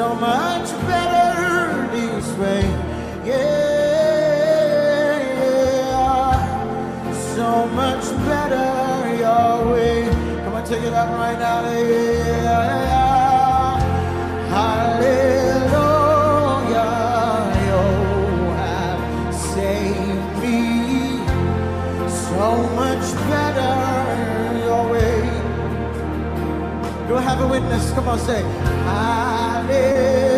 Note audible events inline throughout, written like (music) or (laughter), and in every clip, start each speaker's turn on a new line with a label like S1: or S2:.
S1: so much better this way. Yeah, so much better your way. Come on, take it up right now. Yeah, hallelujah. you have saved me so much better your way. Do I have a witness? Come on, say
S2: live.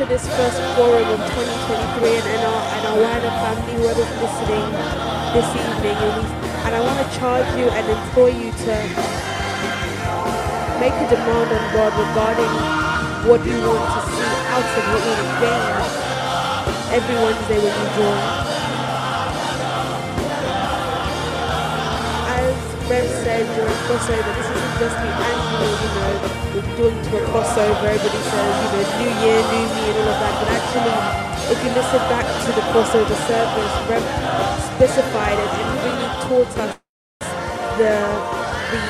S2: Into this first Quorum of 2023 and, and, our, and our wider family, whoever's listening this evening, and, we, and I want to charge you and implore you to make a demand on God regarding what you want to see out of what you want to gain every Wednesday when you join. As Rev said during crossover, just be annual, you know, we're doing to a crossover. Everybody says, you know, new year, new me, and all of that. But actually, if you listen back to the crossover service, Rev specified it and really taught us the the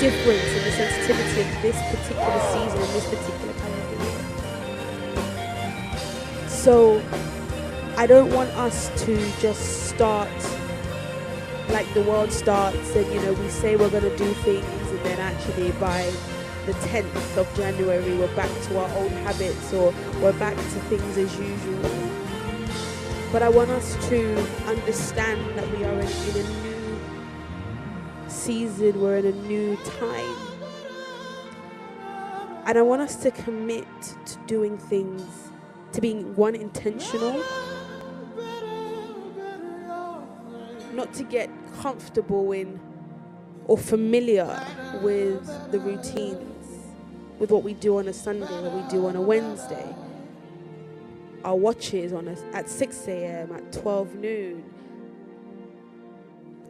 S2: difference and the sensitivity of this particular season and this particular calendar year. So I don't want us to just start like the world starts and you know we say we're going to do things actually by the 10th of January we're back to our old habits or we're back to things as usual. But I want us to understand that we are in, in a new season, we're in a new time. And I want us to commit to doing things, to being one intentional, not to get comfortable in or familiar with the routines with what we do on a Sunday, what we do on a Wednesday. Our watches on a, at 6 a.m., at 12 noon.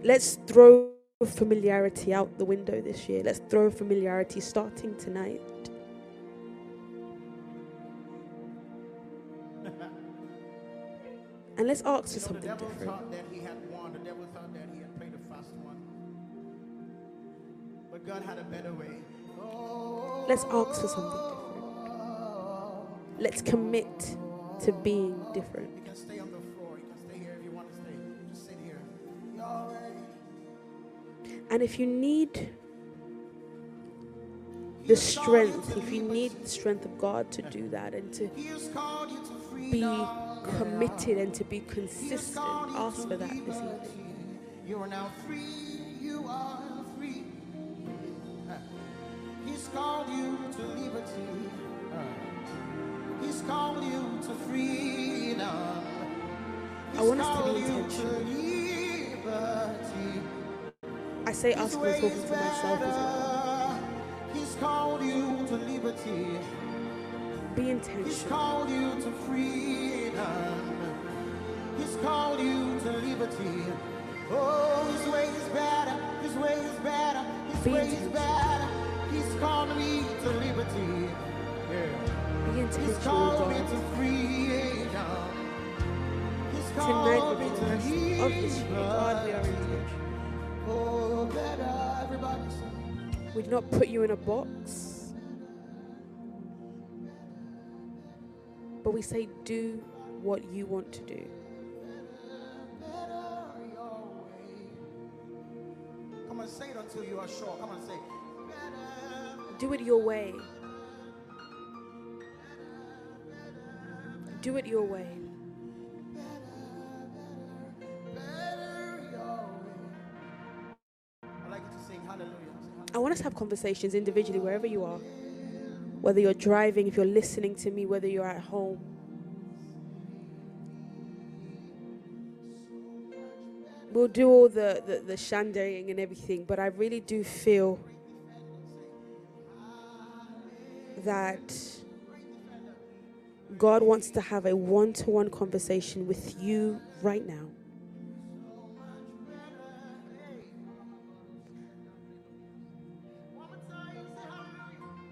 S2: Let's throw familiarity out the window this year. Let's throw familiarity starting tonight. (laughs) and let's ask for something different. But God had a better way. Let's ask for something different. Let's commit to being different. You can stay on the floor. You can stay here if you want to stay. Just sit here. And if you need the strength, if you need the strength of God to do that and to be committed and to be consistent, ask for that this evening. You are now free. You are He's called you to liberty. He's called you to freedom. He's I want us to be intentional. I say us because talking to myself as well. He's called you to liberty. Be intentional. He's called you to freedom. He's called you to liberty. Oh, his way is better. His way is better. His Be way is better. Called me to liberty. Yeah. He's called me to freedom. He's Tonight, with the rest of this year, God, we are. Oh, better, everybody We'd not put you in a box. But we say, do what you want to do. Come on, say it until you are sure. Come on, say do it your way. Do it your way. I want us to have conversations individually wherever you are. Whether you're driving, if you're listening to me, whether you're at home. We'll do all the, the, the and everything, but I really do feel that God wants to have a one to one conversation with you right now.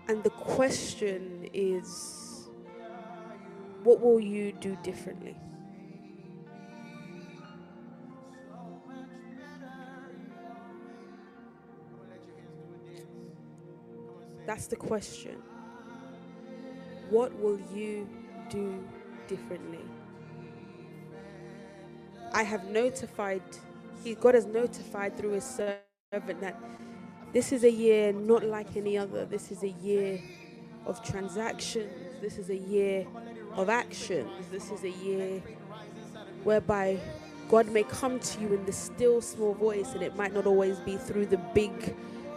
S2: And the question is what will you do differently? That's the question. What will you do differently? I have notified, he, God has notified through his servant that this is a year not like any other. This is a year of transactions. This is a year of action. This is a year whereby God may come to you in the still small voice, and it might not always be through the big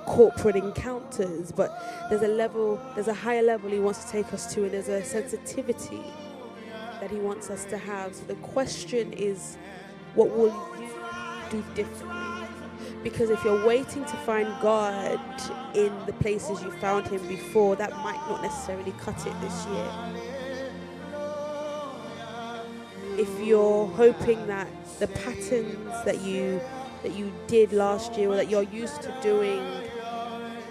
S2: corporate encounters, but there's a level, there's a higher level He wants to take us to, and there's a sensitivity that He wants us to have. So the question is, what will you do differently? Because if you're waiting to find God in the places you found Him before, that might not necessarily cut it this year. If you're hoping that the patterns that you that you did last year or that you're used to doing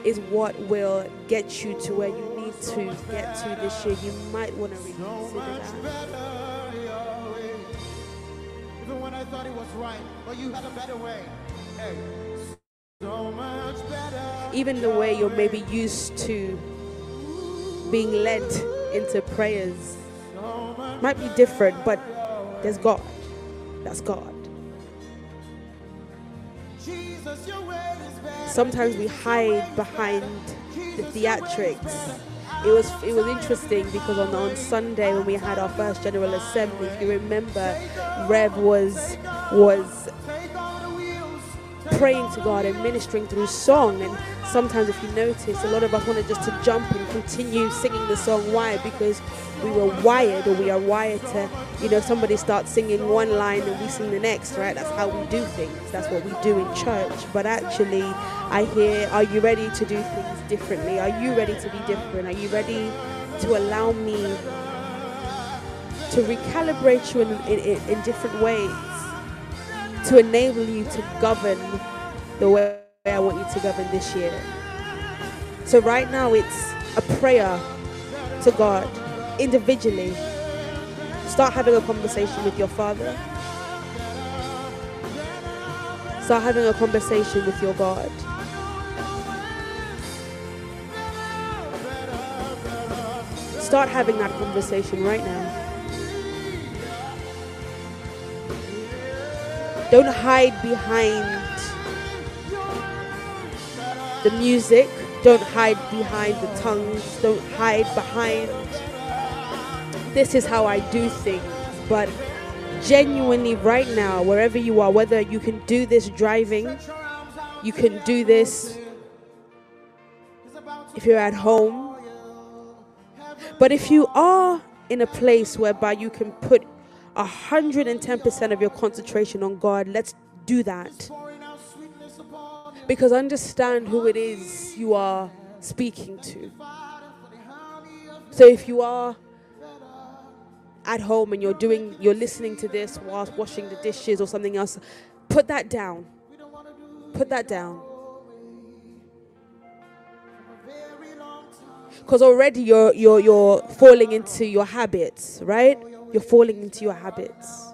S2: is what will get you to where you need to get to this year, you might want to reconsider that.
S1: Even when I thought it was right, but you had a better way. Hey. So much better.
S2: Even the way you're maybe used to being led into prayers might be different, but there's God. That's God. Sometimes we hide behind the theatrics. It was it was interesting because on on Sunday when we had our first General Assembly, if you remember, Rev was was praying to God and ministering through song. And sometimes, if you notice, a lot of us wanted just to jump and continue singing the song. Why? Because we were wired, or we are wired to, you know, somebody starts singing one line and we sing the next, right? That's how we do things. That's what we do in church. But actually, I hear, are you ready to do things differently? Are you ready to be different? Are you ready to allow me to recalibrate you in, in, in different ways? to enable you to govern the way I want you to govern this year. So, right now, it's a prayer to God individually. Start having a conversation with your Father. Start having a conversation with your God. Start having that conversation right now. Don't hide behind the music. Don't hide behind the tongues. Don't hide behind this is how I do things. But genuinely, right now, wherever you are, whether you can do this driving, you can do this if you're at home. But if you are in a place whereby you can put 110% of your concentration on God, let's do that. Because understand who it is you are speaking to. So if you are at home and you're doing you're listening to this whilst washing the dishes or something else, put that down. Put that down. Because already you're you're you're falling into your habits, right? you're falling into your habits.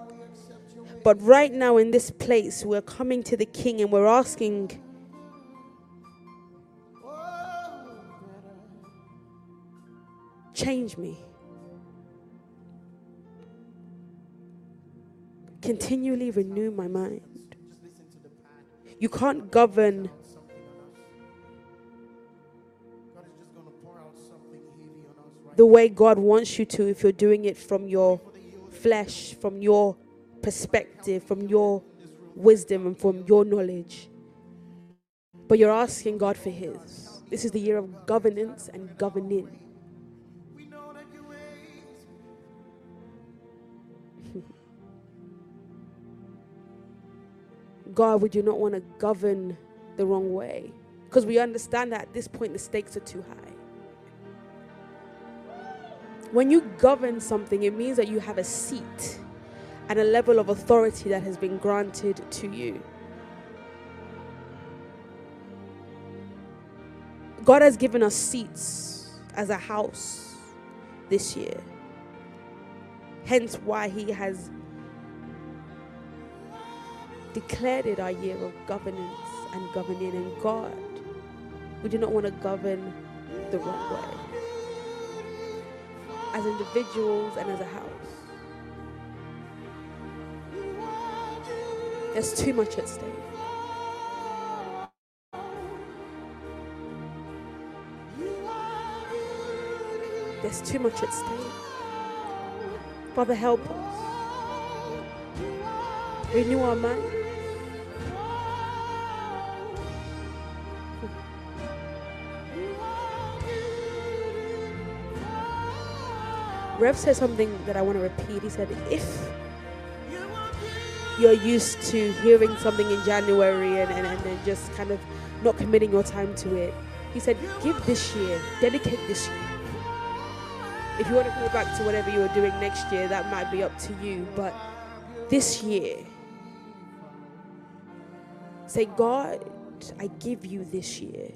S2: But right now, in this place, we're coming to the King and we're asking, Change me. Continually renew my mind. You can't govern the way God wants you to if you're doing it from your flesh, from your perspective, from your wisdom, and from your knowledge. But you're asking God for His. This is the year of governance and governing. God, we do not want to govern the wrong way because we understand that at this point the stakes are too high. When you govern something, it means that you have a seat and a level of authority that has been granted to you. God has given us seats as a house this year. Hence, why He has declared it our year of governance and governing. And God, we do not want to govern the wrong way as individuals and as a house. There's too much at stake. There's too much at stake. Father, help us. Renew our mind. Rev said something that I want to repeat. He said, if you're used to hearing something in January and, and, and then just kind of not committing your time to it, he said, give this year, dedicate this year. If you want to go back to whatever you were doing next year, that might be up to you. But this year, say, God, I give you this year.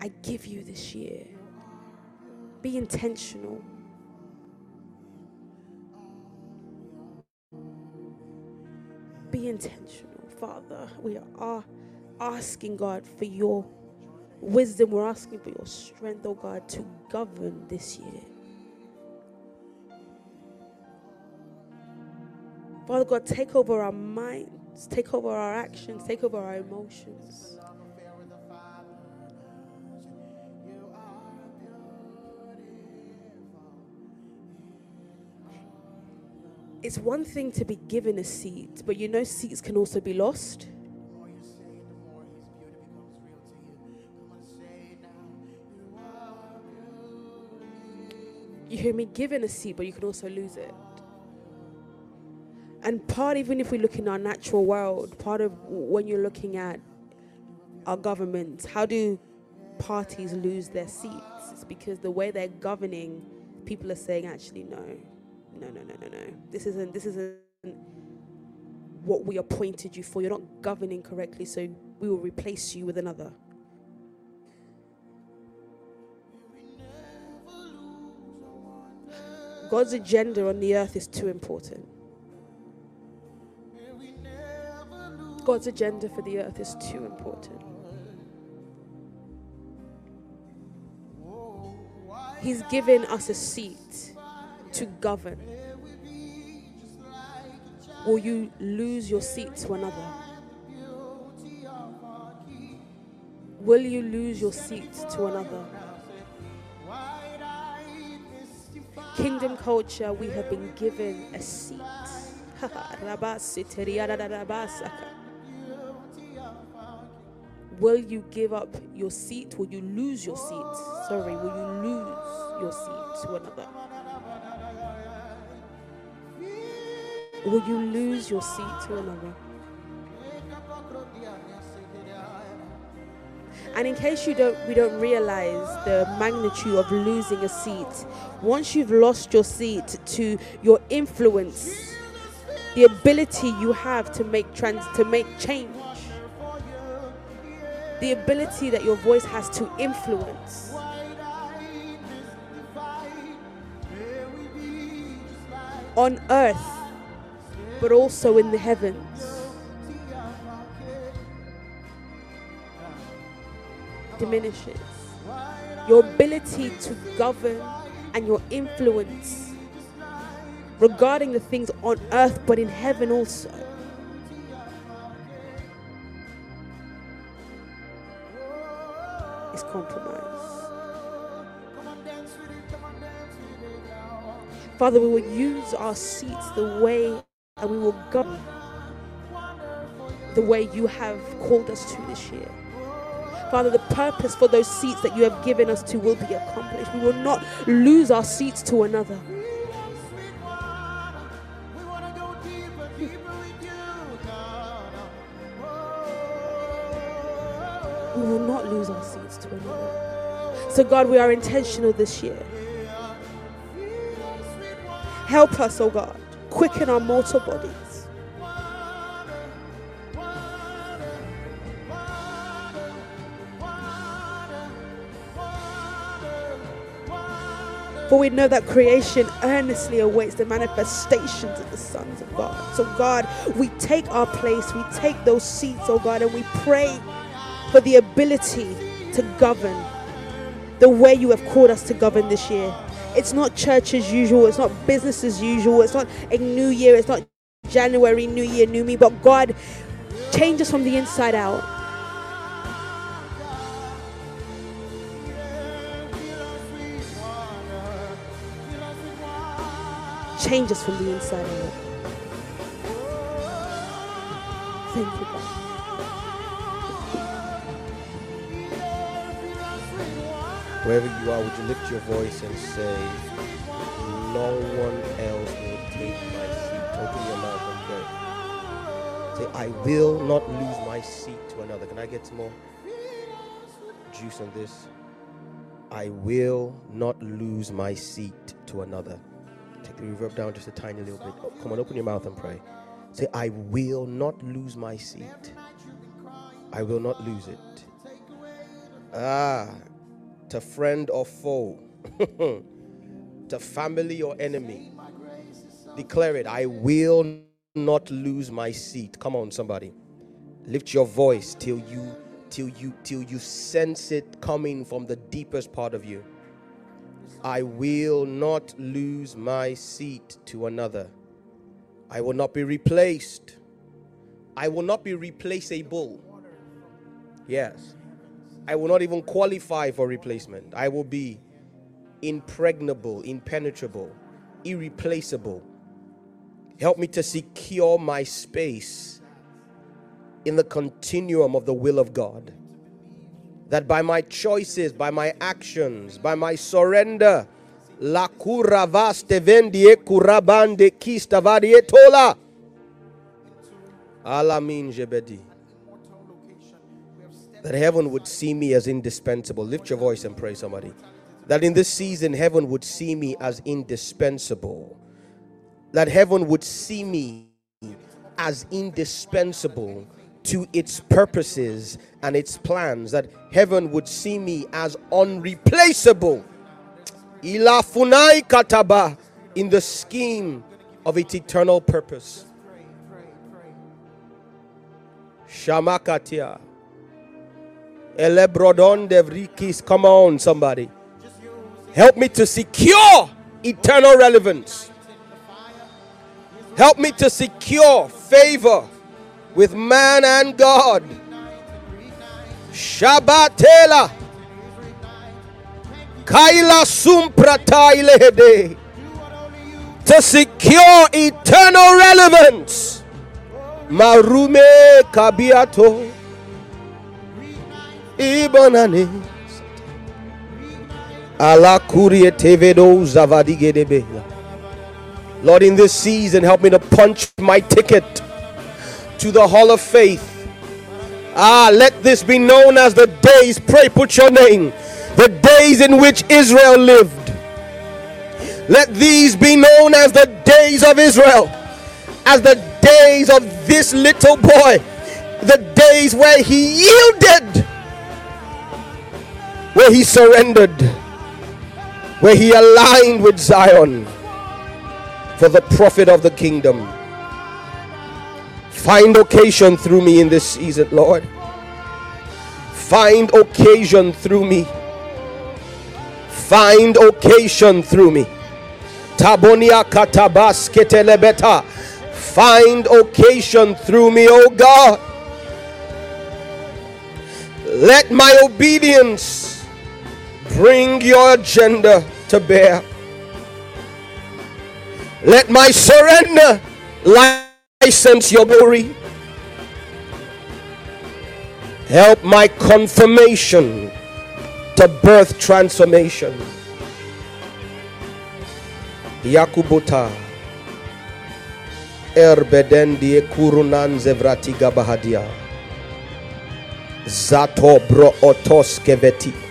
S2: I give you this year. Be intentional. Be intentional, Father. We are asking God for your wisdom. We're asking for your strength, oh God, to govern this year. Father God, take over our minds, take over our actions, take over our emotions. It's one thing to be given a seat, but you know seats can also be lost. You hear me? Given a seat, but you can also lose it. And part, even if we look in our natural world, part of when you're looking at our government, how do parties lose their seats? It's because the way they're governing, people are saying, actually, no no, no, no, no, no. This isn't, this isn't what we appointed you for. You're not governing correctly, so we will replace you with another. God's agenda on the earth is too important. God's agenda for the earth is too important. He's given us a seat to govern? Will you lose your seat to another? Will you lose your seat to another? Kingdom culture, we have been given a seat. (laughs) will you give up your seat? Will you lose your seat? Sorry, will you lose your seat to another? Will you lose your seat to another? And in case you don't we don't realize the magnitude of losing a seat, once you've lost your seat to your influence, the ability you have to make trans to make change, the ability that your voice has to influence. On earth but also in the heavens. Diminishes. Your ability to govern and your influence regarding the things on earth but in heaven also. Is compromised. Father, we will use our seats the way and we will go the way you have called us to this year. Father, the purpose for those seats that you have given us to will be accomplished. We will not lose our seats to another. We will not lose our seats to another. So, God, we are intentional this year. Help us, oh God quicken our mortal bodies. For we know that creation earnestly awaits the manifestations of the sons of God. So, God, we take our place, we take those seats, oh God, and we pray for the ability to govern the way you have called us to govern this year. It's not church as usual. It's not business as usual. It's not a new year. It's not January, new year, new me. But God, change us from the inside out. Change us from the inside out. Thank you, God.
S3: Wherever you are, would you lift your voice and say, No one else will take my seat? Open your mouth and pray. Say, I will not lose my seat to another. Can I get some more juice on this? I will not lose my seat to another. Take the reverb down just a tiny little bit. Oh, come on, open your mouth and pray. Say, I will not lose my seat. I will not lose it. Ah, to friend or foe, (laughs) to family or enemy. Declare it. I will not lose my seat. Come on, somebody. Lift your voice till you till you till you sense it coming from the deepest part of you. I will not lose my seat to another. I will not be replaced. I will not be replaceable. Yes. I will not even qualify for replacement. I will be impregnable, impenetrable, irreplaceable. Help me to secure my space in the continuum of the will of God. That by my choices, by my actions, by my surrender, la kuravaste vendie kurabande kista varietola. Alamin jebedi. That heaven would see me as indispensable. Lift your voice and pray, somebody. That in this season, heaven would see me as indispensable. That heaven would see me as indispensable to its purposes and its plans. That heaven would see me as unreplaceable. Ilafunai kataba in the scheme of its eternal purpose. Shamakatia. Elebrodon devrikis. Come on, somebody. Help me to secure eternal relevance. Help me to secure favor with man and God. Shabbatela. Kaila sumprata ilehede. To secure eternal relevance. Marume kabiato. Ibanane. Lord, in this season, help me to punch my ticket to the hall of faith. Ah, let this be known as the days, pray, put your name, the days in which Israel lived. Let these be known as the days of Israel, as the days of this little boy, the days where he yielded, where he surrendered, where he aligned with Zion for the profit of the kingdom. Find occasion through me in this season, Lord. Find occasion through me. Find occasion through me. Tabonia katabas ketelebeta. Find occasion through me, O God. Let my obedience bring your agenda to bear. Let my surrender license your glory. Help my confirmation to birth transformation. Yakubuta Erbedendie kurunan zevratiga bahadia. Zato bro otos otoskeveti.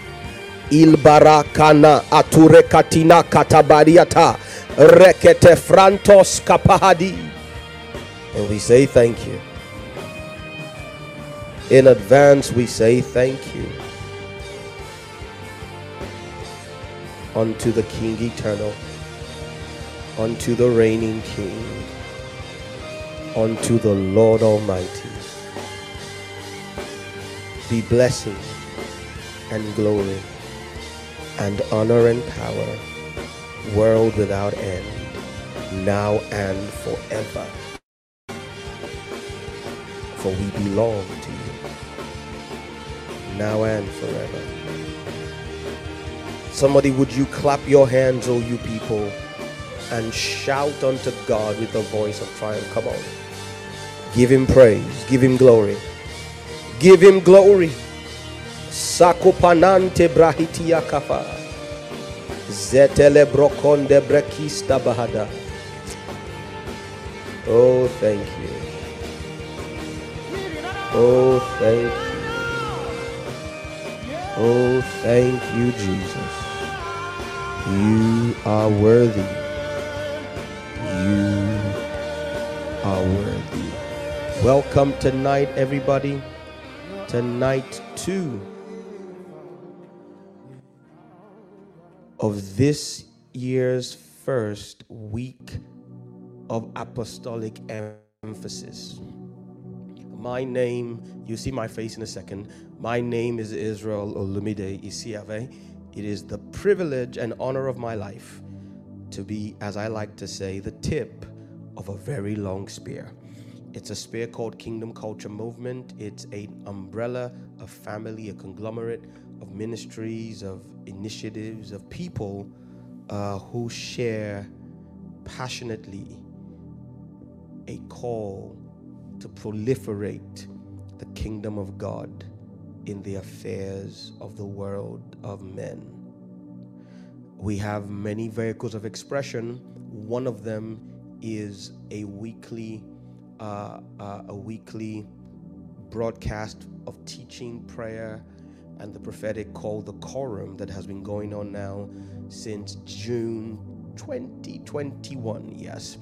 S3: Ilbarakana aturekatina katabariata rekete frantos kapahadi. And we say thank you. In advance, we say thank you unto the King eternal, unto the reigning King, unto the Lord Almighty. Be blessing and glory and honor and power, world without end, now and forever. For we belong to you, now and forever. Somebody, would you clap your hands, oh you people, and shout unto God with a voice of triumph. Come on. Give him praise. Give him glory. Give him glory. Sakopanante brahitia kafa. Zetele brokonde brekista bahada. Oh, thank you. Oh, thank you. Oh, thank you, Jesus. You are worthy. You are worthy. Welcome tonight, everybody. Tonight, too, of this year's first week of apostolic emphasis. My name, you see my face in a second. My name is Israel Olumide Isiave. It is the privilege and honor of my life to be, as I like to say, the tip of a very long spear. It's a spear called Kingdom Culture Movement. It's an umbrella, a family, a conglomerate of ministries, of initiatives, of people uh, who share passionately a call to proliferate the kingdom of God in the affairs of the world of men. We have many vehicles of expression. One of them is a weekly, uh, uh, a weekly broadcast of teaching, prayer, and the prophetic called the Quorum that has been going on now since June 2021. Yes.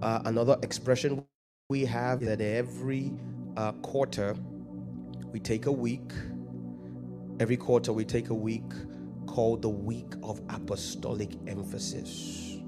S3: Uh, another expression we have that every uh, quarter we take a week. Every quarter we take a week called the Week of Apostolic Emphasis.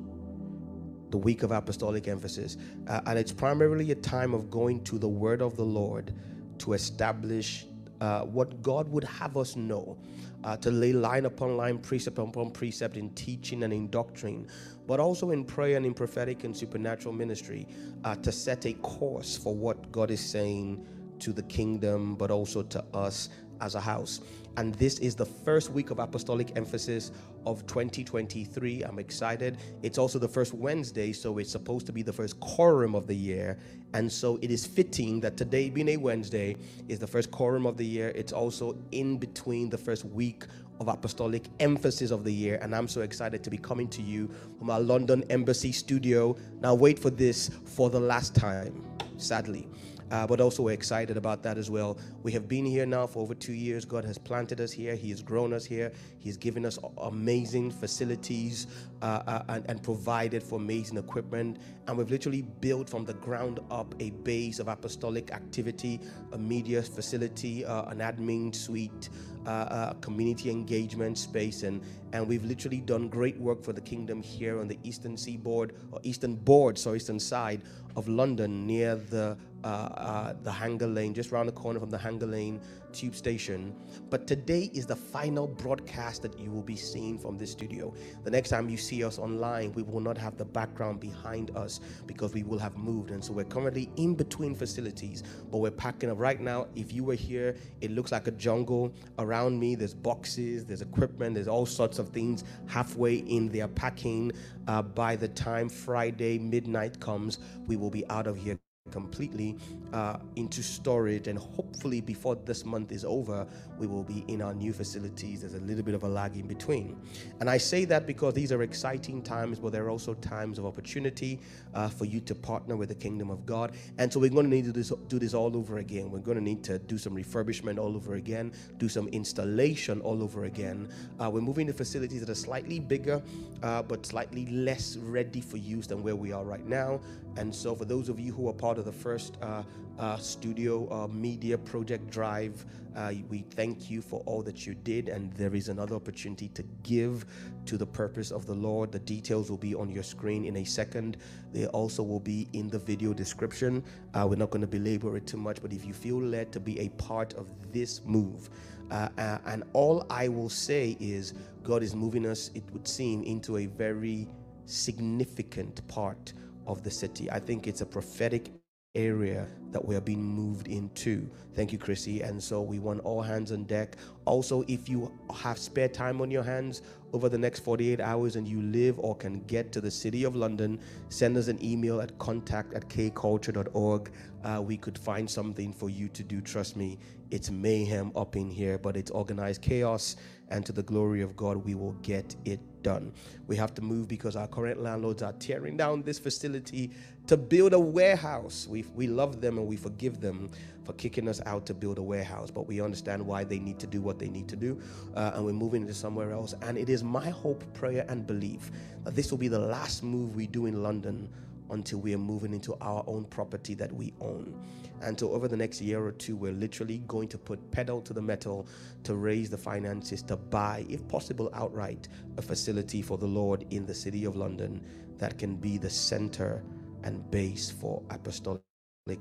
S3: The Week of Apostolic Emphasis. Uh, and it's primarily a time of going to the Word of the Lord to establish uh, what God would have us know, uh, to lay line upon line, precept upon precept in teaching and in doctrine, but also in prayer and in prophetic and supernatural ministry uh, to set a course for what God is saying to the kingdom, but also to us as a house. And this is the first week of apostolic emphasis of 2023. I'm excited. It's also the first Wednesday, so it's supposed to be the first quorum of the year. And so it is fitting that today, being a Wednesday, is the first quorum of the year. It's also in between the first week of apostolic emphasis of the year. And I'm so excited to be coming to you from our London Embassy studio. Now, wait for this for the last time, sadly uh, but also we're excited about that as well. We have been here now for over two years. God has planted us here, He has grown us here, He's given us amazing facilities uh, uh, and, and provided for amazing equipment. And we've literally built from the ground up a base of apostolic activity, a media facility, uh, an admin suite. Uh, uh, community engagement space, and and we've literally done great work for the kingdom here on the eastern seaboard or eastern board, so eastern side of London, near the uh, uh, the Hanger Lane, just around the corner from the Hanger Lane tube station. But today is the final broadcast that you will be seeing from this studio. The next time you see us online, we will not have the background behind us because we will have moved. And so we're currently in between facilities, but we're packing up right now. If you were here, it looks like a jungle around me. There's boxes, there's equipment, there's all sorts of things halfway in there packing. Uh, by the time Friday midnight comes, we will be out of here completely uh, into storage and hopefully before this month is over we will be in our new facilities. There's a little bit of a lag in between. And i say that because these are exciting times but there are also times of opportunity uh, for you to partner with the kingdom of god. And so we're going to need to do this, do this all over again. We're going to need to do some refurbishment all over again do some installation all over again. Uh, we're moving to facilities that are slightly bigger uh, but slightly less ready for use than where we are right now and so for those of you who are part of the first uh, uh, studio uh, media project drive. Uh, we thank you for all that you did, and there is another opportunity to give to the purpose of the Lord. The details will be on your screen in a second. They also will be in the video description. Uh, we're not going to belabor it too much, but if you feel led to be a part of this move, uh, and all I will say is God is moving us, it would seem, into a very significant part of the city. I think it's a prophetic area that we are being moved into. Thank you, Chrissy. And so we want all hands on deck. Also, if you have spare time on your hands over the next 48 hours and you live or can get to the city of London, send us an email at contact at kculture.org. Uh, we could find something for you to do. Trust me, it's mayhem up in here, but it's organized chaos. And to the glory of God, we will get it done. We have to move because our current landlords are tearing down this facility to build a warehouse. We, we love them and we forgive them for kicking us out to build a warehouse, but we understand why they need to do what they need to do, uh, and we're moving into somewhere else. And it is my hope, prayer, and belief that this will be the last move we do in London until we are moving into our own property that we own. And so, over the next year or two, we're literally going to put pedal to the metal to raise the finances to buy, if possible, outright, a facility for the Lord in the city of London that can be the center and base for apostolic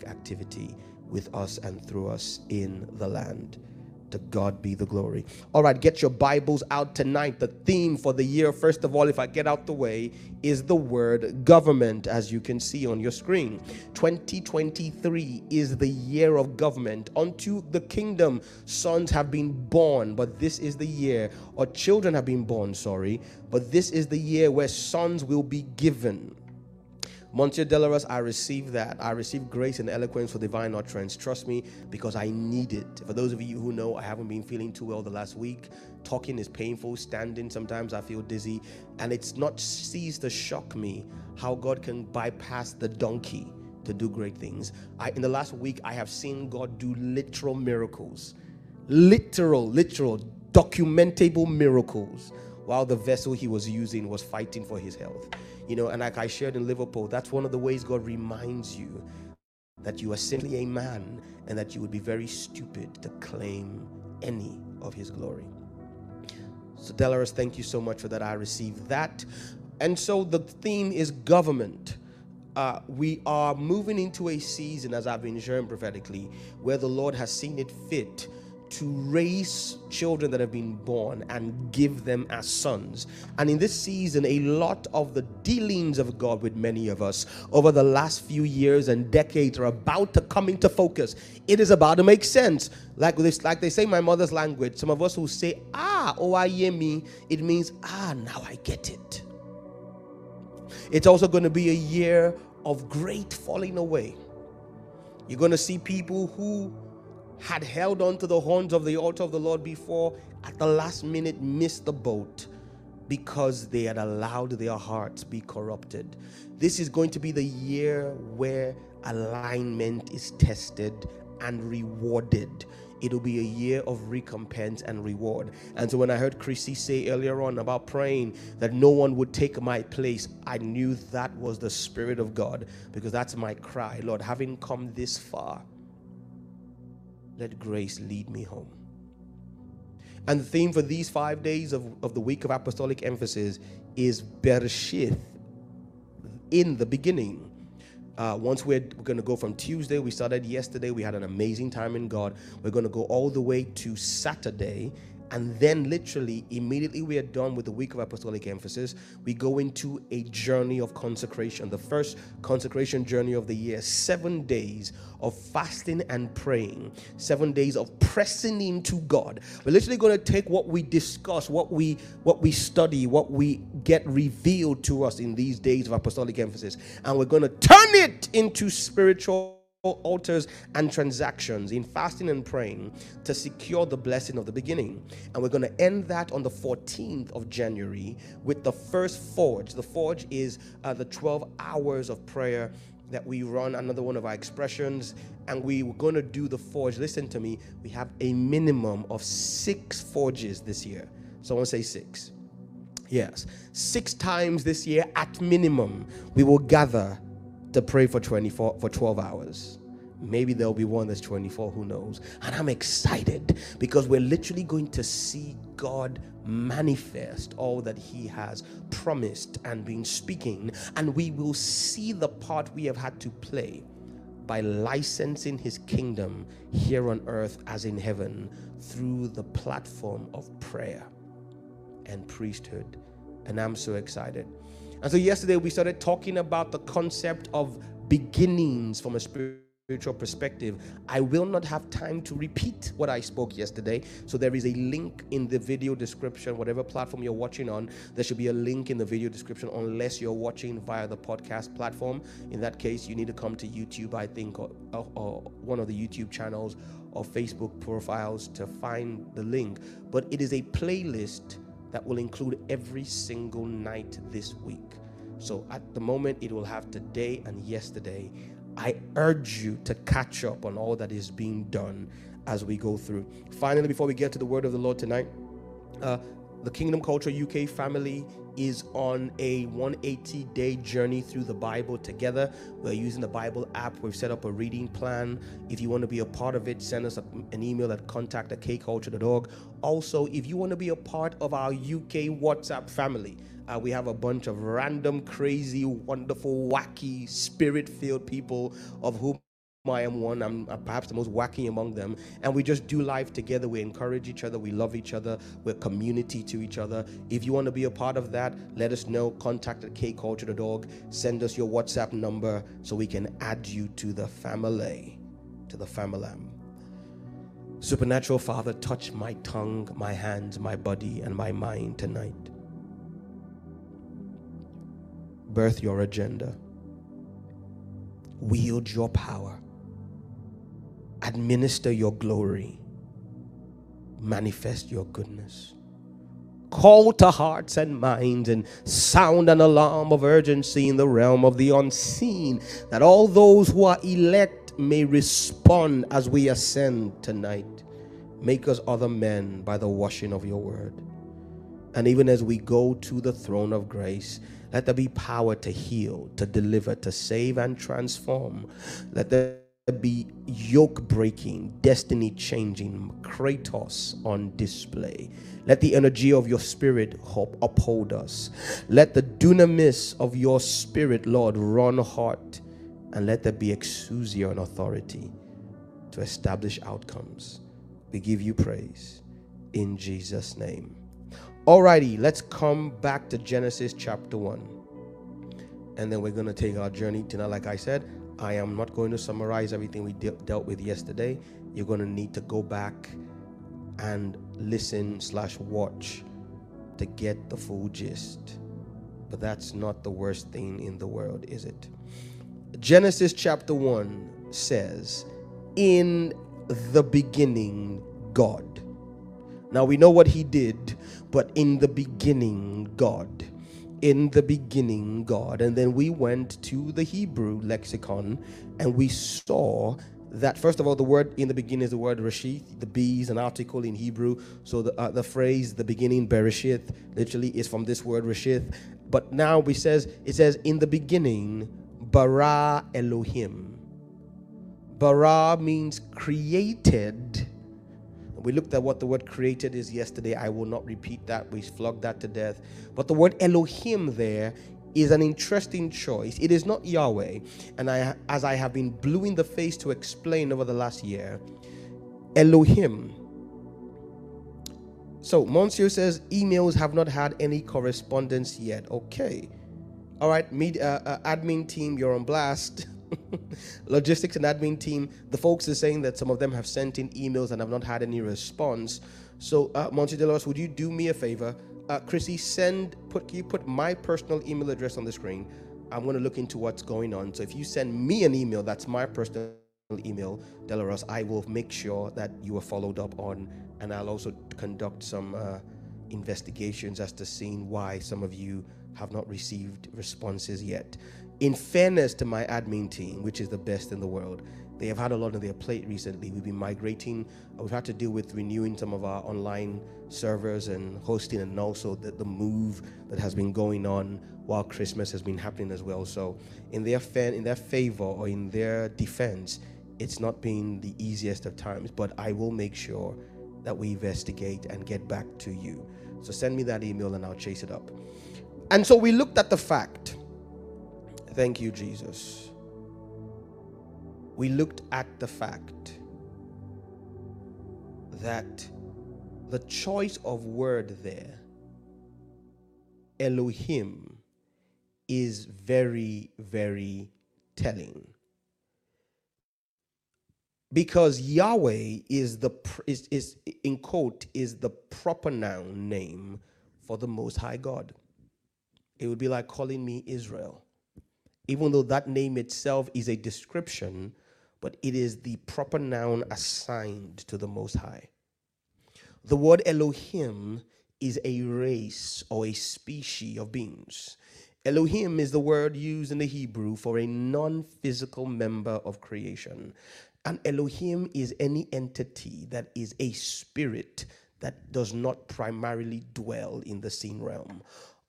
S3: activity with us and through us in the land. To God be the glory. All right, get your Bibles out tonight. The theme for the year, first of all, if I get out the way, is the word government, as you can see on your screen. 2023 is the year of government. Unto the kingdom, sons have been born, but this is the year, or children have been born, sorry, but this is the year where sons will be given. Monsieur Delaros, I receive that. I receive grace and eloquence for divine utterance. Trust me, because I need it. For those of you who know, I haven't been feeling too well the last week. Talking is painful. Standing, sometimes I feel dizzy. And it's not ceased to shock me how God can bypass the donkey to do great things. I, in the last week, I have seen God do literal miracles. Literal, literal, documentable miracles while the vessel he was using was fighting for his health. You know, and like I shared in Liverpool, that's one of the ways God reminds you that you are simply a man and that you would be very stupid to claim any of his glory. So, Delaris, thank you so much for that. I received that. And so the theme is government. Uh, we are moving into a season, as I've been sharing prophetically, where the Lord has seen it fit to raise children that have been born and give them as sons. And in this season, a lot of the dealings of God with many of us over the last few years and decades are about to come into focus. It is about to make sense. Like this, like they say my mother's language, some of us will say, ah, oh I hear me, it means, ah, now I get it. It's also going to be a year of great falling away. You're going to see people who had held on to the horns of the altar of the Lord before, at the last minute missed the boat because they had allowed their hearts be corrupted. This is going to be the year where alignment is tested and rewarded. It'll be a year of recompense and reward. And so when I heard Chrissy say earlier on about praying that no one would take my place, I knew that was the Spirit of God because that's my cry. Lord, having come this far, let grace lead me home. And the theme for these five days of, of the week of apostolic emphasis is Bereshith, in the beginning. Uh, once we're, we're going to go from Tuesday, we started yesterday, we had an amazing time in God. We're going to go all the way to Saturday, and then, literally, immediately we are done with the week of apostolic emphasis, we go into a journey of consecration. The first consecration journey of the year, seven days of fasting and praying, seven days of pressing into God. We're literally going to take what we discuss, what we what we study, what we get revealed to us in these days of apostolic emphasis, and we're going to turn it into spiritual altars and transactions in fasting and praying to secure the blessing of the beginning. And we're going to end that on the 14th of January with the first forge. The forge is uh, the 12 hours of prayer that we run, another one of our expressions, and we were going to do the forge. Listen to me, we have a minimum of six forges this year. Someone say six. Yes, six times this year at minimum, we will gather to pray for 24 for 12 hours. Maybe there'll be one that's 24, who knows? And I'm excited because we're literally going to see God manifest all that He has promised and been speaking. And we will see the part we have had to play by licensing His kingdom here on earth as in heaven through the platform of prayer and priesthood. And I'm so excited. And so, yesterday we started talking about the concept of beginnings from a spiritual perspective, I will not have time to repeat what I spoke yesterday. So there is a link in the video description, whatever platform you're watching on, there should be a link in the video description unless you're watching via the podcast platform. In that case, you need to come to YouTube, I think, or, or, or one of the YouTube channels or Facebook profiles to find the link. But it is a playlist that will include every single night this week. So at the moment, it will have today and yesterday I urge you to catch up on all that is being done as we go through. Finally, before we get to the word of the Lord tonight, uh, the Kingdom Culture UK family is on a 180 day journey through the Bible together. We're using the Bible app. We've set up a reading plan. If you want to be a part of it, send us an email at contact at kculture.org. Also, if you want to be a part of our UK WhatsApp family, uh, we have a bunch of random, crazy, wonderful, wacky, spirit filled people of whom I am one. I'm perhaps the most wacky among them. And we just do life together. We encourage each other. We love each other. We're community to each other. If you want to be a part of that, let us know. Contact at kculture.org. Send us your WhatsApp number so we can add you to the family. To the family. Supernatural Father, touch my tongue, my hands, my body, and my mind tonight birth your agenda, wield your power, administer your glory, manifest your goodness. Call to hearts and minds and sound an alarm of urgency in the realm of the unseen, that all those who are elect may respond as we ascend tonight. Make us other men by the washing of your word. And even as we go to the throne of grace, let there be power to heal, to deliver, to save, and transform. Let there be yoke breaking, destiny changing, Kratos on display. Let the energy of your spirit uphold us. Let the dunamis of your spirit, Lord, run hot. And let there be exousia and authority to establish outcomes. We give you praise in Jesus' name. Alrighty, let's come back to Genesis chapter 1. And then we're going to take our journey tonight. Like I said, I am not going to summarize everything we de- dealt with yesterday. You're going to need to go back and listen slash watch to get the full gist. But that's not the worst thing in the world, is it? Genesis chapter 1 says, In the beginning, God. Now we know what he did, but in the beginning, God. In the beginning, God. And then we went to the Hebrew lexicon and we saw that first of all, the word in the beginning is the word Rashith. The B is an article in Hebrew. So the, uh, the phrase the beginning, Bereshith, literally is from this word Rashith. But now we says it says in the beginning, bara Elohim. Bara means created we looked at what the word created is yesterday. I will not repeat that. We flogged that to death. But the word Elohim there is an interesting choice. It is not Yahweh. And I, as I have been blue in the face to explain over the last year, Elohim. So, Monsieur says emails have not had any correspondence yet. Okay. All right, uh, uh, admin team, you're on blast. (laughs) (laughs) logistics and admin team, the folks are saying that some of them have sent in emails and have not had any response. So, uh, Monty Delos, would you do me a favor? Uh, Chrissy, send, put, can you put my personal email address on the screen? I'm going to look into what's going on. So if you send me an email, that's my personal email, Delaros, I will make sure that you are followed up on, and I'll also conduct some uh, investigations as to seeing why some of you have not received responses yet in fairness to my admin team, which is the best in the world, they have had a lot on their plate recently. We've been migrating, we've had to deal with renewing some of our online servers and hosting, and also the, the move that has been going on while Christmas has been happening as well. So, in their fa- in their favor or in their defense, it's not been the easiest of times, but I will make sure that we investigate and get back to you. So, send me that email and I'll chase it up. And so, we looked at the fact Thank you, Jesus. We looked at the fact that the choice of word there, Elohim, is very, very telling. because Yahweh is the is, is in quote is the proper noun name for the most high God. It would be like calling me Israel. Even though that name itself is a description, but it is the proper noun assigned to the most high. The word Elohim is a race or a species of beings. Elohim is the word used in the Hebrew for a non physical member of creation. And Elohim is any entity that is a spirit that does not primarily dwell in the seen realm.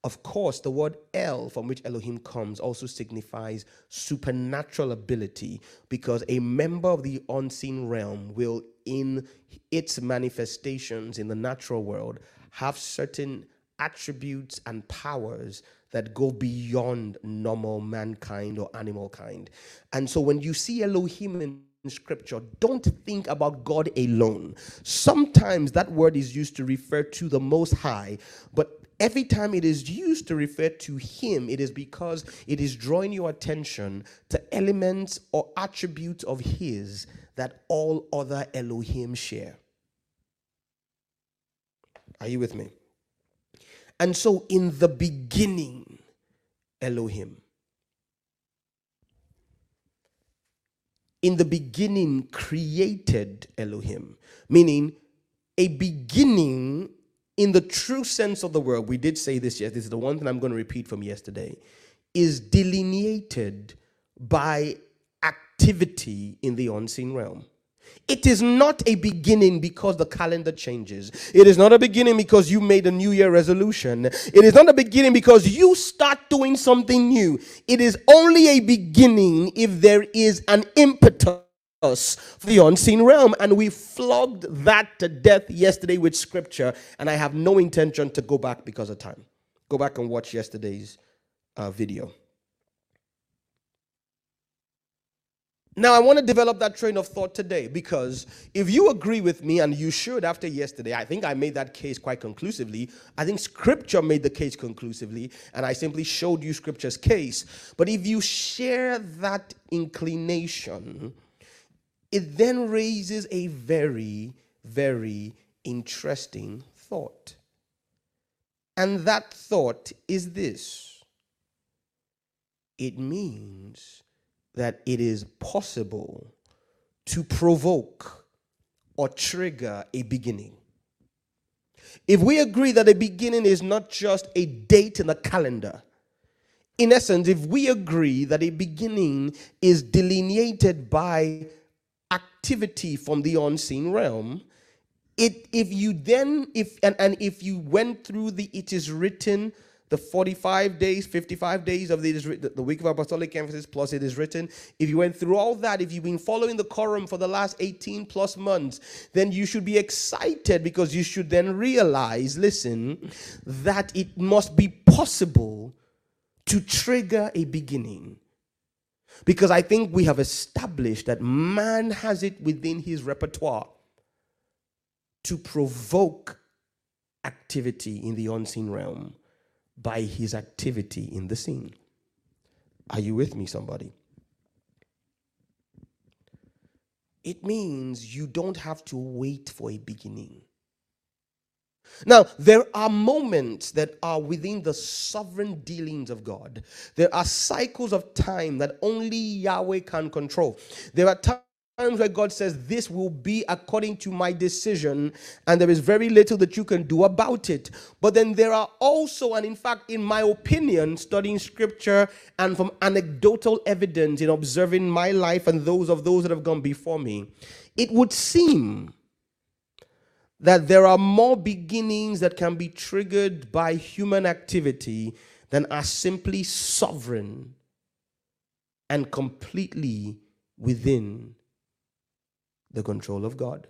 S3: Of course, the word El, from which Elohim comes, also signifies supernatural ability because a member of the unseen realm will, in its manifestations in the natural world, have certain attributes and powers that go beyond normal mankind or animal kind. And so when you see Elohim in scripture, don't think about God alone. Sometimes that word is used to refer to the Most High, but every time it is used to refer to Him, it is because it is drawing your attention to elements or attributes of His that all other Elohim share. Are you with me? And so, in the beginning, Elohim. in the beginning created Elohim, meaning a beginning in the true sense of the word. We did say this, yes, this is the one thing I'm going to repeat from yesterday, is delineated by activity in the unseen realm. It is not a beginning because the calendar changes. It is not a beginning because you made a new year resolution. It is not a beginning because you start doing something new. It is only a beginning if there is an impetus for the unseen realm. And we flogged that to death yesterday with scripture. And I have no intention to go back because of time. Go back and watch yesterday's uh, video. Now, I want to develop that train of thought today because if you agree with me, and you should after yesterday, I think I made that case quite conclusively. I think scripture made the case conclusively, and I simply showed you scripture's case. But if you share that inclination, it then raises a very, very interesting thought. And that thought is this it means that it is possible to provoke or trigger a beginning. If we agree that a beginning is not just a date in the calendar, in essence, if we agree that a beginning is delineated by activity from the unseen realm, it if you then if and, and if you went through the it is written the 45 days, 55 days of the, the week of apostolic emphasis, plus it is written. If you went through all that, if you've been following the quorum for the last 18 plus months, then you should be excited because you should then realize, listen, that it must be possible to trigger a beginning. Because I think we have established that man has it within his repertoire to provoke activity in the unseen realm by his activity in the seen. Are you with me, somebody? It means you don't have to wait for a beginning. Now, there are moments that are within the sovereign dealings of God. There are cycles of time that only Yahweh can control. There are times where God says, This will be according to my decision, and there is very little that you can do about it. But then there are also, and in fact, in my opinion, studying scripture and from anecdotal evidence in observing my life and those of those that have gone before me, it would seem that there are more beginnings that can be triggered by human activity than are simply sovereign and completely within the control of God.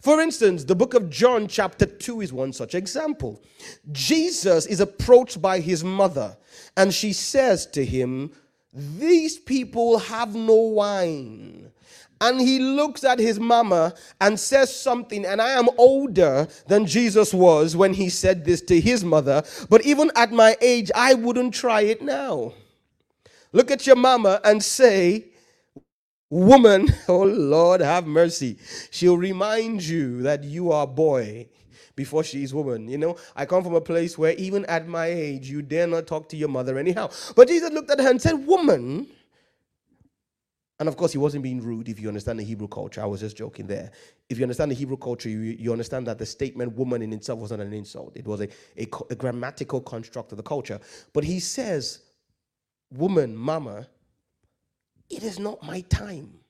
S3: For instance, the book of John, chapter 2, is one such example. Jesus is approached by his mother, and she says to him, These people have no wine. And he looks at his mama and says something, and I am older than Jesus was when he said this to his mother, but even at my age, I wouldn't try it now. Look at your mama and say, Woman, (laughs) oh Lord, have mercy. She'll remind you that you are boy before she's woman. You know, I come from a place where even at my age, you dare not talk to your mother anyhow. But Jesus looked at her and said, Woman, and of course, he wasn't being rude if you understand the Hebrew culture. I was just joking there. If you understand the Hebrew culture, you, you understand that the statement woman in itself was not an insult, it was a, a, a grammatical construct of the culture. But he says, Woman, mama, it is not my time.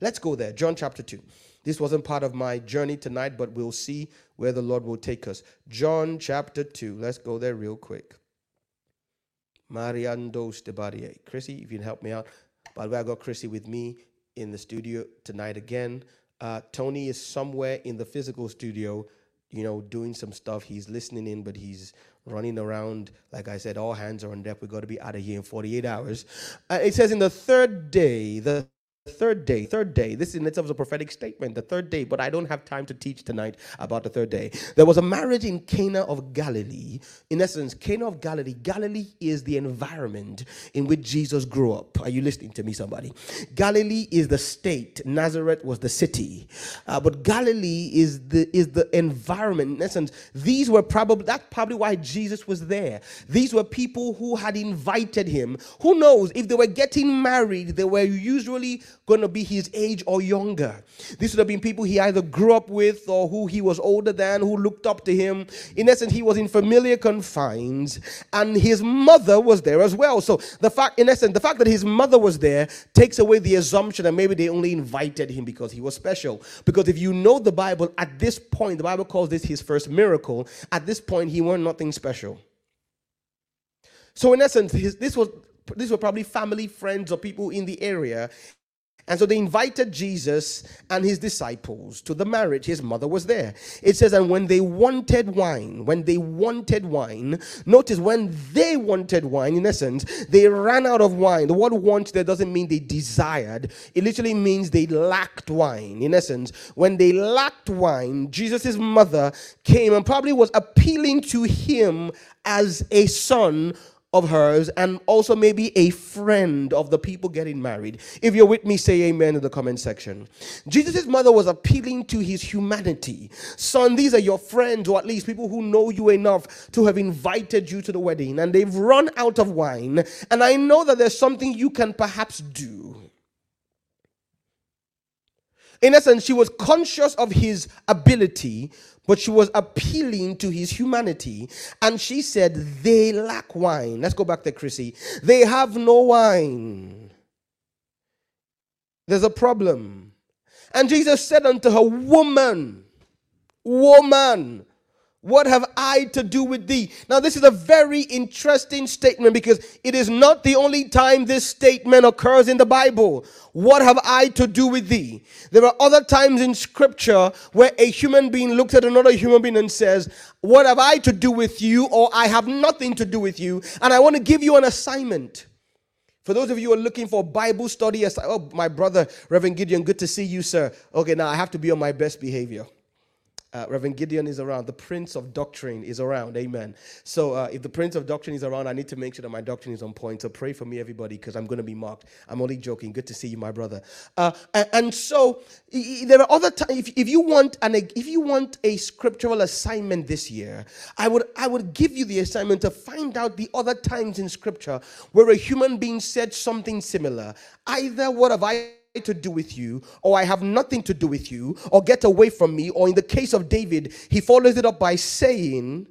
S3: Let's go there. John chapter 2. This wasn't part of my journey tonight, but we'll see where the Lord will take us. John chapter 2. Let's go there real quick. Mariandos de Barrier. Chrissy, if you can help me out. By the way, I got Chrissy with me in the studio tonight again. Uh, Tony is somewhere in the physical studio, you know, doing some stuff. He's listening in, but he's running around. Like I said, all hands are on deck. We got to be out of here in 48 hours. Uh, it says, in the third day, the third day, third day. This in itself is a prophetic statement, the third day, but I don't have time to teach tonight about the third day. There was a marriage in Cana of Galilee. In essence, Cana of Galilee, Galilee is the environment in which Jesus grew up. Are you listening to me, somebody? Galilee is the state, Nazareth was the city. Uh, but Galilee is the is the environment. In essence, these were probably that's probably why Jesus was there. These were people who had invited him. Who knows if they were getting married, they were usually going to be his age or younger. These would have been people he either grew up with or who he was older than, who looked up to him. In essence, he was in familiar confines, and his mother was there as well. So the fact, in essence, the fact that his mother was there takes away the assumption that maybe they only invited him because he was special. Because if you know the Bible, at this point, the Bible calls this his first miracle. At this point, he weren't nothing special. So in essence, his, this was these were probably family, friends, or people in the area. And so they invited Jesus and his disciples to the marriage. His mother was there. It says, and when they wanted wine, when they wanted wine, notice when they wanted wine, in essence, they ran out of wine. The word want there doesn't mean they desired, it literally means they lacked wine. In essence, when they lacked wine, Jesus' mother came and probably was appealing to him as a son of hers and also maybe a friend of the people getting married. If you're with me, say amen in the comment section. Jesus' mother was appealing to his humanity. Son, these are your friends, or at least people who know you enough to have invited you to the wedding, and they've run out of wine. And I know that there's something you can perhaps do. In essence, she was conscious of his ability, but she was appealing to his humanity. And she said, They lack wine. Let's go back to Chrissy. They have no wine. There's a problem. And Jesus said unto her, Woman, woman, what have I to do with thee? Now, this is a very interesting statement because it is not the only time this statement occurs in the Bible. What have I to do with thee? There are other times in scripture where a human being looks at another human being and says, What have I to do with you? or I have nothing to do with you. And I want to give you an assignment. For those of you who are looking for Bible study, oh, my brother, Reverend Gideon, good to see you, sir. Okay, now I have to be on my best behavior. Uh, Reverend Gideon is around. The Prince of Doctrine is around. Amen. So uh, if the Prince of Doctrine is around, I need to make sure that my doctrine is on point. So pray for me, everybody, because I'm going to be marked. I'm only joking. Good to see you, my brother. Uh, and, and, so there are other times. If, if you want an if you want a scriptural assignment this year, I would I would give you the assignment to find out the other times in Scripture where a human being said something similar. Either what have I to do with you, or I have nothing to do with you, or get away from me. Or in the case of David, he follows it up by saying,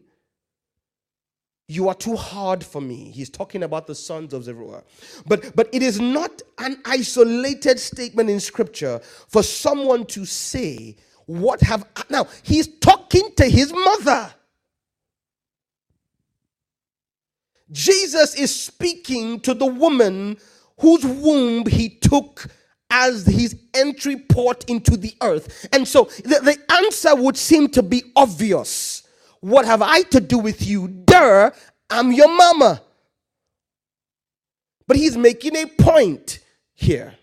S3: You are too hard for me. He's talking about the sons of Zeruiah. But, but it is not an isolated statement in scripture for someone to say, What have I? Now, he's talking to his mother. Jesus is speaking to the woman whose womb he took as his entry port into the earth. And so the, the answer would seem to be obvious. What have I to do with you? Duh, I'm your mama. But he's making a point here.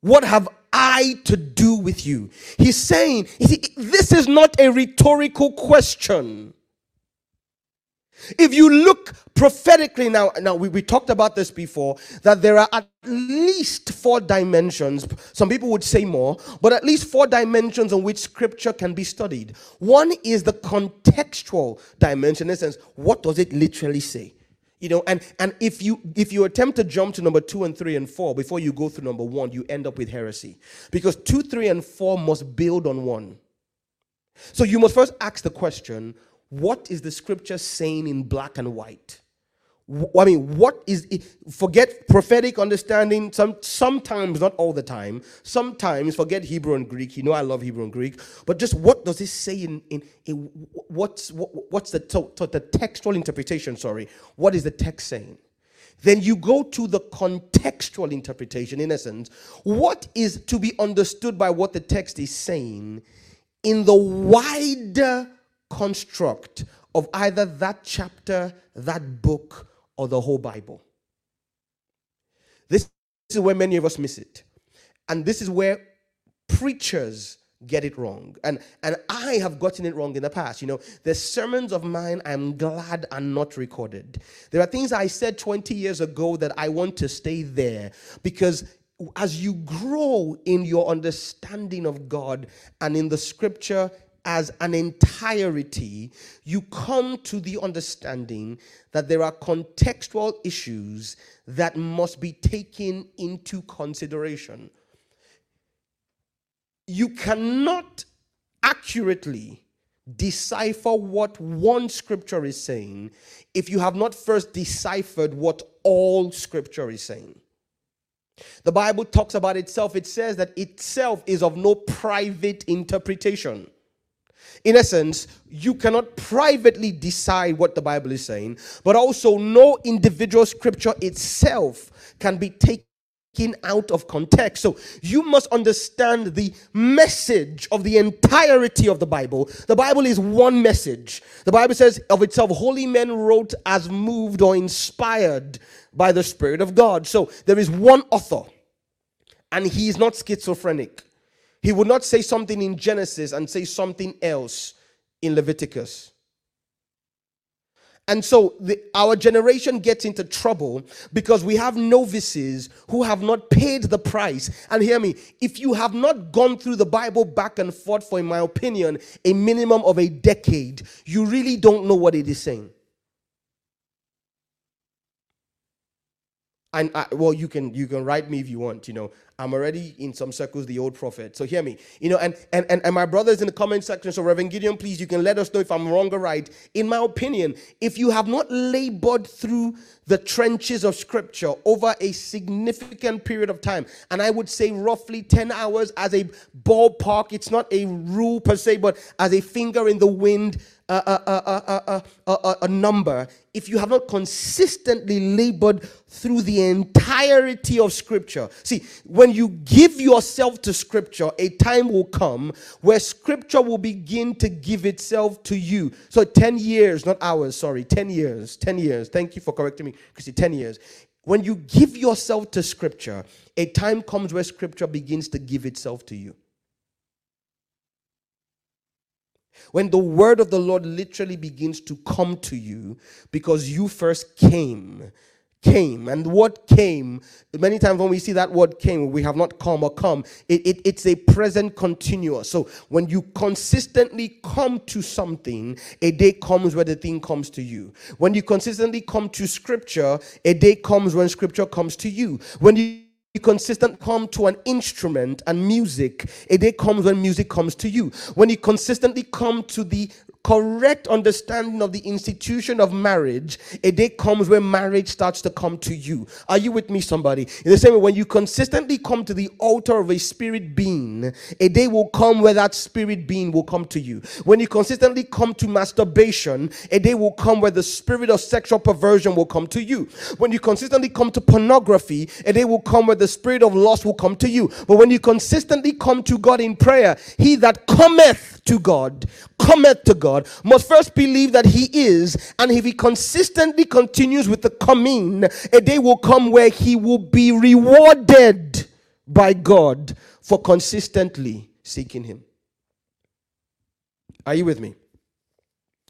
S3: What have I to do with you? He's saying, see, this is not a rhetorical question. If you look prophetically now, now we, we talked about this before, that there are at least four dimensions. Some people would say more, but at least four dimensions on which scripture can be studied. One is the contextual dimension, in a sense, what does it literally say? You know, and, and if you if you attempt to jump to number two and three and four before you go through number one, you end up with heresy. Because two, three, and four must build on one. So you must first ask the question what is the scripture saying in black and white? I mean, what is it? Forget prophetic understanding. Some sometimes, not all the time. Sometimes forget Hebrew and Greek. You know, I love Hebrew and Greek. But just what does this say in in, in what's what, what's the the textual interpretation? Sorry, what is the text saying? Then you go to the contextual interpretation. In essence, what is to be understood by what the text is saying in the wider construct of either that chapter, that book, or the whole Bible. This is where many of us miss it. And this is where preachers get it wrong. And and I have gotten it wrong in the past. You know, the sermons of mine I'm glad are not recorded. There are things I said 20 years ago that I want to stay there because as you grow in your understanding of God and in the scripture as an entirety, you come to the understanding that there are contextual issues that must be taken into consideration. You cannot accurately decipher what one scripture is saying if you have not first deciphered what all scripture is saying. The Bible talks about itself, it says that itself is of no private interpretation. In essence, you cannot privately decide what the Bible is saying, but also no individual scripture itself can be taken out of context. So you must understand the message of the entirety of the Bible. The Bible is one message. The Bible says of itself, holy men wrote as moved or inspired by the Spirit of God. So there is one author, and he is not schizophrenic. He would not say something in Genesis and say something else in Leviticus. And so the, our generation gets into trouble because we have novices who have not paid the price. And hear me, if you have not gone through the Bible back and forth for, in my opinion, a minimum of a decade, you really don't know what it is saying. And I, well you can you can write me if you want you know. I'm already in some circles the old prophet. So hear me you know and and and, and my brothers in the comment section so reverend gideon please you can let us know if i'm wrong or right. In my opinion if you have not labored through the trenches of scripture over a significant period of time and i would say roughly 10 hours as a ballpark it's not a rule per se but as a finger in the wind a, a, a, number if you have not consistently labored through the entirety of Scripture. See, when you give yourself to Scripture, a time will come where Scripture will begin to give itself to you. So, 10 years, not hours, sorry, 10 years, 10 years. Thank you for correcting me, Christy, 10 years. When you give yourself to Scripture, a time comes where Scripture begins to give itself to you. When the word of the Lord literally begins to come to you because you first came came. And what came many times when we see that word came we have not come or come. It, it, it's a present continuous. So when you consistently come to something a day comes where the thing comes to you. When you consistently come to scripture a day comes when scripture comes to you. When you consistent come to an instrument and music, a day comes when music comes to you. When you consistently come to the correct understanding of the institution of marriage, a day comes when marriage starts to come to you. Are you with me, somebody? In the same way, when you consistently come to the altar of a spirit being, a day will come where that spirit being will come to you. When you consistently come to masturbation, a day will come where the spirit of sexual perversion will come to you. When you consistently come to pornography, a day will come where the spirit of lust will come to you. But when you consistently come to God in prayer, he that cometh to God, cometh to God, must first believe that he is. And if he consistently continues with the coming, a day will come where he will be rewarded by God for consistently seeking him. Are you with me?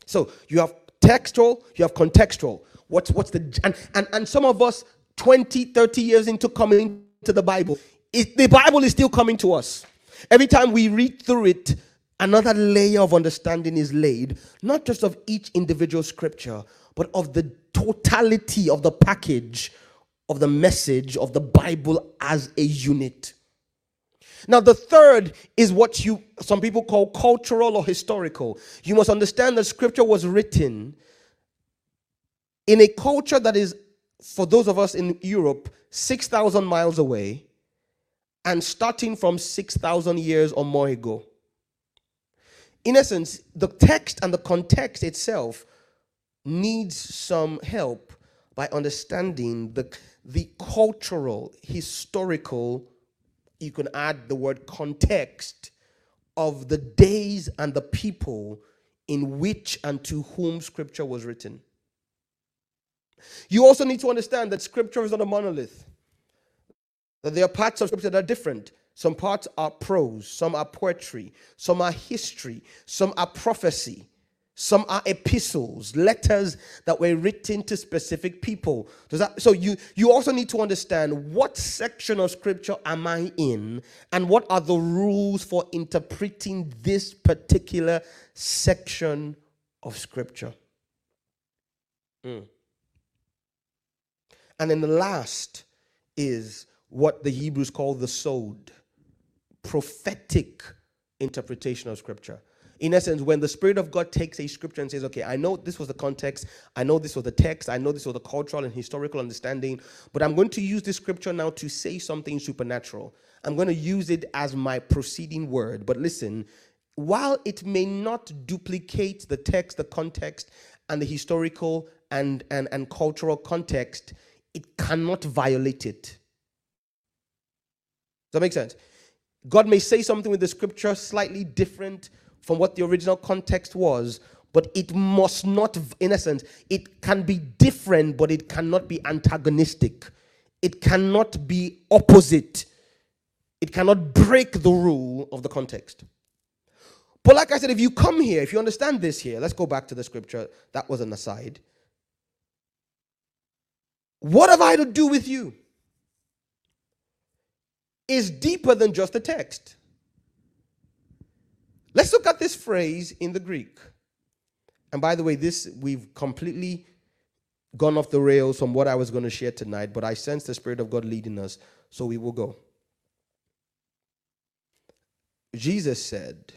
S3: So you have textual, you have contextual. What's what's the and and, and some of us 20, 30 years into coming to the Bible, it, the Bible is still coming to us. Every time we read through it, another layer of understanding is laid, not just of each individual scripture, but of the totality of the package of the message of the Bible as a unit. Now, the third is what you some people call cultural or historical. You must understand that scripture was written in a culture that is, for those of us in Europe, 6,000 miles away and starting from 6,000 years or more ago. In essence, the text and the context itself needs some help by understanding the, the cultural, historical, you can add the word context of the days and the people in which and to whom scripture was written. You also need to understand that scripture is not a monolith, that there are parts of scripture that are different. Some parts are prose, some are poetry, some are history, some are prophecy. Some are epistles, letters that were written to specific people. That, so you, you also need to understand what section of scripture am I in and what are the rules for interpreting this particular section of scripture. Mm. And then the last is what the Hebrews call the sod, prophetic interpretation of scripture in essence, when the Spirit of God takes a scripture and says, okay, I know this was the context, I know this was the text, I know this was the cultural and historical understanding, but I'm going to use this scripture now to say something supernatural. I'm going to use it as my proceeding word. But listen, while it may not duplicate the text, the context, and the historical and, and, and cultural context, it cannot violate it. Does that make sense? God may say something with the scripture slightly different from what the original context was, but it must not, in essence, it can be different, but it cannot be antagonistic. It cannot be opposite. It cannot break the rule of the context. But like I said, if you come here, if you understand this here, let's go back to the scripture. That was an aside. What have I to do with you? Is deeper than just a text. Let's look at this phrase in the Greek. And by the way, this we've completely gone off the rails from what I was going to share tonight, but I sense the Spirit of God leading us, so we will go. Jesus said,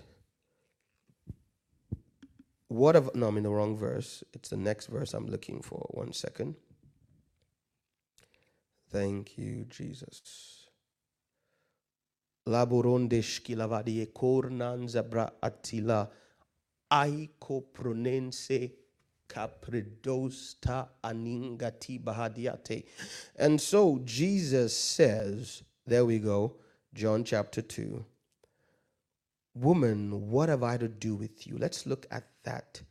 S3: What of no, I'm in the wrong verse. It's the next verse I'm looking for. One second. Thank you, Jesus. Laborondesh kilavadie kornan zabra atila aiko pronense capridosta aningati bahadiate. And so Jesus says, there we go, John chapter 2. Woman, what have I to do with you? Let's look at that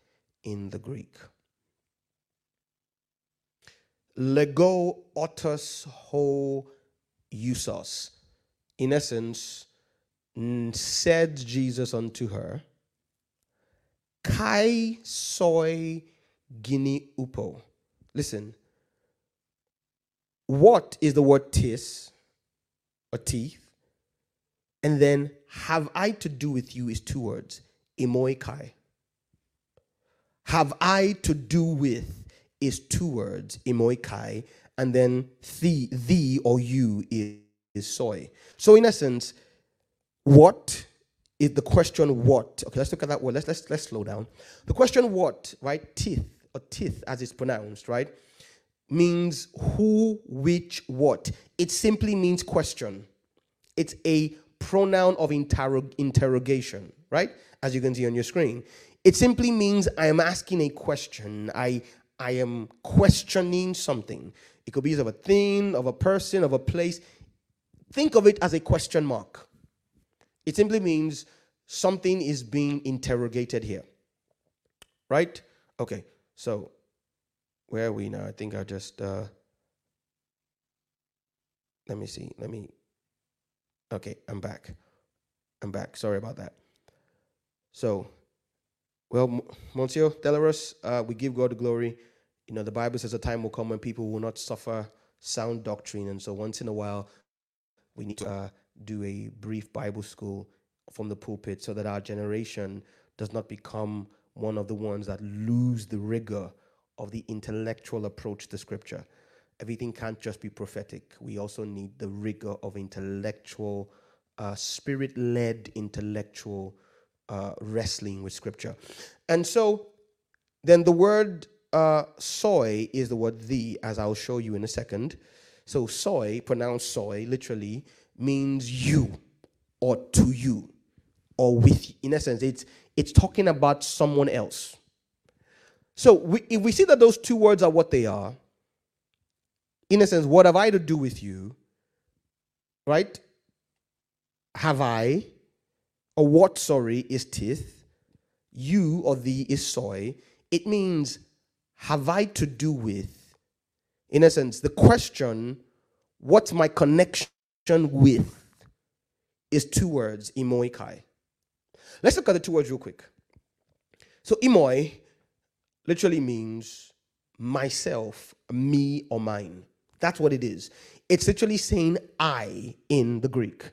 S3: in the Greek. Lego otos ho usos in essence, said Jesus unto her, Kai soy gini upo. Listen, what is the word tis or teeth? And then have I to do with you is two words, imoikai. Have I to do with is two words, imoikai, and then the, thee or you is is soy. So in essence, what is the question what? Okay, let's look at that word. Let's let's let's slow down. The question what, right? Teeth or teeth as it's pronounced, right? Means who, which, what. It simply means question. It's a pronoun of interrog- interrogation, right? As you can see on your screen. It simply means I am asking a question. I I am questioning something. It could be of a thing, of a person, of a place. Think of it as a question mark. It simply means something is being interrogated here. Right? Okay, so where are we now? I think I just, uh, let me see. Let me, okay, I'm back. I'm back. Sorry about that. So, Well, Monsieur Delarus, uh, we give God the glory. You know, the Bible says a time will come when people will not suffer sound doctrine. And so once in a while, we need to uh, do a brief Bible school from the pulpit so that our generation does not become one of the ones that lose the rigor of the intellectual approach to scripture. Everything can't just be prophetic. We also need the rigor of intellectual, uh, spirit led intellectual uh, wrestling with scripture. And so then the word uh, soy is the word the, as I'll show you in a second. So soy, pronounced soy, literally means you or to you or with you. In essence, it's it's talking about someone else. So we, if we see that those two words are what they are, in a sense, what have I to do with you? Right? Have I? Or what, sorry, is tith, you or thee is soy, it means have I to do with, in essence, the question, what's my connection with, is two words, imoi kai. Let's look at the two words real quick. So, imoi literally means myself, me, or mine. That's what it is. It's literally saying I in the Greek.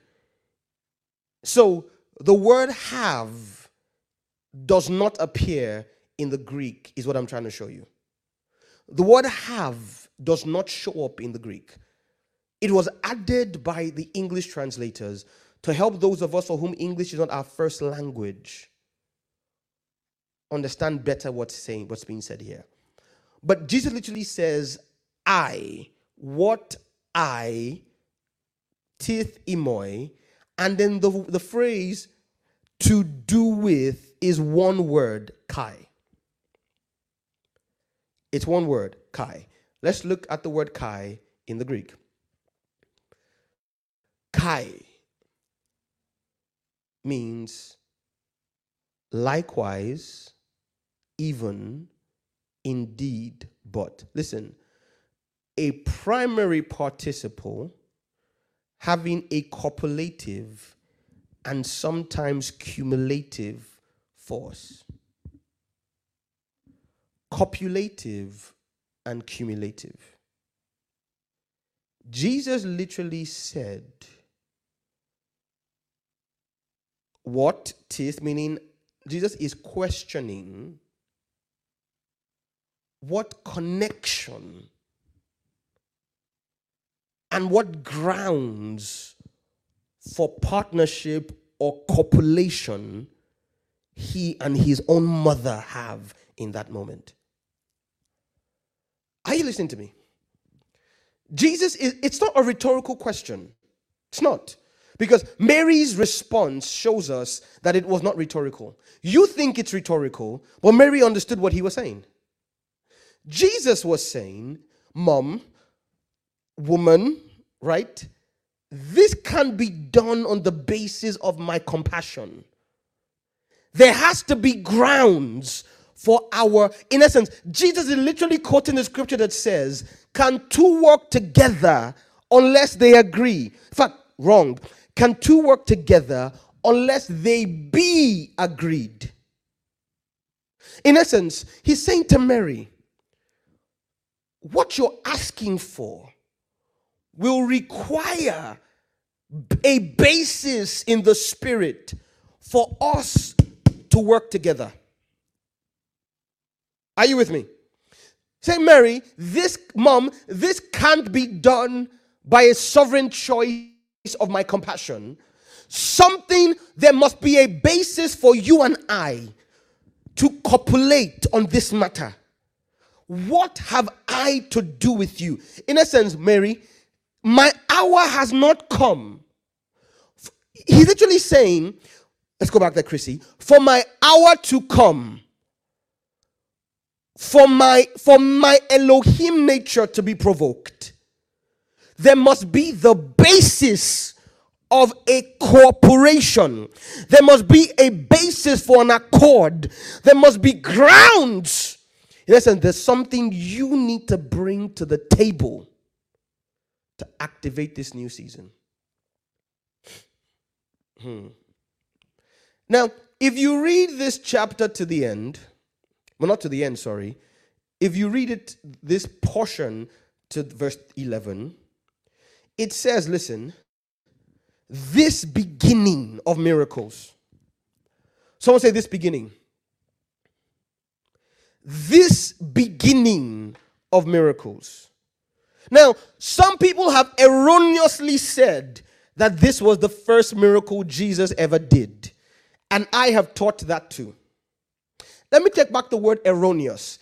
S3: So, the word have does not appear in the Greek, is what I'm trying to show you. The word have does not show up in the Greek. It was added by the English translators to help those of us for whom English is not our first language understand better what's saying, what's being said here. But Jesus literally says, I, what I, tith imoi, and then the, the phrase to do with is one word, kai. It's one word, kai. Let's look at the word kai in the Greek. Kai means likewise, even, indeed, but. Listen, a primary participle having a copulative and sometimes cumulative force. Copulative and cumulative. Jesus literally said, What tis, meaning Jesus is questioning what connection and what grounds for partnership or copulation he and his own mother have in that moment. Are you listening to me? Jesus is, it's not a rhetorical question. It's not. Because Mary's response shows us that it was not rhetorical. You think it's rhetorical, but Mary understood what he was saying. Jesus was saying, Mom, woman, right? This can be done on the basis of my compassion. There has to be grounds for our, in essence, Jesus is literally quoting the scripture that says, Can two work together unless they agree? In fact, wrong. Can two work together unless they be agreed? In essence, he's saying to Mary, What you're asking for will require a basis in the spirit for us to work together. Are you with me? Say, Mary, this mom, this can't be done by a sovereign choice of my compassion. Something, there must be a basis for you and I to copulate on this matter. What have I to do with you? In essence, Mary, my hour has not come. He's literally saying, let's go back there, Chrissy, for my hour to come, for my for my Elohim nature to be provoked, there must be the basis of a cooperation. There must be a basis for an accord. There must be grounds. Essence, there's something you need to bring to the table to activate this new season. Hmm. Now, if you read this chapter to the end, well, not to the end, sorry, if you read it, this portion to verse 11, it says, listen, this beginning of miracles. Someone say, this beginning. This beginning of miracles. Now, some people have erroneously said that this was the first miracle Jesus ever did. And I have taught that too. Let me take back the word erroneous.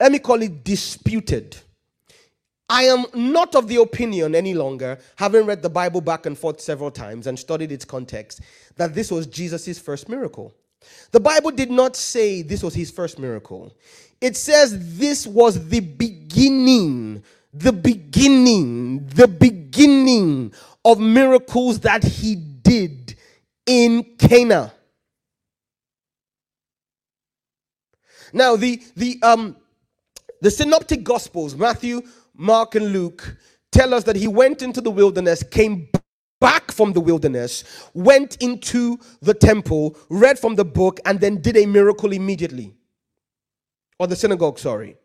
S3: Let me call it disputed. I am not of the opinion any longer, having read the Bible back and forth several times and studied its context, that this was Jesus' first miracle. The Bible did not say this was his first miracle. It says this was the beginning, the beginning, the beginning of miracles that he did in Cana. Now, the the um the synoptic gospels, Matthew, Mark, and Luke, tell us that he went into the wilderness, came back from the wilderness, went into the temple, read from the book, and then did a miracle immediately. Or the synagogue, sorry.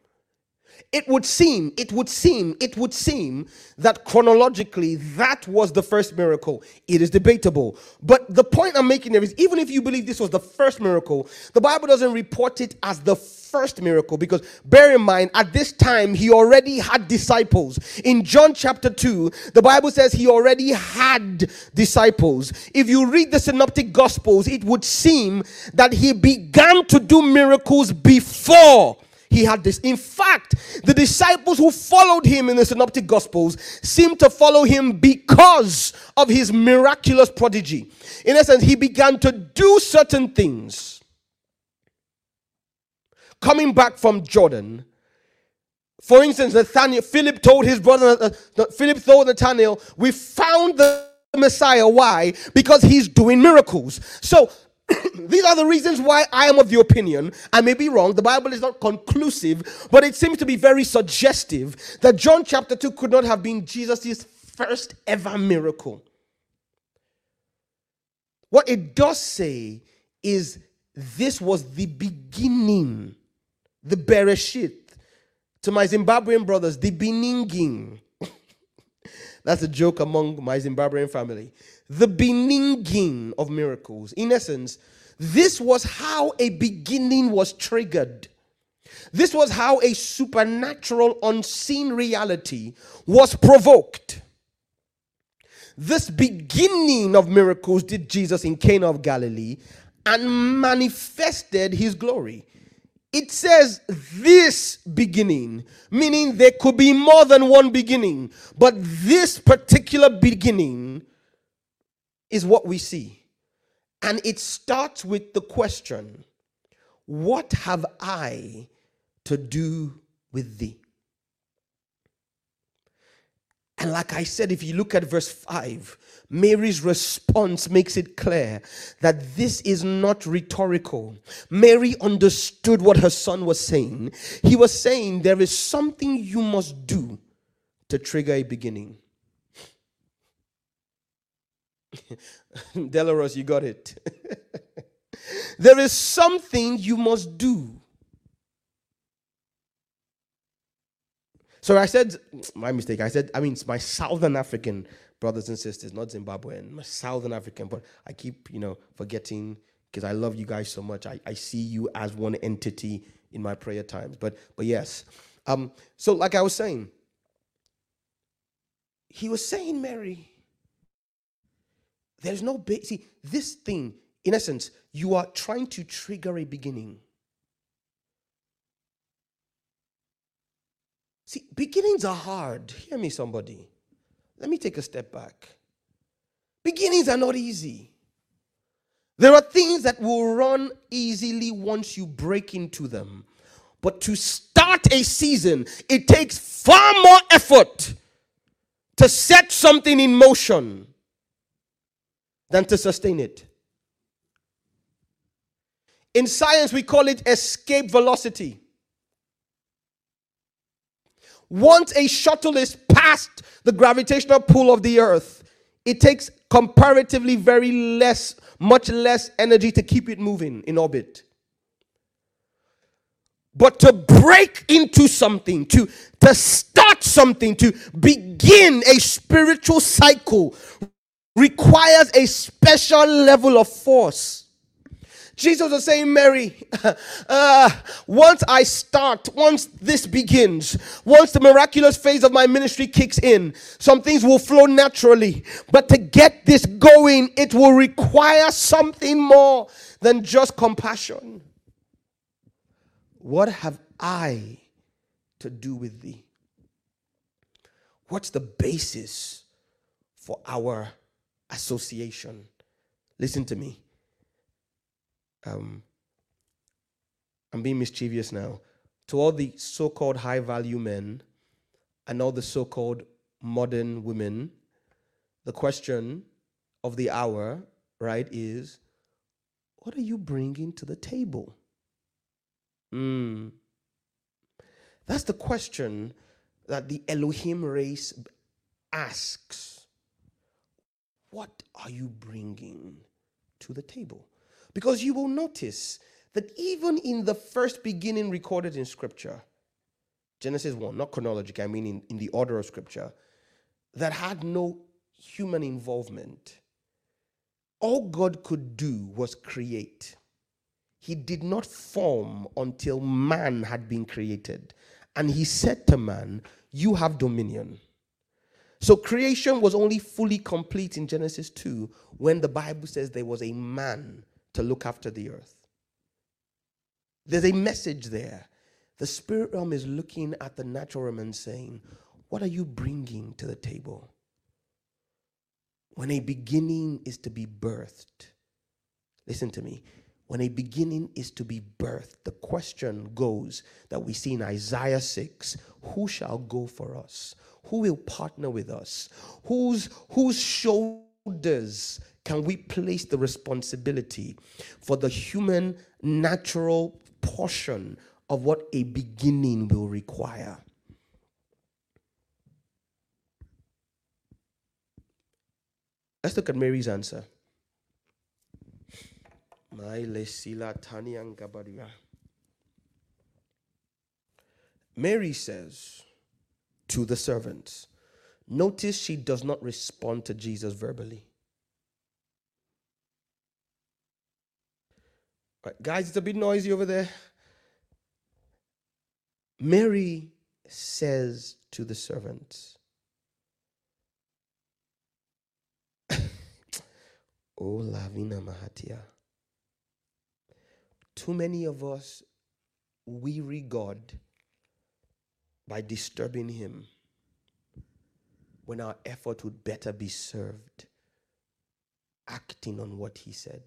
S3: It would seem, it would seem, it would seem that chronologically that was the first miracle. It is debatable. But the point I'm making there is even if you believe this was the first miracle, the Bible doesn't report it as the first miracle because bear in mind, at this time he already had disciples. In John chapter 2, the Bible says he already had disciples. If you read the synoptic gospels, it would seem that he began to do miracles before he had this. In fact, the disciples who followed him in the synoptic gospels seem to follow him because of his miraculous prodigy. In essence, he began to do certain things. Coming back from Jordan, for instance, Nathaniel, Philip told his brother, uh, Philip told Nathaniel, we found the Messiah. Why? Because he's doing miracles. So (coughs) these are the reasons why I am of the opinion, I may be wrong, the Bible is not conclusive, but it seems to be very suggestive that John chapter 2 could not have been Jesus' first ever miracle. What it does say is this was the beginning, the Bereshit. To my Zimbabwean brothers, the beginning. (laughs) That's a joke among my Zimbabwean family the beginning of miracles. In essence, this was how a beginning was triggered. This was how a supernatural, unseen reality was provoked. This beginning of miracles did Jesus in Cana of Galilee and manifested his glory. It says this beginning, meaning there could be more than one beginning, but this particular beginning is what we see. And it starts with the question What have I to do with thee? And like I said, if you look at verse 5, Mary's response makes it clear that this is not rhetorical. Mary understood what her son was saying. He was saying, There is something you must do to trigger a beginning. (laughs) Delaros, you got it. (laughs) there is something you must do. So I said, my mistake. I said, I mean, my Southern African brothers and sisters, not Zimbabwean, my Southern African, but I keep, you know, forgetting because I love you guys so much. I, I see you as one entity in my prayer times. But but yes. Um, so like I was saying, he was saying, Mary, there's no ba- see this thing. In essence, you are trying to trigger a beginning. See, beginnings are hard. Hear me, somebody. Let me take a step back. Beginnings are not easy. There are things that will run easily once you break into them. But to start a season, it takes far more effort to set something in motion than to sustain it. In science, we call it escape velocity. Once a shuttle is past the gravitational pull of the earth, it takes comparatively very less, much less energy to keep it moving in orbit. But to break into something, to, to start something, to begin a spiritual cycle requires a special level of force. Jesus was saying, Mary, (laughs) uh, once I start, once this begins, once the miraculous phase of my ministry kicks in, some things will flow naturally. But to get this going, it will require something more than just compassion. What have I to do with thee? What's the basis for our association? Listen to me um, I'm being mischievous now, to all the so called high value men and all the so called modern women, the question of the hour, right, is what are you bringing to the table? Mm. That's the question that the Elohim race asks. What are you bringing to the table? Because you will notice that even in the first beginning recorded in Scripture, Genesis 1, not chronological, I mean in, in the order of Scripture, that had no human involvement, all God could do was create. He did not form until man had been created. And he said to man, You have dominion. So creation was only fully complete in Genesis 2 when the Bible says there was a man to look after the earth. There's a message there. The spirit realm is looking at the natural realm and saying, What are you bringing to the table? When a beginning is to be birthed, listen to me. When a beginning is to be birthed, the question goes that we see in Isaiah 6 Who shall go for us? Who will partner with us? Whose, whose shoulders can we place the responsibility for the human natural portion of what a beginning will require? Let's look at Mary's answer. Mary says to the servants, notice she does not respond to Jesus verbally. Right, guys, it's a bit noisy over there. Mary says to the servants, (laughs) Oh, Lavina Mahatia. Too many of us weary God by disturbing Him when our effort would better be served acting on what He said.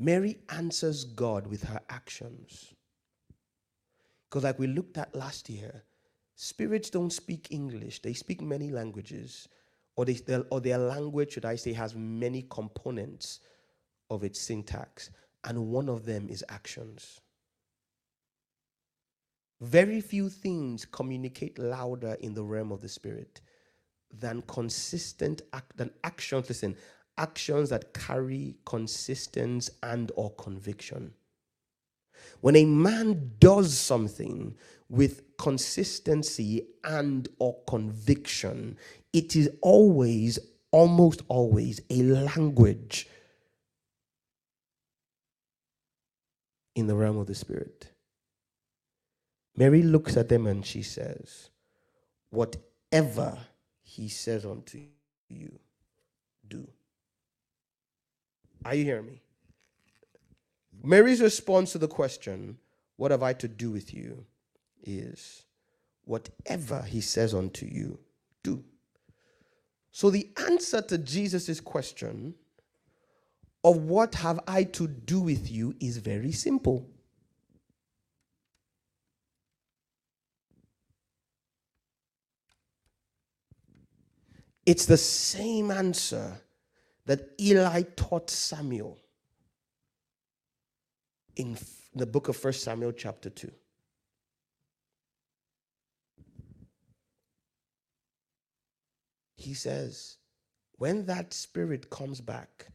S3: Mary answers God with her actions. Because, like we looked at last year, spirits don't speak English, they speak many languages, or, they, or their language, should I say, has many components of its syntax, and one of them is actions. Very few things communicate louder in the realm of the spirit than consistent than actions. Listen, actions that carry consistency and or conviction when a man does something with consistency and or conviction it is always almost always a language in the realm of the spirit mary looks at them and she says whatever he says unto you do are you hearing me? Mary's response to the question, What have I to do with you? is whatever he says unto you, do. So the answer to Jesus' question of what have I to do with you is very simple. It's the same answer that Eli taught Samuel in the book of First Samuel, chapter 2. He says, when that spirit comes back,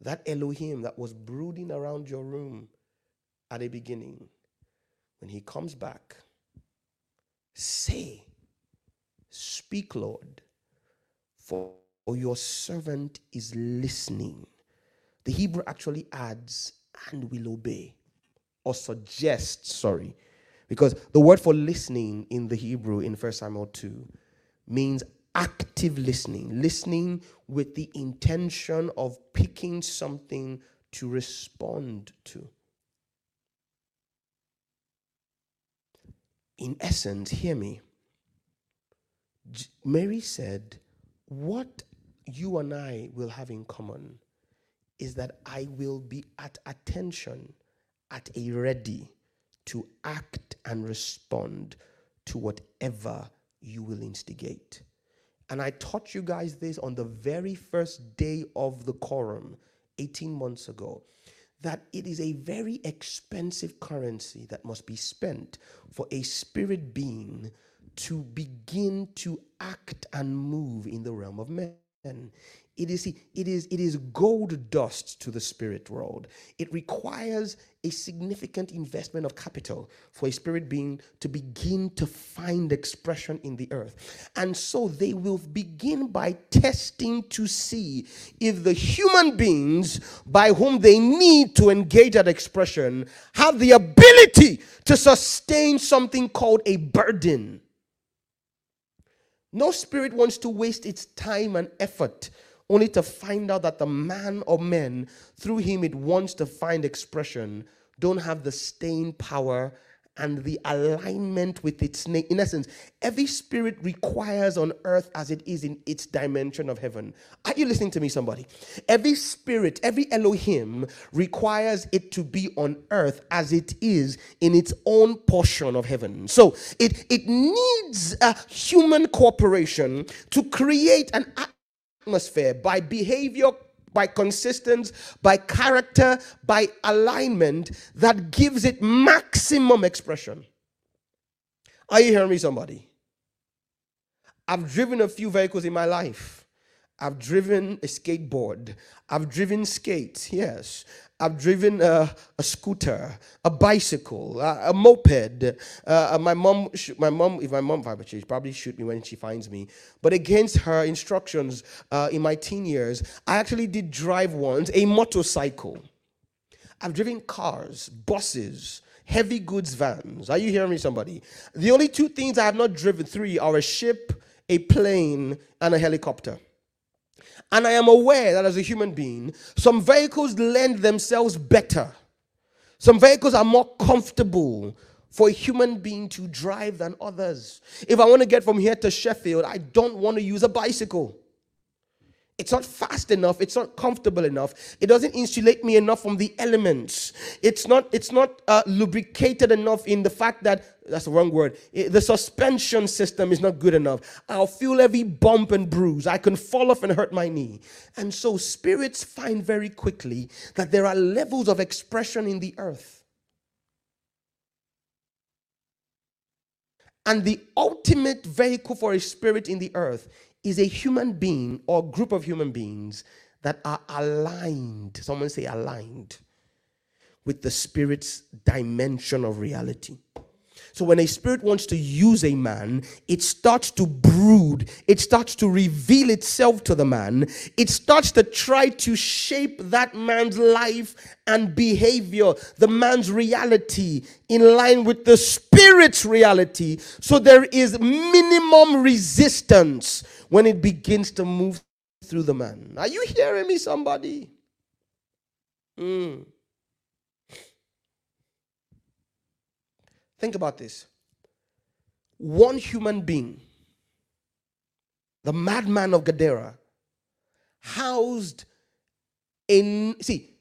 S3: that Elohim that was brooding around your room at the beginning, when he comes back, say, Speak, Lord, for your servant is listening. The Hebrew actually adds, and will obey, or suggests, sorry, because the word for listening in the Hebrew in 1 Samuel 2 means active listening, listening with the intention of picking something to respond to. In essence, hear me. Mary said, What you and I will have in common is that I will be at attention, at a ready to act and respond to whatever you will instigate. And I taught you guys this on the very first day of the quorum 18 months ago that it is a very expensive currency that must be spent for a spirit being to begin to act and move in the realm of men. It is, it, is, it is gold dust to the spirit world. It requires a significant investment of capital for a spirit being to begin to find expression in the earth. And so they will begin by testing to see if the human beings by whom they need to engage that expression have the ability to sustain something called a burden. No spirit wants to waste its time and effort only to find out that the man or men through him it wants to find expression don't have the staying power and the alignment with its name. In essence, every spirit requires on earth as it is in its dimension of heaven. Are you listening to me, somebody? Every spirit, every Elohim requires it to be on earth as it is in its own portion of heaven. So it, it needs a human cooperation to create an atmosphere by behavior by consistency, by character, by alignment that gives it maximum expression. Are you hearing me, somebody? I've driven a few vehicles in my life. I've driven a skateboard. I've driven skates, yes. I've driven a, a scooter, a bicycle, a, a moped. Uh, my mom, my mom, if my mom, she probably shoot me when she finds me. But against her instructions uh, in my teen years, I actually did drive once a motorcycle. I've driven cars, buses, heavy goods vans. Are you hearing me, somebody? The only two things I have not driven, three, are a ship, a plane, and a helicopter. And I am aware that as a human being, some vehicles lend themselves better. Some vehicles are more comfortable for a human being to drive than others. If I want to get from here to Sheffield, I don't want to use a bicycle. It's not fast enough. It's not comfortable enough. It doesn't insulate me enough from the elements. It's not. It's not uh, lubricated enough in the fact that that's the wrong word. The suspension system is not good enough. I'll feel every bump and bruise. I can fall off and hurt my knee. And so spirits find very quickly that there are levels of expression in the earth. And the ultimate vehicle for a spirit in the earth is a human being or group of human beings that are aligned. Someone say aligned with the spirit's dimension of reality. So when a spirit wants to use a man, it starts to brood, it starts to reveal itself to the man, it starts to try to shape that man's life and behavior, the man's reality in line with the spirit's reality. So there is minimum resistance when it begins to move through the man. Are you hearing me, somebody? Mm. Think about this. One human being, the madman of Gadara, housed in, see,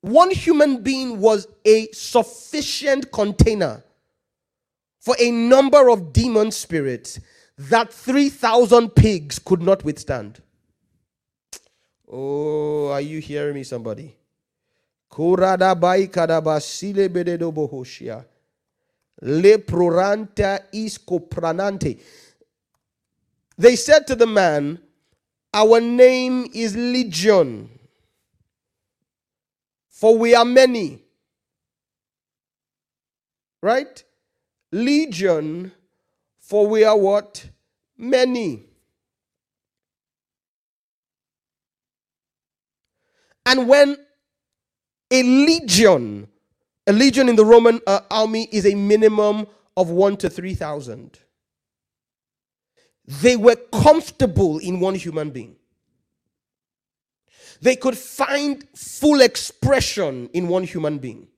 S3: one human being was a sufficient container for a number of demon spirits that 3,000 pigs could not withstand. Oh, are you hearing me, somebody? Leproranta is copranante. They said to the man, Our name is Legion, for we are many. Right? Legion, for we are what? Many. And when a legion, a legion in the Roman uh, army is a minimum of one to 3,000. They were comfortable in one human being. They could find full expression in one human being.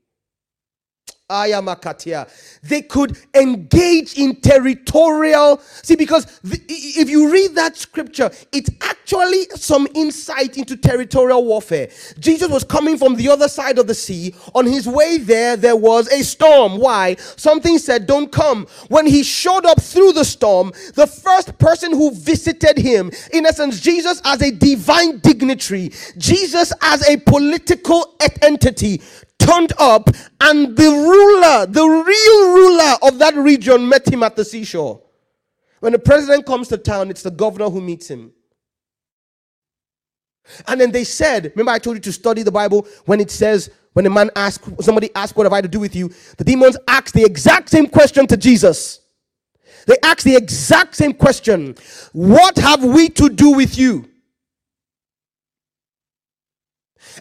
S3: They could engage in territorial. See, because the, if you read that scripture, it's actually some insight into territorial warfare. Jesus was coming from the other side of the sea. On his way there, there was a storm. Why? Something said, Don't come. When he showed up through the storm, the first person who visited him, in essence, Jesus as a divine dignitary, Jesus as a political entity, turned up, and the ruler, the real ruler of that region, met him at the seashore. When the president comes to town, it's the governor who meets him. And then they said, remember I told you to study the Bible when it says, when a man asks, somebody asks, What have I to do with you? The demons ask the exact same question to Jesus. They ask the exact same question What have we to do with you?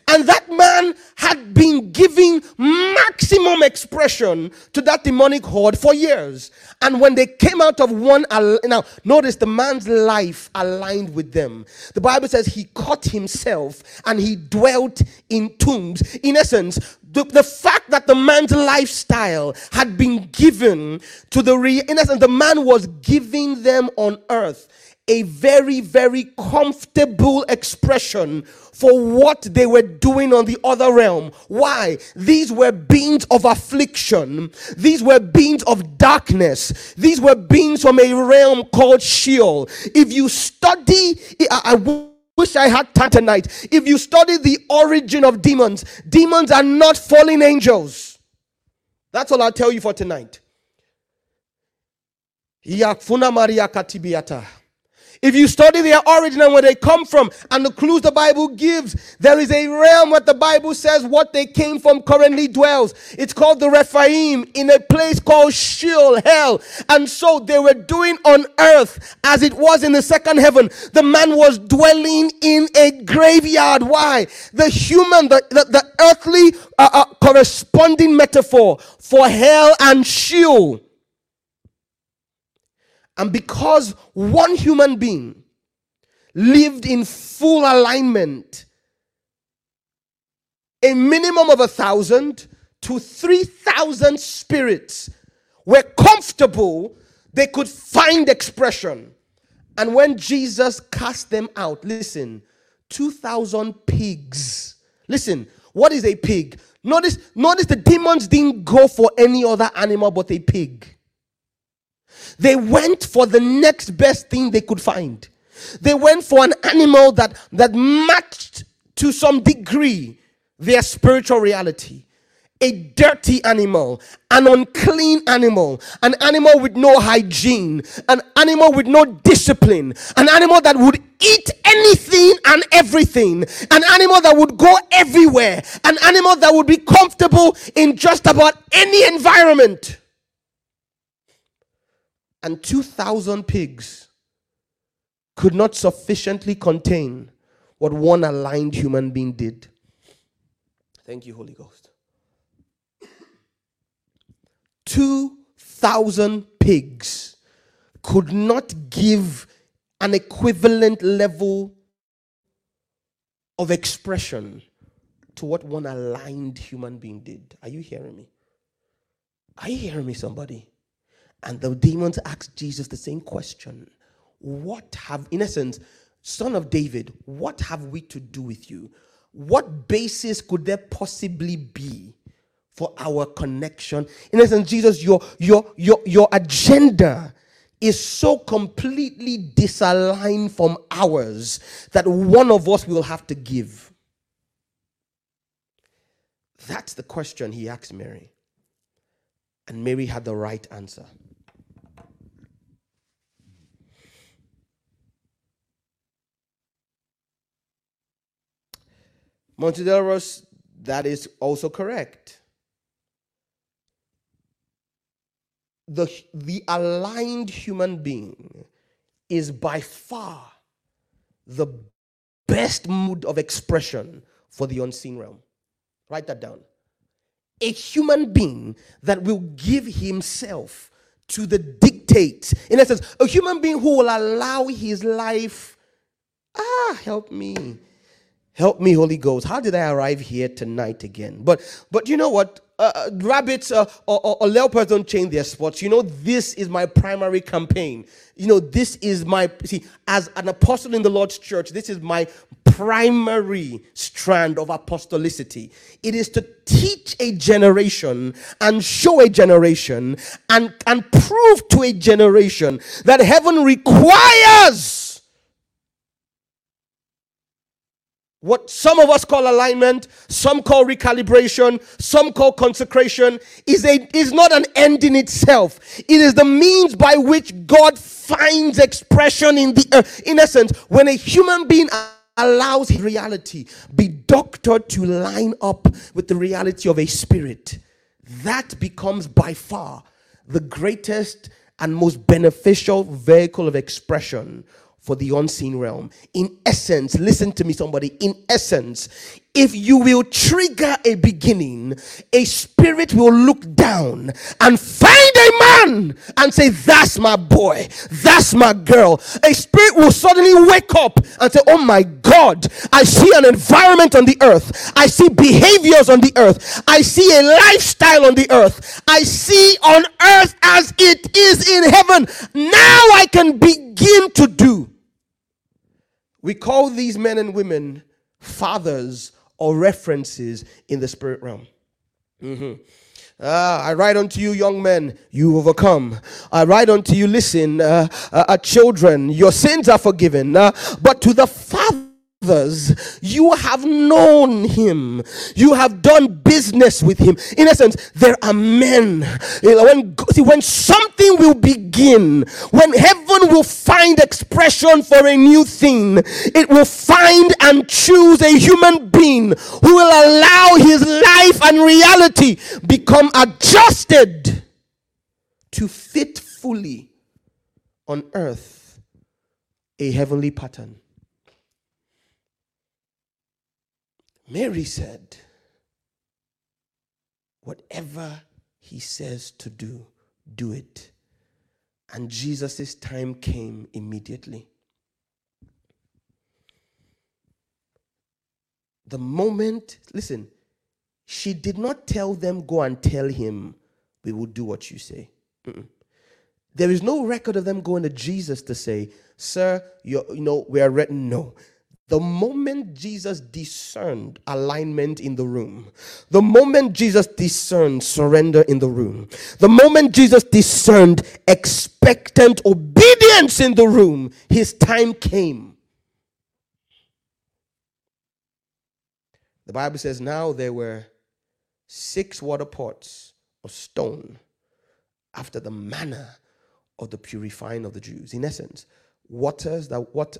S3: And that man had been giving maximum expression to that demonic horde for years. And when they came out of one, now notice the man's life aligned with them. The Bible says he caught himself and he dwelt in tombs. In essence, the, the fact that the man's lifestyle had been given to the, re, in essence, the man was giving them on earth a very, very comfortable expression for what they were doing on the other realm. Why? These were beings of affliction, these were beings of darkness, these were beings from a realm called Sheol. If you study, I, I wish I had time tonight. If you study the origin of demons, demons are not fallen angels. That's all I'll tell you for tonight. Yakfuna Maria Katibiata. If you study their origin and where they come from and the clues the Bible gives, there is a realm where the Bible says what they came from currently dwells. It's called the Rephaim in a place called Sheol, hell. And so they were doing on earth as it was in the second heaven. The man was dwelling in a graveyard. Why? The human, the, the, the earthly uh, uh, corresponding metaphor for hell and Sheol and because one human being lived in full alignment, a minimum of a thousand to three thousand spirits were comfortable, they could find expression. And when Jesus cast them out, listen, 2,000 pigs. Listen, what is a pig? Notice, notice the demons didn't go for any other animal but a pig. They went for the next best thing they could find. They went for an animal that, that matched to some degree their spiritual reality. A dirty animal, an unclean animal, an animal with no hygiene, an animal with no discipline, an animal that would eat anything and everything, an animal that would go everywhere, an animal that would be comfortable in just about any environment and 2,000 pigs could not sufficiently contain what one aligned human being did. Thank you, Holy Ghost. 2,000 pigs could not give an equivalent level of expression to what one aligned human being did. Are you hearing me? Are you hearing me, somebody? And the demons asked Jesus the same question What have, in essence, son of David, what have we to do with you? What basis could there possibly be for our connection? In essence, Jesus, your, your, your, your agenda is so completely disaligned from ours that one of us will have to give. That's the question he asked Mary. And Mary had the right answer. Montideros, that is also correct. The, the aligned human being is by far the best mood of expression for the unseen realm. Write that down. A human being that will give himself to the dictates. In essence, a human being who will allow his life. Ah, help me. Help me, Holy Ghost. How did I arrive here tonight again? But but you know what? Uh, uh, rabbits uh, or, or, or, leopards don't change their spots. You know, this is my primary campaign. You know, this is my, see, as an apostle in the Lord's church, this is my primary strand of apostolicity. It is to teach a generation and show a generation and, and prove to a generation that heaven requires what some of us call alignment, some call recalibration, some call consecration, is, a, is not an end in itself. It is the means by which God finds expression in the earth. In essence, when a human being allows his reality be doctored to line up with the reality of a spirit, that becomes by far the greatest and most beneficial vehicle of expression for the unseen realm. In essence, listen to me, somebody. In essence, if you will trigger a beginning, a spirit will look down and find a man and say, That's my boy, that's my girl. A spirit will suddenly wake up and say, Oh my God, I see an environment on the earth, I see behaviors on the earth, I see a lifestyle on the earth, I see on earth as it is in heaven. Now I can begin to do. We call these men and women fathers or references in the spirit realm. Mm-hmm. Uh, I write unto you, young men, you overcome. I write unto you, listen, uh, uh, uh children, your sins are forgiven. Uh, but to the father, others, you have known him. You have done business with him. In essence, there are men. When, see, when something will begin, when heaven will find expression for a new thing, it will find and choose a human being who will allow his life and reality become adjusted to fit fully on earth a heavenly pattern. Mary said, Whatever he says to do, do it. And Jesus' time came immediately. The moment, listen, she did not tell them, go and tell him, we will do what you say. Mm-mm. There is no record of them going to Jesus to say, Sir, you know, we are written. No. The moment Jesus discerned alignment in the room, the moment Jesus discerned surrender in the room, the moment Jesus discerned expectant obedience in the room, his time came. The Bible says now there were six water pots of stone after the manner of the purifying of the Jews. In essence, waters that what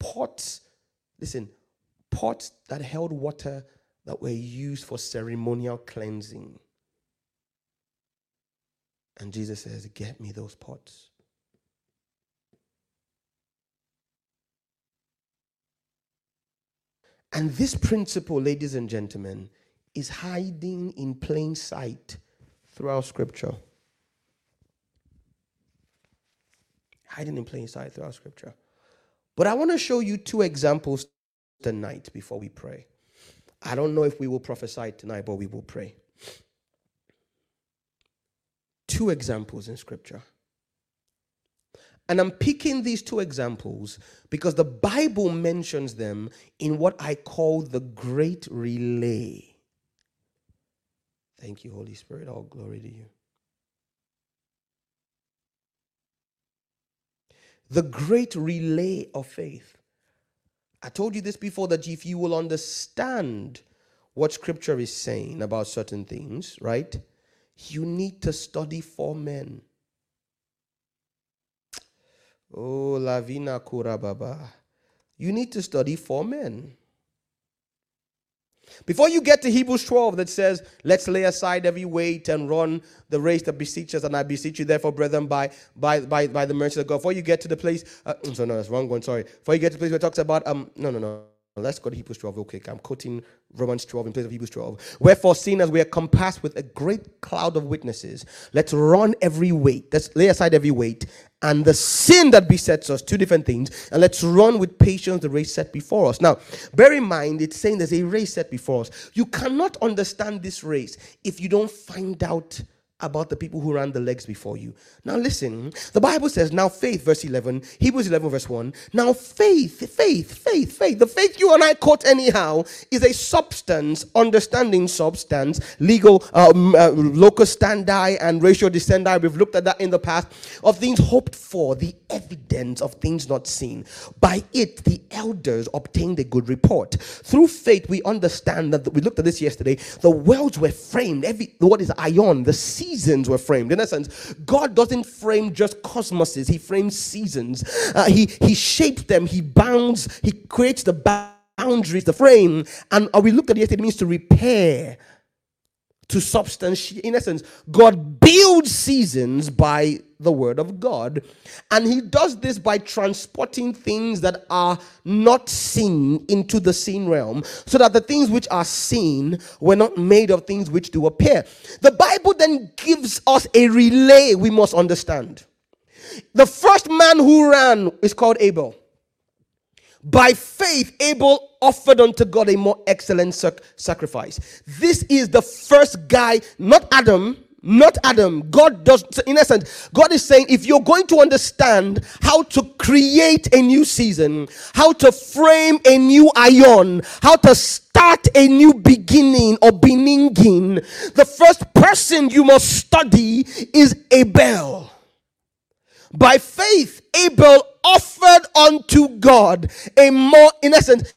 S3: pots Listen, pots that held water that were used for ceremonial cleansing. And Jesus says, Get me those pots. And this principle, ladies and gentlemen, is hiding in plain sight throughout Scripture. Hiding in plain sight throughout Scripture. But I want to show you two examples tonight before we pray. I don't know if we will prophesy tonight, but we will pray. Two examples in scripture. And I'm picking these two examples because the Bible mentions them in what I call the great relay. Thank you, Holy Spirit. All glory to you. The great relay of faith. I told you this before that if you will understand what scripture is saying about certain things, right? You need to study for men. Oh, Lavina Kurababa. You need to study for men. Before you get to Hebrews 12 that says, let's lay aside every weight and run the race that beseeches, us, and I beseech you, therefore, brethren, by by by, by the mercy of God. Before you get to the place, uh, so no, that's wrong one, sorry. Before you get to the place where it talks about, um, no, no, no. Let's go to Hebrews 12 real quick. I'm quoting Romans 12 in place of Hebrews 12. Wherefore, seeing as we are compassed with a great cloud of witnesses, let's run every weight. Let's lay aside every weight and the sin that besets us. Two different things. And let's run with patience the race set before us. Now, bear in mind, it's saying there's a race set before us. You cannot understand this race if you don't find out about the people who ran the legs before you. Now, listen, the Bible says, now faith, verse 11, Hebrews 11, verse 1. Now, faith, faith, faith, faith, the faith you and I quote anyhow is a substance, understanding substance, legal, um, uh, locus standi and ratio decidendi. We've looked at that in the past, of things hoped for, the evidence of things not seen. By it, the elders obtained a good report. Through faith, we understand that we looked at this yesterday. The worlds were framed. Every what is aion, the seasons were framed. In essence, God doesn't frame just cosmoses; He frames seasons. Uh, he He shapes them. He bounds. He creates the boundaries, the frame. And uh, we looked at it yesterday. It means to repair to substance. In essence, God builds seasons by the word of God. And he does this by transporting things that are not seen into the seen realm, so that the things which are seen were not made of things which do appear. The Bible then gives us a relay we must understand. The first man who ran is called Abel. By faith, Abel offered unto God a more excellent sac- sacrifice. This is the first guy, not Adam, not Adam. God does, in essence, God is saying if you're going to understand how to create a new season, how to frame a new aion, how to start a new beginning or beginning, the first person you must study is Abel. By faith, Abel offered unto God a more, in essence,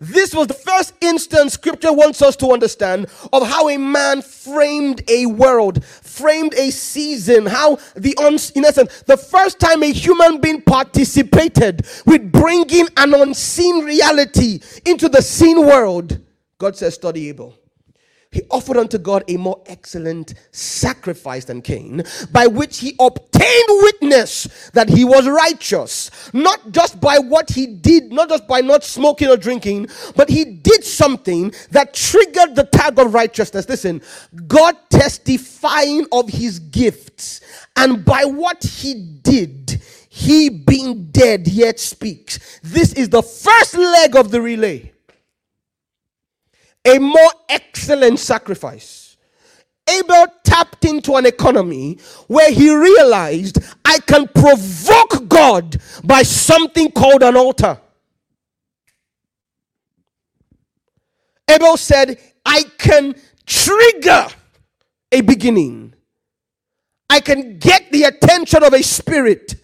S3: this was the first instance scripture wants us to understand of how a man framed a world, framed a season, how the, uns- in essence, the first time a human being participated with bringing an unseen reality into the seen world. God says, study Abel he offered unto God a more excellent sacrifice than Cain, by which he obtained witness that he was righteous, not just by what he did, not just by not smoking or drinking, but he did something that triggered the tag of righteousness. Listen, God testifying of his gifts, and by what he did, he being dead yet speaks. This is the first leg of the relay a more excellent sacrifice. Abel tapped into an economy where he realized I can provoke God by something called an altar. Abel said, I can trigger a beginning. I can get the attention of a spirit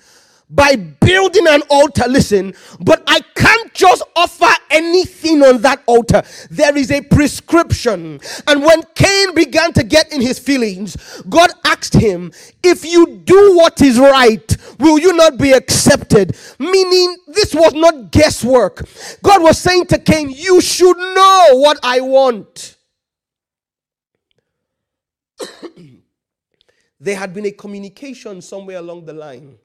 S3: by building an altar. Listen, but I can't just offer anything on that altar. There is a prescription. And when Cain began to get in his feelings, God asked him, If you do what is right, will you not be accepted? Meaning, this was not guesswork. God was saying to Cain, You should know what I want. (coughs) there had been a communication somewhere along the line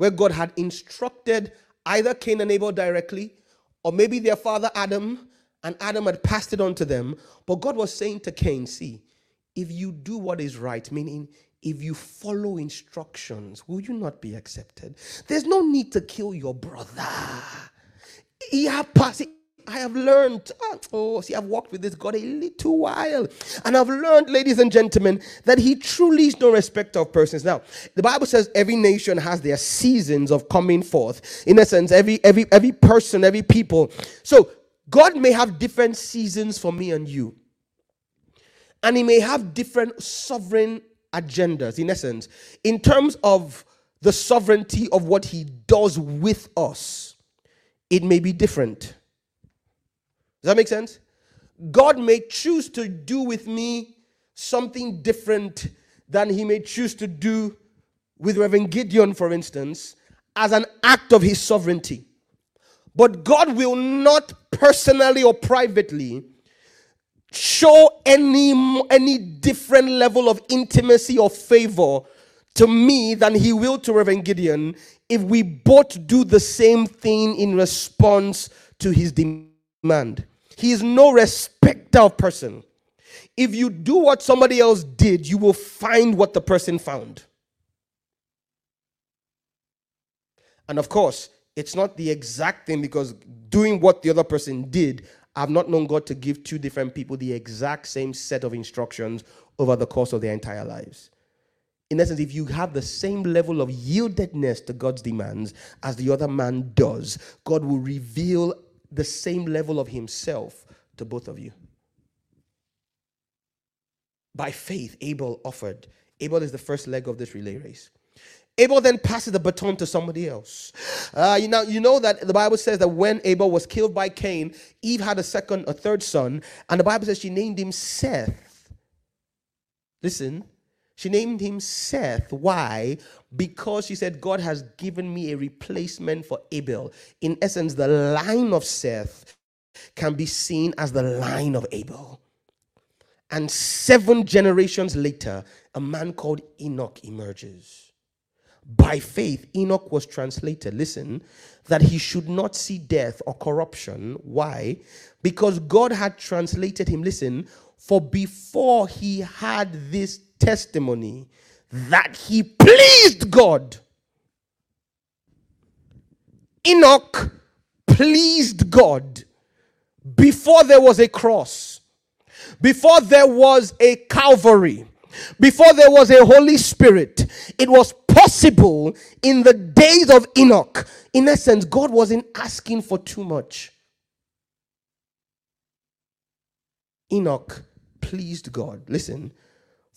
S3: where God had instructed either Cain and Abel directly, or maybe their father Adam, and Adam had passed it on to them. But God was saying to Cain, See, if you do what is right, meaning if you follow instructions, will you not be accepted? There's no need to kill your brother. He had passed I have learned, ah, oh, see, I've walked with this God a little while. And I've learned, ladies and gentlemen, that He truly is no respecter of persons. Now, the Bible says every nation has their seasons of coming forth. In essence, every every every person, every people. So God may have different seasons for me and you. And He may have different sovereign agendas, in essence, in terms of the sovereignty of what He does with us. It may be different. Does that make sense? God may choose to do with me something different than he may choose to do with Reverend Gideon, for instance, as an act of his sovereignty. But God will not personally or privately show any any different level of intimacy or favor to me than he will to Reverend Gideon if we both do the same thing in response to his demand. He is no respecter of person. If you do what somebody else did, you will find what the person found. And of course, it's not the exact thing because doing what the other person did, I've not known God to give two different people the exact same set of instructions over the course of their entire lives. In essence, if you have the same level of yieldedness to God's demands as the other man does, God will reveal the same level of Himself to both of you. By faith, Abel offered. Abel is the first leg of this relay race. Abel then passes the baton to somebody else. Uh, you know, you know that the Bible says that when Abel was killed by Cain, Eve had a second, a third son, and the Bible says she named him Seth. Listen, she named him Seth. Why? Because she said, God has given me a replacement for Abel. In essence, the line of Seth can be seen as the line of Abel. And seven generations later, a man called Enoch emerges. By faith, Enoch was translated, listen, that he should not see death or corruption. Why? Because God had translated him, listen, for before he had this testimony that he pleased God. Enoch pleased God before there was a cross, before there was a Calvary, before there was a Holy Spirit. It was possible in the days of Enoch. In essence, God wasn't asking for too much. Enoch pleased God. Listen,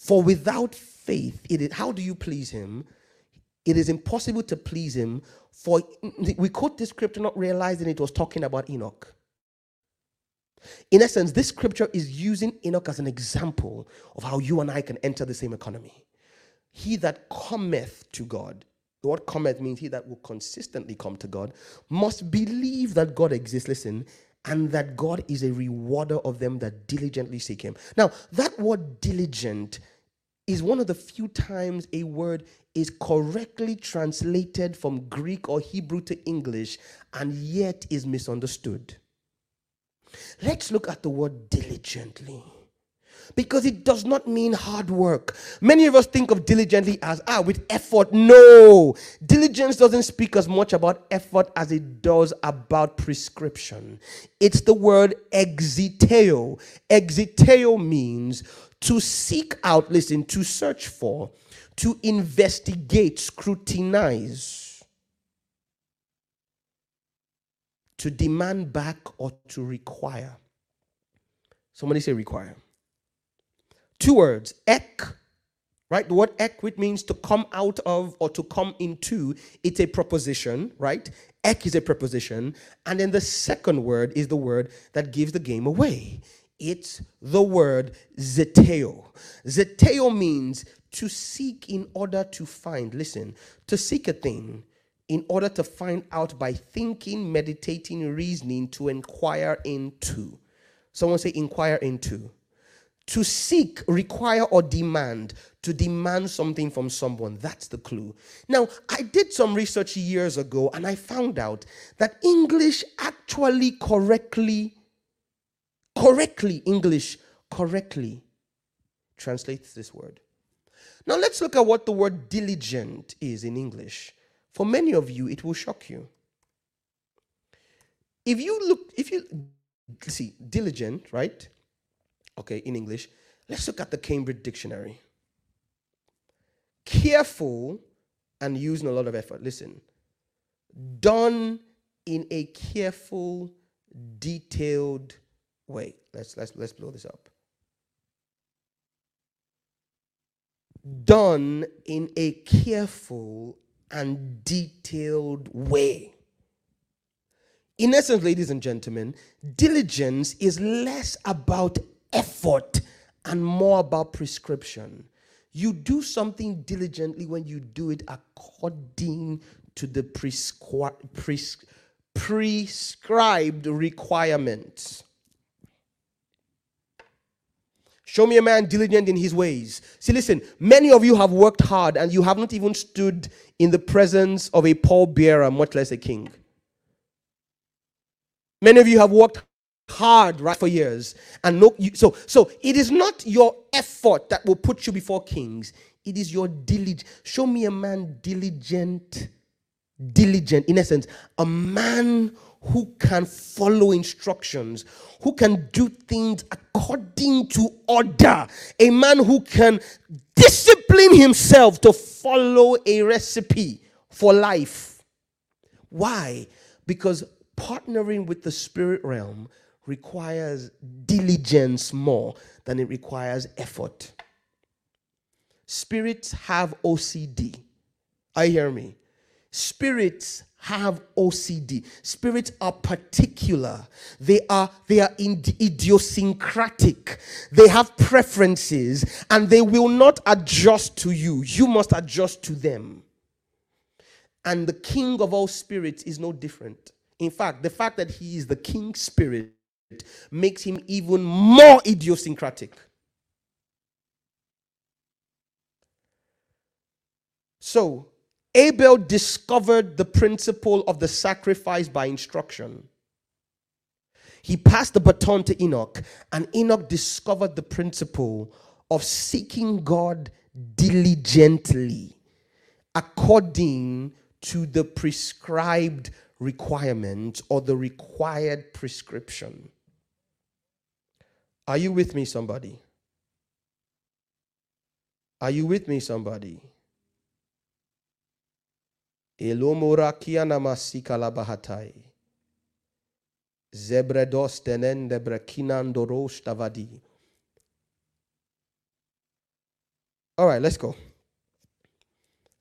S3: for without faith, it is, how do you please him? It is impossible to please him. For we quote this scripture not realizing it was talking about Enoch. In essence, this scripture is using Enoch as an example of how you and I can enter the same economy. He that cometh to God, the word cometh means he that will consistently come to God, must believe that God exists. Listen, and that God is a rewarder of them that diligently seek him. Now, that word diligent is one of the few times a word is correctly translated from Greek or Hebrew to English and yet is misunderstood. Let's look at the word diligently because it does not mean hard work. Many of us think of diligently as ah with effort. No, diligence doesn't speak as much about effort as it does about prescription. It's the word ekzeteo. Ekzeteo means to seek out, listen, to search for, to investigate, scrutinize, to demand back or to require. Somebody say require. Two words, ek, right? The word ek, which means to come out of or to come into, it's a preposition, right? Ek is a preposition. And then the second word is the word that gives the game away. It's the word zeteo. Zeteo means to seek in order to find. Listen, to seek a thing in order to find out by thinking, meditating, reasoning, to inquire into. Someone say, inquire into. To seek, require, or demand. To demand something from someone. That's the clue. Now, I did some research years ago and I found out that English actually correctly correctly, English correctly translates this word. Now let's look at what the word diligent is in English. For many of you, it will shock you. If you look, if you see diligent, right? Okay, in English, let's look at the Cambridge Dictionary. Careful and using a lot of effort. Listen, done in a careful, detailed Wait, let's let's let's blow this up. Done in a careful and detailed way. In essence, ladies and gentlemen, diligence is less about effort and more about prescription. You do something diligently when you do it according to the prescri- pres- prescribed requirements. Show me a man diligent in his ways. See, listen, many of you have worked hard and you have not even stood in the presence of a pallbearer, much less a king. Many of you have worked hard right for years and no you, so so it is not your effort that will put you before kings it is your diligence show me a man diligent diligent in essence a man who can follow instructions, who can do things according to order, a man who can discipline himself to follow a recipe for life. Why? Because partnering with the spirit realm requires diligence more than it requires effort. Spirits have OCD. I hear me. Spirits have OCD. Spirits are particular. They are they are idiosyncratic. They have preferences and they will not adjust to you. You must adjust to them. And the king of all spirits is no different. In fact, the fact that he is the king spirit makes him even more idiosyncratic. So, Abel discovered the principle of the sacrifice by instruction. He passed the baton to Enoch, and Enoch discovered the principle of seeking God diligently according to the prescribed requirement or the required prescription. Are you with me, somebody? Are you with me, somebody? Ilumurakia namasika labahatai. Zebredos tenende brekinandoros tavadi. All right, let's go.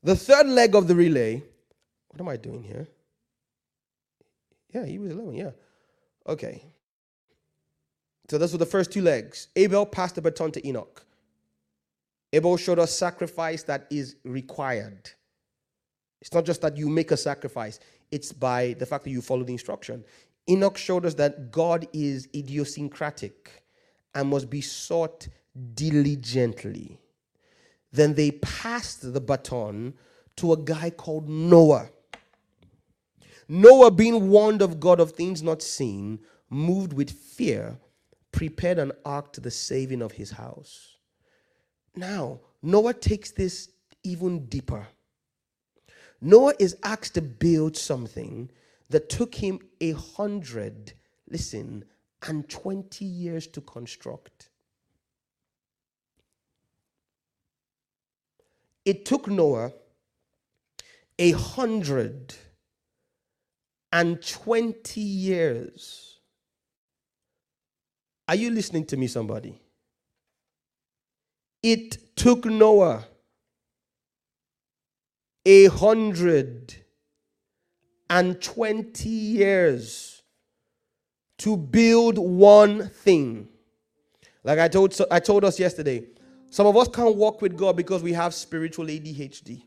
S3: The third leg of the relay. What am I doing here? Yeah, he was 11. Yeah. Okay. So those were the first two legs. Abel passed the baton to Enoch. Abel showed us sacrifice that is required. It's not just that you make a sacrifice, it's by the fact that you follow the instruction. Enoch showed us that God is idiosyncratic and must be sought diligently. Then they passed the baton to a guy called Noah. Noah, being warned of God of things not seen, moved with fear, prepared an ark to the saving of his house. Now, Noah takes this even deeper. Noah is asked to build something that took him a hundred, listen, and 20 years to construct. It took Noah a hundred and 20 years. Are you listening to me, somebody? It took Noah a hundred and twenty years to build one thing. Like I told, I told us yesterday, some of us can't walk with God because we have spiritual ADHD.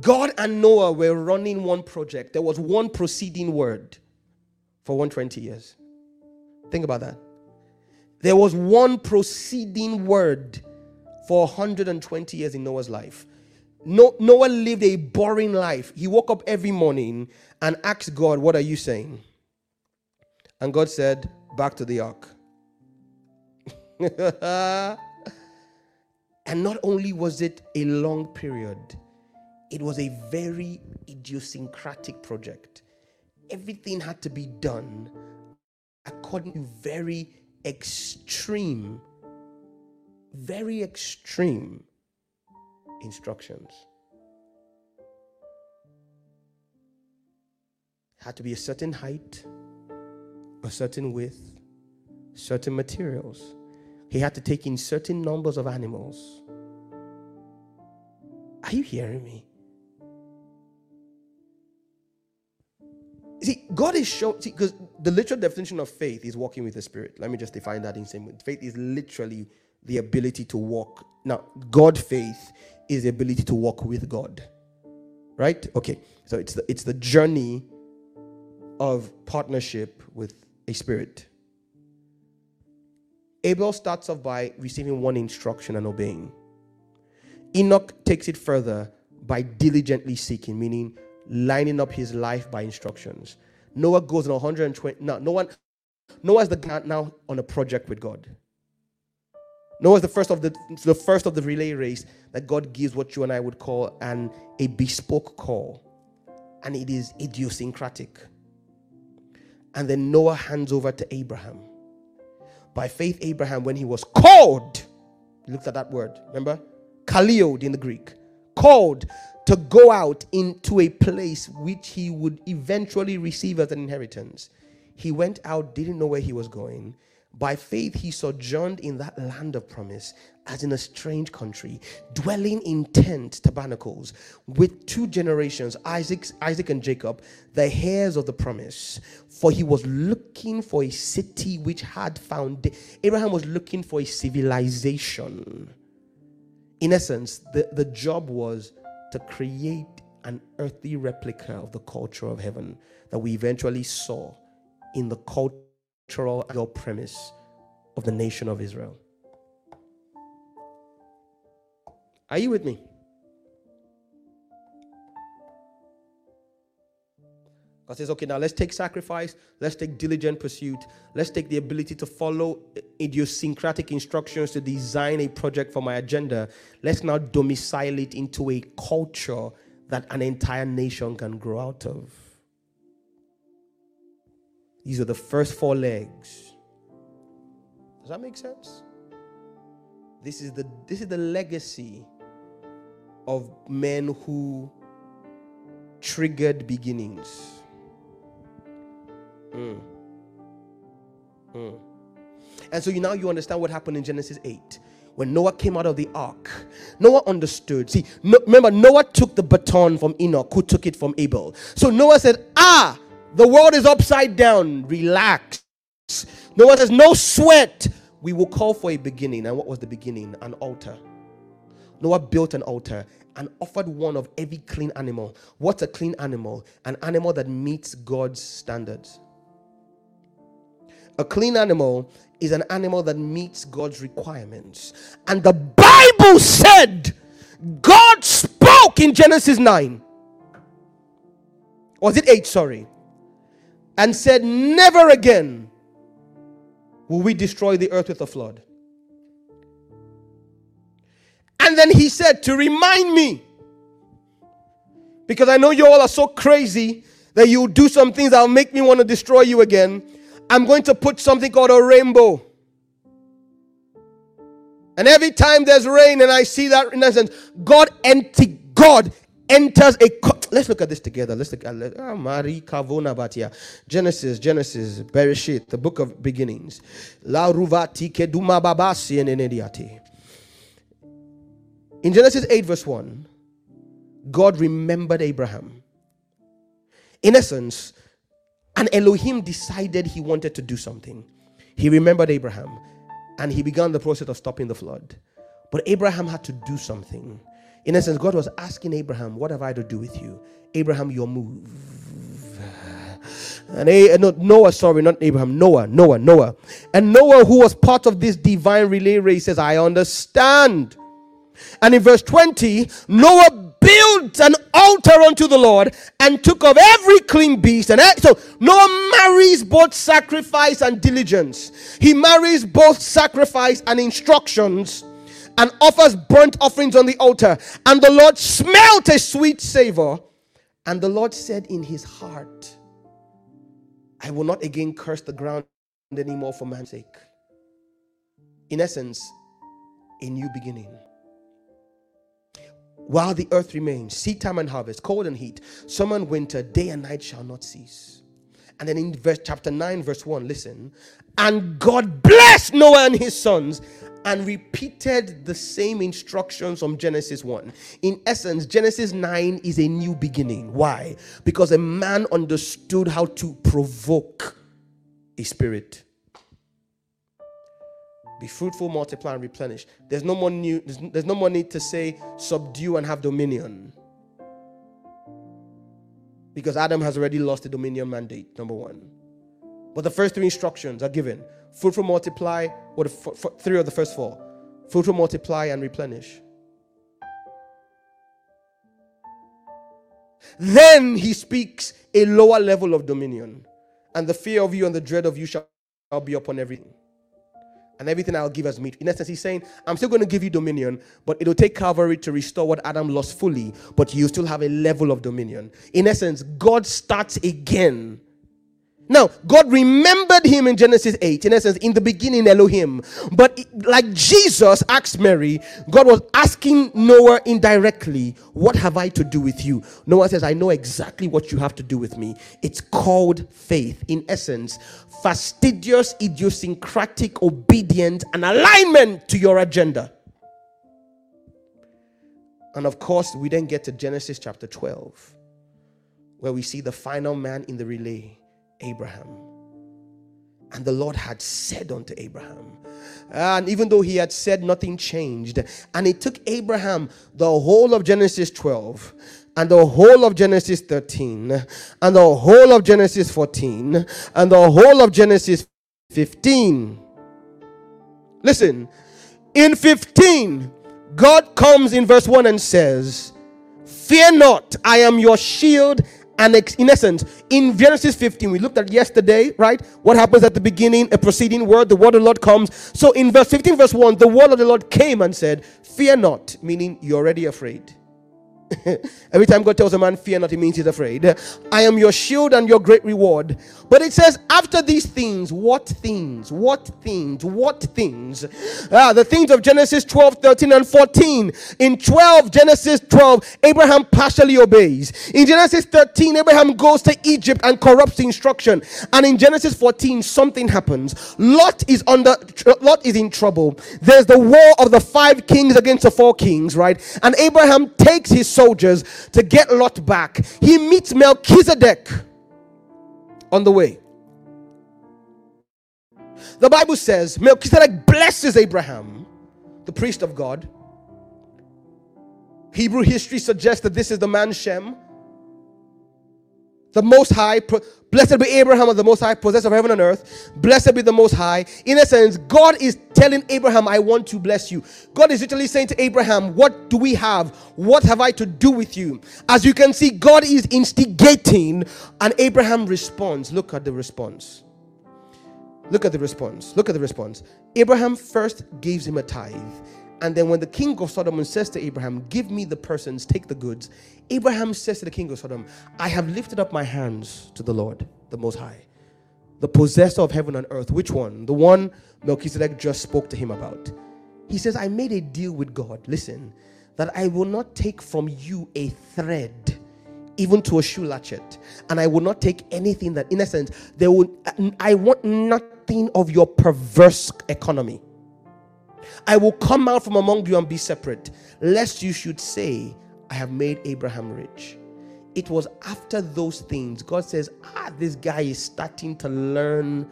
S3: God and Noah were running one project. There was one proceeding word for 120 years. Think about that. There was one proceeding word for 120 years in Noah's life. Noah lived a boring life. He woke up every morning and asked God, What are you saying? And God said, Back to the ark. (laughs) and not only was it a long period, it was a very idiosyncratic project. Everything had to be done according to very extreme, very extreme instructions. Had to be a certain height, a certain width, certain materials. He had to take in certain numbers of animals. Are you hearing me? See, God is showing, because the literal definition of faith is walking with the Spirit. Let me just define that in same way. Faith is literally the ability to walk. Now, God faith is the ability to walk with God. Right? Okay. So it's the it's the journey of partnership with a spirit. Abel starts off by receiving one instruction and obeying. Enoch takes it further by diligently seeking, meaning lining up his life by instructions. Noah goes on 120. No, no one. Noah's the guy now on a project with God. Noah's the first of the the first of the relay race that God gives what you and I would call an a bespoke call, and it is idiosyncratic. And then Noah hands over to Abraham. By faith, Abraham, when he was called, looked at that word, remember? Kaliod in the Greek, called to go out into a place which he would eventually receive as an inheritance. He went out, didn't know where he was going. By faith, he sojourned in that land of promise, as in a strange country, dwelling in tent tabernacles with two generations, Isaac, Isaac and Jacob, the heirs of the promise. For he was looking for a city which had found. Abraham was looking for a civilization. In essence, the, the job was to create an earthly replica of the culture of heaven that we eventually saw in the cultural premise of the nation of Israel. Are you with me? God says, okay, now let's take sacrifice, let's take diligent pursuit, let's take the ability to follow idiosyncratic instructions to design a project for my agenda. Let's now domicile it into a culture that an entire nation can grow out of. These are the first four legs. Does that make sense? This is the this is the legacy of men who triggered beginnings. Mm. Mm. And so you now you understand what happened in Genesis 8 when Noah came out of the ark. Noah understood. See, no, remember, Noah took the baton from Enoch, who took it from Abel. So Noah said, Ah, the world is upside down. Relax. Noah says, No sweat. We will call for a beginning. And what was the beginning? An altar. Noah built an altar and offered one of every clean animal. What's a clean animal? An animal that meets God's standards. A clean animal is an animal that meets God's requirements. And the Bible said, God spoke in Genesis 9. Was it 8? Sorry. And said, Never again will we destroy the earth with a flood. And then he said, To remind me, because I know you all are so crazy that you'll do some things that'll make me want to destroy you again. I'm going to put something called a rainbow. And every time there's rain and I see that in essence, God God enters a let's look at this together. Let's look at ah, Marie Kavona Batia. Genesis, Genesis, Bereshit, the book of beginnings. La Ruvati Keduma Babasi In Genesis 8, verse 1, God remembered Abraham. In essence, and Elohim decided he wanted to do something. He remembered Abraham and he began the process of stopping the flood. But Abraham had to do something. In essence, God was asking Abraham, What have I to do with you? Abraham, your move. And no, Noah, sorry, not Abraham, Noah, Noah, Noah. And Noah, who was part of this divine relay race, says, I understand. And in verse 20, Noah built an altar unto the Lord and took of every clean beast. And so Noah marries both sacrifice and diligence. He marries both sacrifice and instructions and offers burnt offerings on the altar. And the Lord smelt a sweet savor. And the Lord said in his heart, I will not again curse the ground anymore for man's sake. In essence, a new beginning while the earth remains, seed time and harvest, cold and heat, summer and winter, day and night shall not cease. And then in verse chapter 9, verse 1, listen. And God blessed Noah and his sons and repeated the same instructions from Genesis 1. In essence, Genesis 9 is a new beginning. Why? Because a man understood how to provoke a spirit. Be fruitful, multiply, and replenish. There's no more new, there's, there's no more need to say subdue and have dominion. Because Adam has already lost the dominion mandate, number one. But the first three instructions are given fruitful multiply, or the f- f- three of the first four fruitful multiply and replenish. Then he speaks a lower level of dominion, and the fear of you and the dread of you shall be upon everything. And everything I'll give as meat. In essence, he's saying, I'm still going to give you dominion, but it'll take Calvary to restore what Adam lost fully, but you still have a level of dominion. In essence, God starts again now, God remembered him in Genesis 8, in essence, in the beginning, Elohim. But like Jesus asked Mary, God was asking Noah indirectly, What have I to do with you? Noah says, I know exactly what you have to do with me. It's called faith. In essence, fastidious, idiosyncratic obedience and alignment to your agenda. And of course, we then get to Genesis chapter 12, where we see the final man in the relay Abraham. And the Lord had said unto Abraham, and even though he had said, nothing changed. And it took Abraham the whole of Genesis 12 and the whole of Genesis 13 and the whole of Genesis 14 and the whole of Genesis 15. Listen, in 15, God comes in verse 1 and says, Fear not, I am your shield and in essence, in Genesis 15, we looked at yesterday, right? What happens at the beginning, a preceding word, the word of the Lord comes. So in verse 15, verse 1, the word of the Lord came and said, Fear not, meaning you're already afraid. (laughs) Every time God tells a man, Fear not, it means he's afraid. I am your shield and your great reward. But it says, After these things, what things? What things? What things? Ah, the things of Genesis 12, 13, and 14. In 12, Genesis 12, Abraham partially obeys. In Genesis 13, Abraham goes to Egypt and corrupts the instruction. And in Genesis 14, something happens. Lot is under Lot is in trouble. There's the war of the five kings against the four kings, right? And Abraham takes his soldiers to get Lot back. He meets Melchizedek on the way. The Bible says Melchizedek blesses Abraham, the priest of God. Hebrew history suggests that this is the man Shem the Most High. Blessed be Abraham of the Most High, possessor of heaven and earth. Blessed be the Most High. In essence, God is telling Abraham, I want to bless you. God is literally saying to Abraham, What do we have? What have I to do with you? As you can see, God is instigating, and Abraham responds. Look at the response. Look at the response. Look at the response. Abraham first gives him a tithe. And then when the king of Sodom says to Abraham, Give me the persons, take the goods, Abraham says to the king of Sodom, I have lifted up my hands to the Lord, the Most High, the possessor of heaven and earth. Which one? The one Melchizedek just spoke to him about. He says, I made a deal with God. Listen, that I will not take from you a thread, even to a shoe latchet, and I will not take anything that, in essence, there will. I want nothing of your perverse economy. I will come out from among you and be separate, lest you should say, I have made Abraham rich. It was after those things, God says, Ah, this guy is starting to learn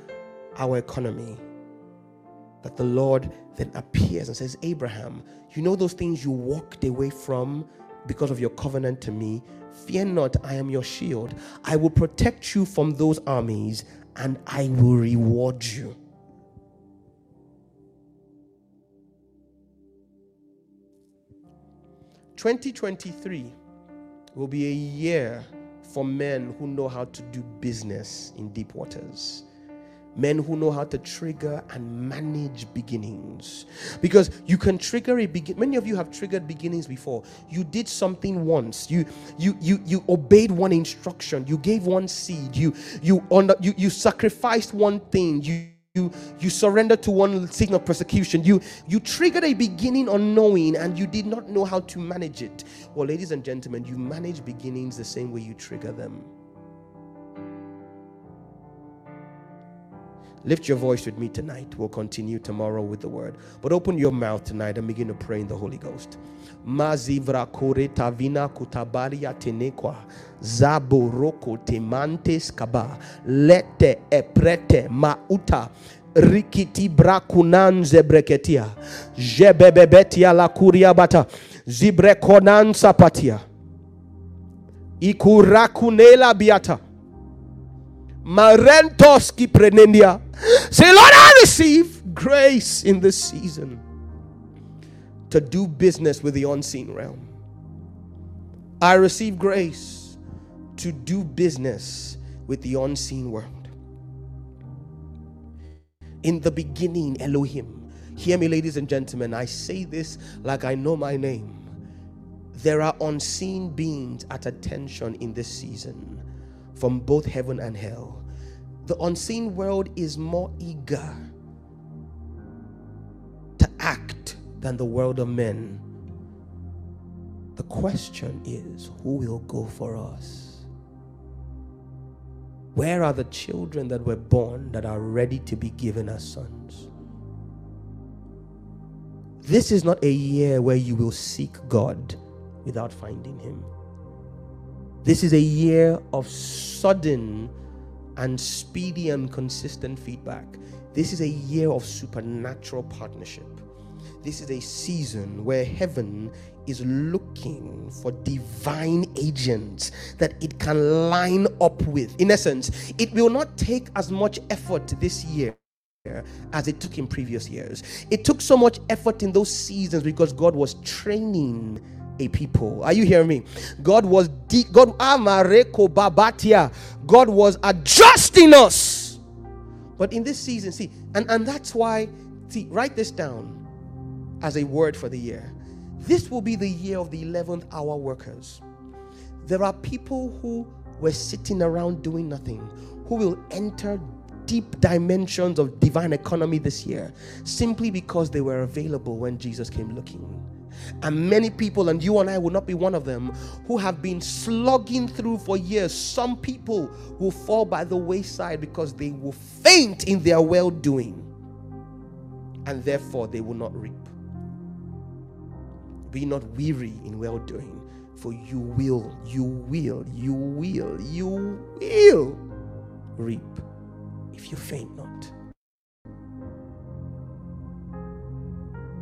S3: our economy. That the Lord then appears and says, Abraham, you know those things you walked away from because of your covenant to me? Fear not, I am your shield. I will protect you from those armies and I will reward you. 2023 will be a year for men who know how to do business in deep waters. Men who know how to trigger and manage beginnings. Because you can trigger a begin. Many of you have triggered beginnings before. You did something once. You you you you obeyed one instruction. You gave one seed. You you on you, you sacrificed one thing. You you you surrendered to one sin of persecution. You you triggered a beginning unknowing and you did not know how to manage it. Well ladies and gentlemen you manage beginnings the same way you trigger them Lift your voice with me tonight. We'll continue tomorrow with the word. But open your mouth tonight and begin to pray in the Holy Ghost. Mazivra kore tavina kutabaria tenekwa. Zabo roko temantes kaba. Lete eprete mauta. Rikiti brakunanze breketia. Jebebebetia la kuria bata. Zibrekonansa patia. Ikurakunela biata. Marentoski prenendia. Say, Lord, I receive grace in this season to do business with the unseen realm. I receive grace to do business with the unseen world. In the beginning, Elohim. Hear me, ladies and gentlemen. I say this like I know my name. There are unseen beings at attention in this season from both heaven and hell. The unseen world is more eager to act than the world of men. The question is who will go for us? Where are the children that were born that are ready to be given as sons? This is not a year where you will seek God without finding Him. This is a year of sudden and speedy and consistent feedback. This is a year of supernatural partnership. This is a season where heaven is looking for divine agents that it can line up with. In essence, it will not take as much effort this year as it took in previous years. It took so much effort in those seasons because God was training a people. Are you hearing me? God was de- God amareko babatia. God was adjusting us. But in this season, see, and, and that's why, see, write this down as a word for the year. This will be the year of the 11th hour workers. There are people who were sitting around doing nothing who will enter deep dimensions of divine economy this year simply because they were available when Jesus came looking. And many people, and you and I will not be one of them, who have been slogging through for years. Some people will fall by the wayside because they will faint in their well doing, and therefore they will not reap. Be not weary in well doing, for you will, you will, you will, you will reap if you faint not.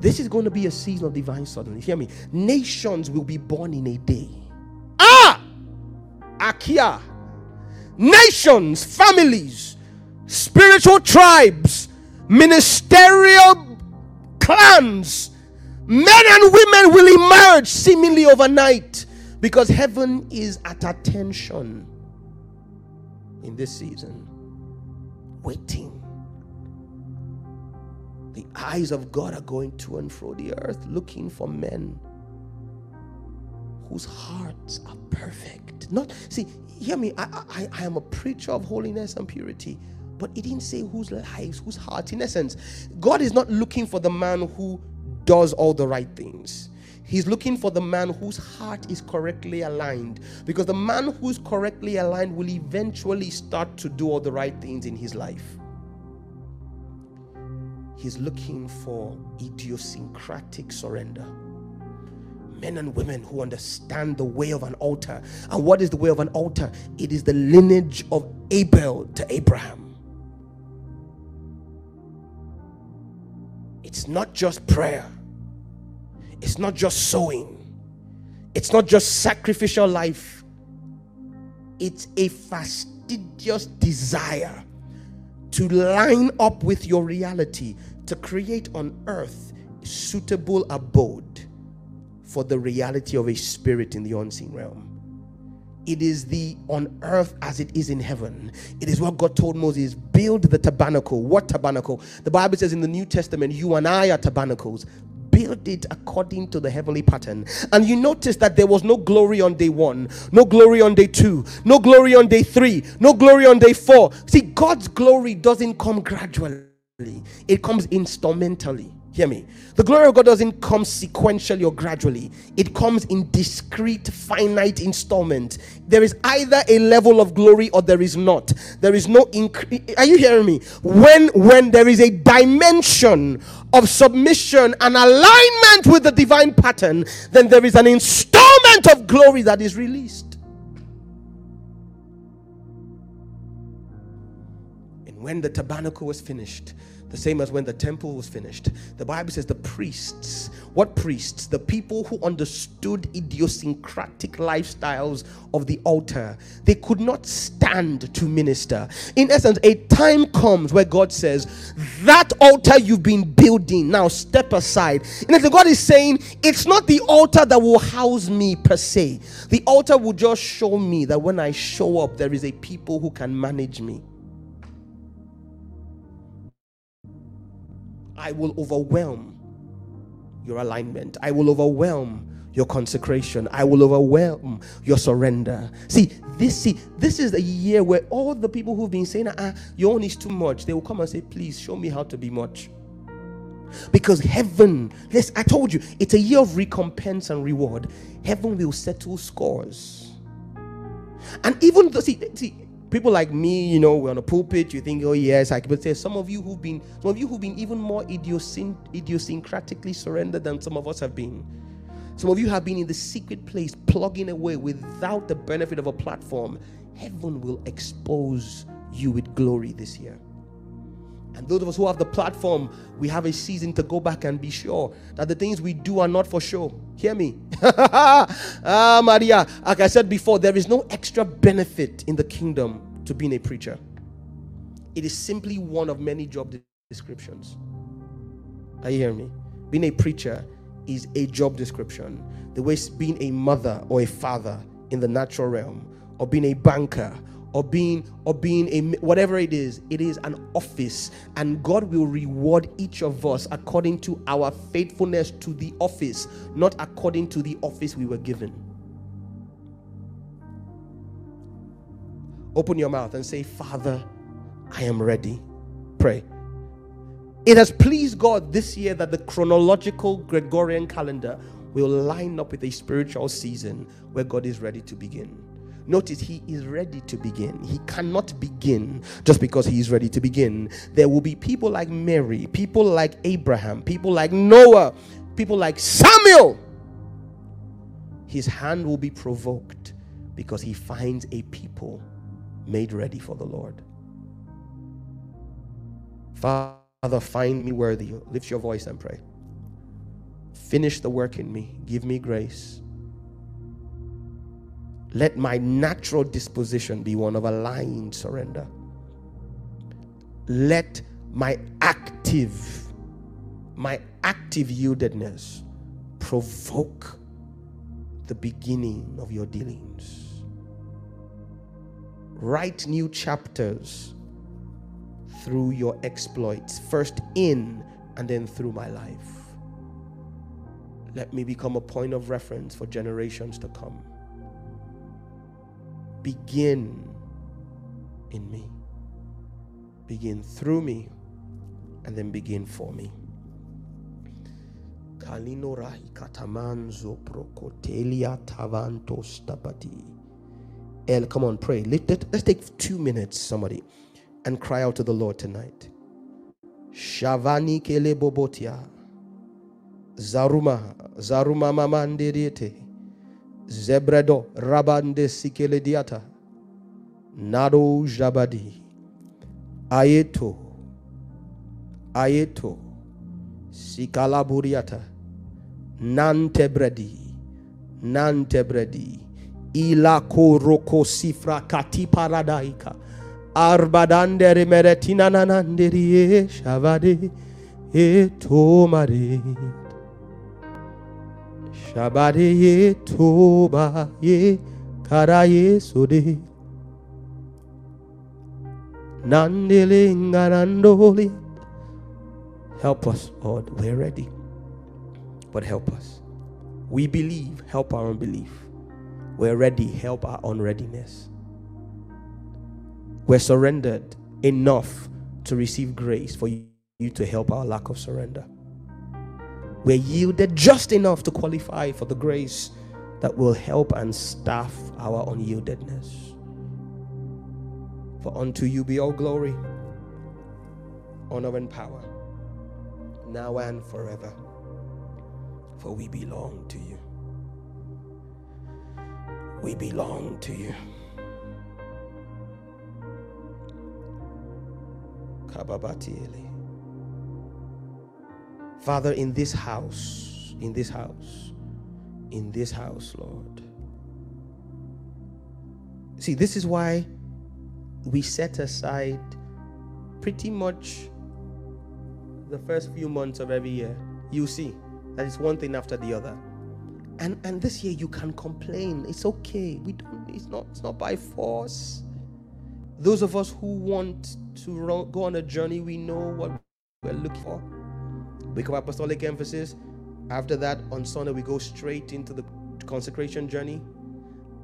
S3: This is going to be a season of divine suddenly. Hear me. Nations will be born in a day. Ah! Akia. Nations, families, spiritual tribes, ministerial clans, men and women will emerge seemingly overnight because heaven is at attention in this season, waiting the eyes of God are going to and fro the earth looking for men whose hearts are perfect. Not see, hear me. I, I, I am a preacher of holiness and purity, but it didn't say whose lives, whose hearts. In essence, God is not looking for the man who does all the right things. He's looking for the man whose heart is correctly aligned because the man who's correctly aligned will eventually start to do all the right things in his life. He's looking for idiosyncratic surrender. Men and women who understand the way of an altar. And what is the way of an altar? It is the lineage of Abel to Abraham. It's not just prayer, it's not just sowing, it's not just sacrificial life, it's a fastidious desire to line up with your reality to create on earth suitable abode for the reality of a spirit in the unseen realm. It is the on earth as it is in heaven. It is what God told Moses build the tabernacle. What tabernacle? The Bible says in the New Testament, you and I are tabernacles build it according to the heavenly pattern. And you notice that there was no glory on day one, no glory on day two, no glory on day three, no glory on day four. See, God's glory doesn't come gradually it comes instrumentally. Hear me. The glory of God doesn't come sequentially or gradually. It comes in discrete, finite installment. There is either a level of glory or there is not. There is no increase. Are you hearing me? When when there is a dimension of submission and alignment with the divine pattern, then there is an installment of glory that is released. And when the tabernacle was finished, the same as when the temple was finished. The Bible says the priests, what priests? The people who understood idiosyncratic lifestyles of the altar, they could not stand to minister. In essence, a time comes where God says, That altar you've been building, now step aside. In essence, God is saying, It's not the altar that will house me per se. The altar will just show me that when I show up, there is a people who can manage me. I will overwhelm your alignment. I will overwhelm your consecration. I will overwhelm your surrender. See, this see, this is a year where all the people who've been saying, ah, your own is too much, they will come and say, please show me how to be much. Because heaven, yes, I told you, it's a year of recompense and reward. Heaven will settle scores. And even though, see, see, people like me, you know, we're on a pulpit, you think, oh yes, I can say some of you who've been some of you who've been even more idiosyn- idiosyncratically surrendered than some of us have been. Some of you have been in the secret place, plugging away without the benefit of a platform. Heaven will expose you with glory this year. And those of us who have the platform, we have a season to go back and be sure that the things we do are not for show. Hear me. (laughs) ah, Maria. Like I said before, there is no extra benefit in the kingdom to being a preacher. It is simply one of many job descriptions. Are you hearing me? Being a preacher is a job description. The way being a mother or a father in the natural realm, or being a banker or being or being a whatever it is it is an office. And god will reward each of us according to our faithfulness to the office not according to the office we were given. Open your mouth and say father i am ready. Pray. It has pleased god this year that the chronological gregorian calendar will line up with a spiritual season where god is ready to begin Notice he is ready to begin. He cannot begin just because he is ready to begin. There will be people like Mary, people like Abraham, people like Noah, people like Samuel. His hand will be provoked because he finds a people made ready for the Lord. Father, find me worthy. Lift your voice and pray. Finish the work in me. Give me grace let my natural disposition be one of aligned surrender. Let my active, my active yieldedness provoke the beginning of your dealings. Write new chapters through your exploits, first in and then through my life. Let me become a point of reference for generations to come begin in me. Begin through me and then begin for me. Kalino rahi katamanzo prokotelia tavantos tapati. El, come on, pray. Let, let, let's take two minutes, somebody, and cry out to the Lord tonight. Shavani kele bobotia. Zaruma, Zaruma mamandiriete. Zebredo Rabande Sikelediata. Nado Jabadi. Ayeto. Ayeto. Sikalaburiata. Nantebredi. Nantebredi. Ilako Roko Sifra Kati Paradaika. Arbadandere Meretina Nananderi Shavade. Etomare Ye karaye sode. Nandele ngarandoli. Help us, Lord. We're ready. But help us. We believe, help our unbelief. We're ready, help our unreadiness. We're surrendered enough to receive grace for you to help our lack of surrender. We're yielded just enough to qualify for the grace that will help and staff our unyieldedness. For unto you be all glory, honor, and power, now and forever. For we belong to you. We belong to you. Father, in this house, in this house, in this house, Lord. See, this is why we set aside pretty much the first few months of every year. You see, that is one thing after the other. And and this year you can complain. It's okay. We don't it's not it's not by force. Those of us who want to go on a journey, we know what we're looking for. Week of apostolic emphasis. After that, on Sunday, we go straight into the consecration journey.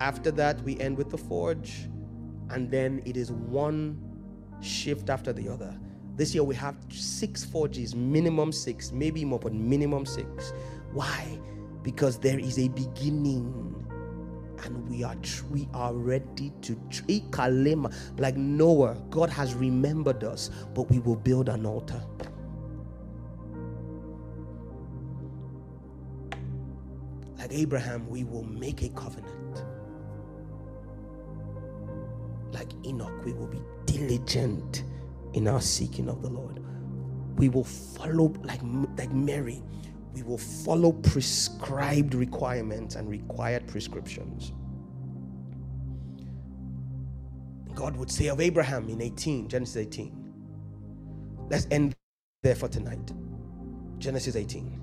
S3: After that, we end with the forge. And then it is one shift after the other. This year we have six forges, minimum six, maybe more, but minimum six. Why? Because there is a beginning and we are we are ready to kalema like Noah. God has remembered us, but we will build an altar. Like Abraham, we will make a covenant. Like Enoch, we will be diligent in our seeking of the Lord. We will follow like like Mary we will follow prescribed requirements and required prescriptions. God would say of Abraham in 18, Genesis 18. Let's end there for tonight. Genesis 18.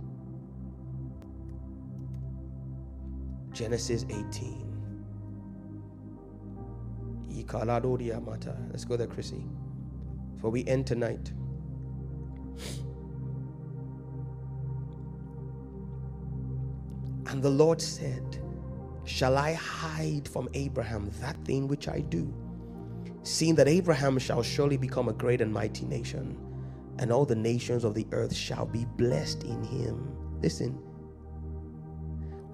S3: Genesis 18. Let's go there, Chrissy. For we end tonight. And the Lord said, Shall I hide from Abraham that thing which I do? Seeing that Abraham shall surely become a great and mighty nation, and all the nations of the earth shall be blessed in him. Listen,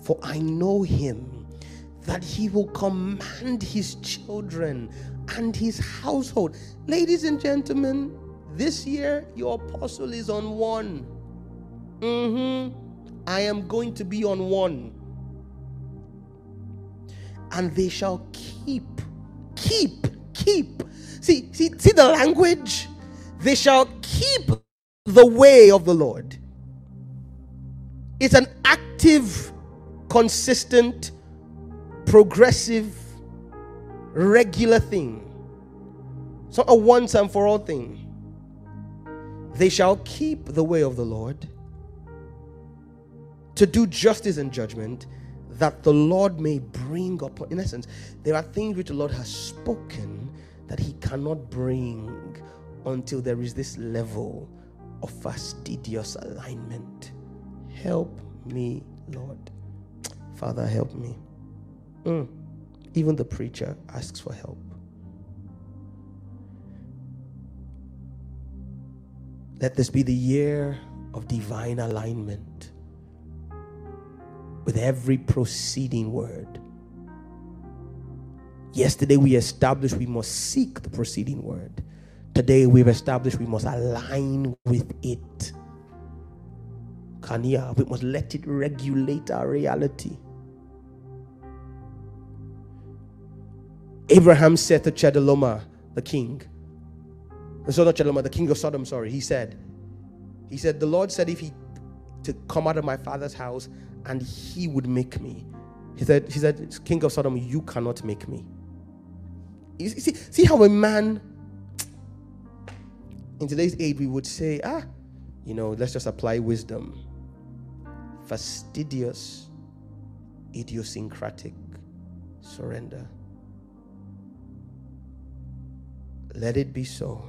S3: for I know him that he will command his children and his household. Ladies and gentlemen, this year your apostle is on one. Mm-hmm. I am going to be on one. And they shall keep, keep, keep. See, see, see the language? They shall keep the way of the Lord. It's an active, consistent, progressive, regular thing. It's not a once and for all thing. They shall keep the way of the Lord to do justice and judgment that the Lord may bring upon. In essence, there are things which the Lord has spoken that He cannot bring until there is this level of fastidious alignment. Help me, Lord. Father, help me. Mm. Even the preacher asks for help. Let this be the year of divine alignment with every proceeding word. Yesterday we established we must seek the proceeding word. Today we've established we must align with it. Kania, we must let it regulate our reality. Abraham said to Chedorlaomer, the king, so not Chedorlaomer, the king of Sodom, sorry, he said, he said, the Lord said if he to come out of my father's house and he would make me. He said, he said, King of Sodom, you cannot make me. You see, see how a man in today's age we would say, ah, you know, let's just apply wisdom. Fastidious, idiosyncratic surrender. Let it be so.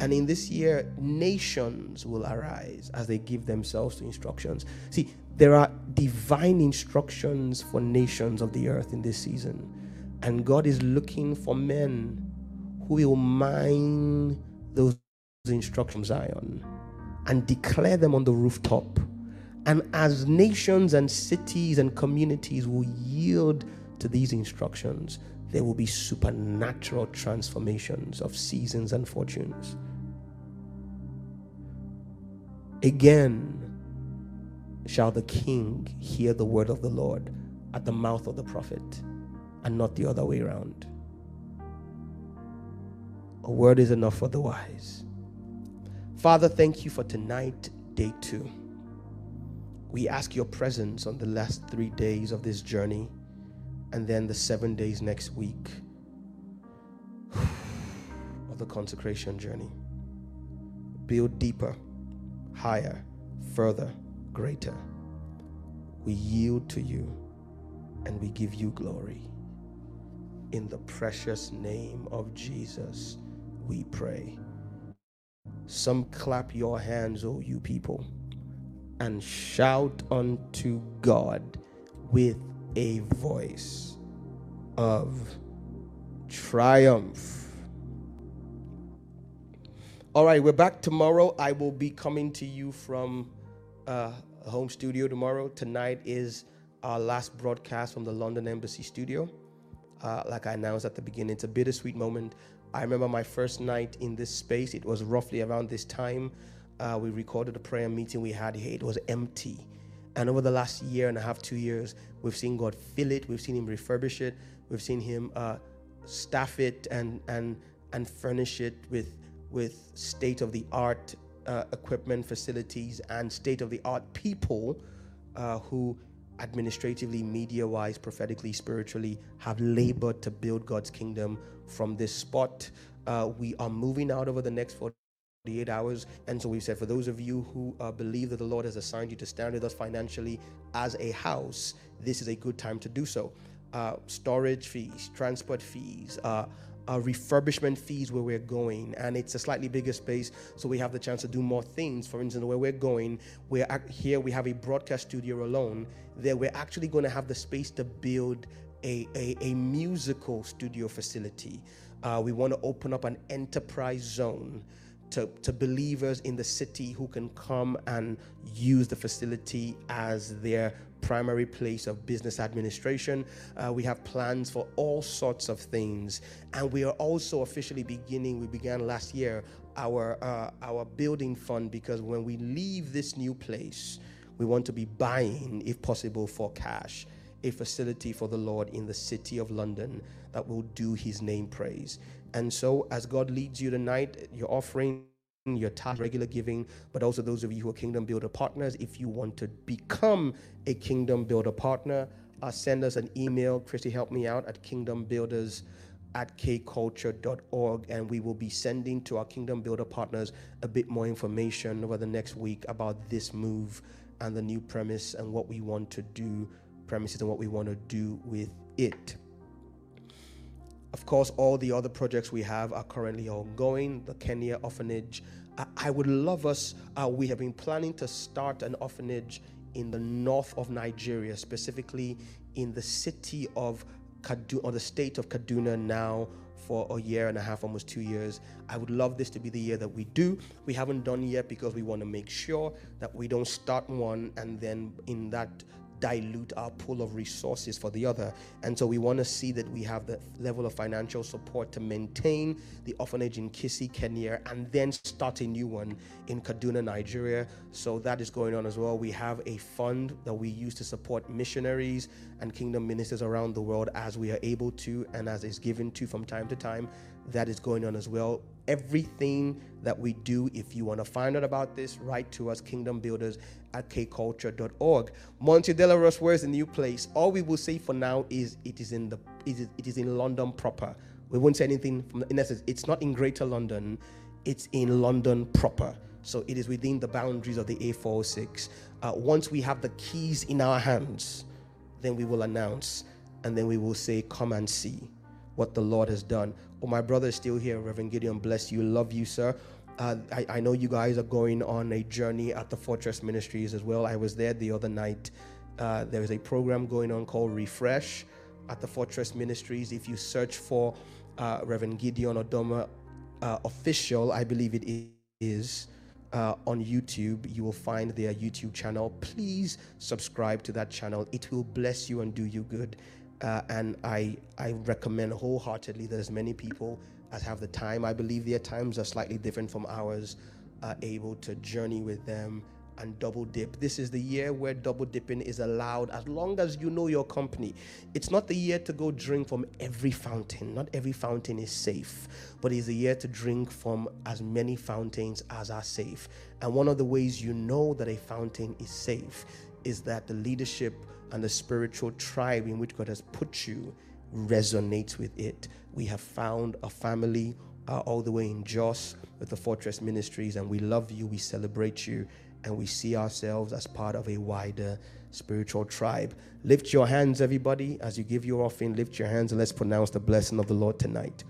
S3: And in this year, nations will arise as they give themselves to instructions. See, there are divine instructions for nations of the earth in this season. And God is looking for men who will mine those instructions, Zion, and declare them on the rooftop. And as nations and cities and communities will yield to these instructions, there will be supernatural transformations of seasons and fortunes. Again shall the king hear the word of the Lord at the mouth of the prophet, and not the other way around. A word is enough for the wise. Father, thank you for tonight, day two. We ask your presence on the last three days of this journey and then the seven days next week (sighs) of the consecration journey. Build deeper, higher, further, greater. We yield to you and we give you glory. In the precious name of Jesus, we pray. Some clap your hands, O you people, and shout unto God with a voice of triumph. All right, we're back tomorrow. I will be coming to you from uh, home studio tomorrow. Tonight is our last broadcast from the London Embassy studio. Uh, like I announced at the beginning, it's a bittersweet moment. I remember my first night in this space. It was roughly around this time. Uh, we recorded a prayer meeting we had here. It was empty. And over the last year and a half, two years, we've seen God fill it. We've seen Him refurbish it. We've seen Him uh, staff it and and and furnish it with with state of the art uh, equipment, facilities, and state of the art people uh, who administratively, media wise, prophetically, spiritually, have labored to build God's kingdom from this spot. Uh, we are moving out over the next 48 hours. And so we said, for those of you who uh, believe that the Lord has assigned you to stand with us financially as a house, this is a good time to do so. Uh, storage fees, transport fees, uh, uh, refurbishment fees where we're going, and it's a slightly bigger space, so we have the chance to do more things. For instance, where we're going, we're here we have a broadcast studio alone. There, we're actually going to have the space to build a, a, a musical studio facility. Uh, we want to open up an enterprise zone to, to believers in the city who can come and use the facility as their primary place of business administration. Uh, we have plans for all sorts of things. And we are also officially beginning, we began last year, our, uh, our building fund because when we leave this new place, we want to be buying, if possible, for cash, a facility for the Lord in the city of London that will do his name praise. And so, as God leads you tonight, your offering, your task, regular giving, but also those of you who are Kingdom Builder partners, if you want to become a Kingdom Builder partner, uh, send us an email. Christy, help me out at kingdombuilders at kculture.org, and we will be sending to our Kingdom Builder partners a bit more information over the next week about this move and the new premise and what we want to do, premises, and what we want to do with it. Of course, all the other projects we have are currently ongoing. The Kenya orphanage. I, would love us, uh, we have been planning to start an orphanage in the north of Nigeria, specifically in the city of Kaduna, or the state of Kaduna now for a year and a half, almost two years. I would love this to be the year that we do. We haven't done yet because we want to make sure that we don't start one and then in that dilute our pool of resources for the other. And so we want to see that we have the level of financial support to maintain the orphanage in Kisii, Kenya, and then start a new one in Kaduna, Nigeria. So that is going on as well. We have a fund that we use to support missionaries and kingdom ministers around the world as we are able to and as is given to from time to time. That is going on as well everything that we do. If you want to find out about this, write to us, kingdombuilders at kculture.org. Monte de la Rose, where's the new place? All we will say for now is it is in the it is, it is in London proper. We won't say anything from in essence, it's not in Greater London, it's in London proper. So it is within the boundaries of the A406. Uh, once we have the keys in our hands, then we will announce and then we will say, Come and see what the Lord has done. Oh, my brother is still here. Reverend Gideon, bless you. Love you, sir. Uh, I, I, know you guys are going on a journey at the Fortress Ministries as well. I was there the other night. Uh, there is a program going on called Refresh at the Fortress Ministries. If you search for uh, Reverend Gideon Odoma uh, official, I believe it is. Uh, on YouTube, you will find their YouTube channel. Please subscribe to that channel. It will bless you and do you good. Uh, and I, I recommend wholeheartedly that as many people as have the time, I believe their times are slightly different from ours, are able to journey with them and double dip. This is the year where double dipping is allowed as long as you know your company. It's not the year to go drink from every fountain. Not every fountain is safe, but it's the year to drink from as many fountains as are safe. And one of the ways you know that a fountain is safe is that the leadership and the spiritual tribe in which God has put you resonates with it. We have found a family uh, all the way in Jos with the Fortress Ministries, and we love you, we celebrate you, and we see ourselves as part of a wider spiritual tribe. Lift your hands, everybody, as you give your offering. Lift your hands and let's pronounce the blessing of the Lord tonight.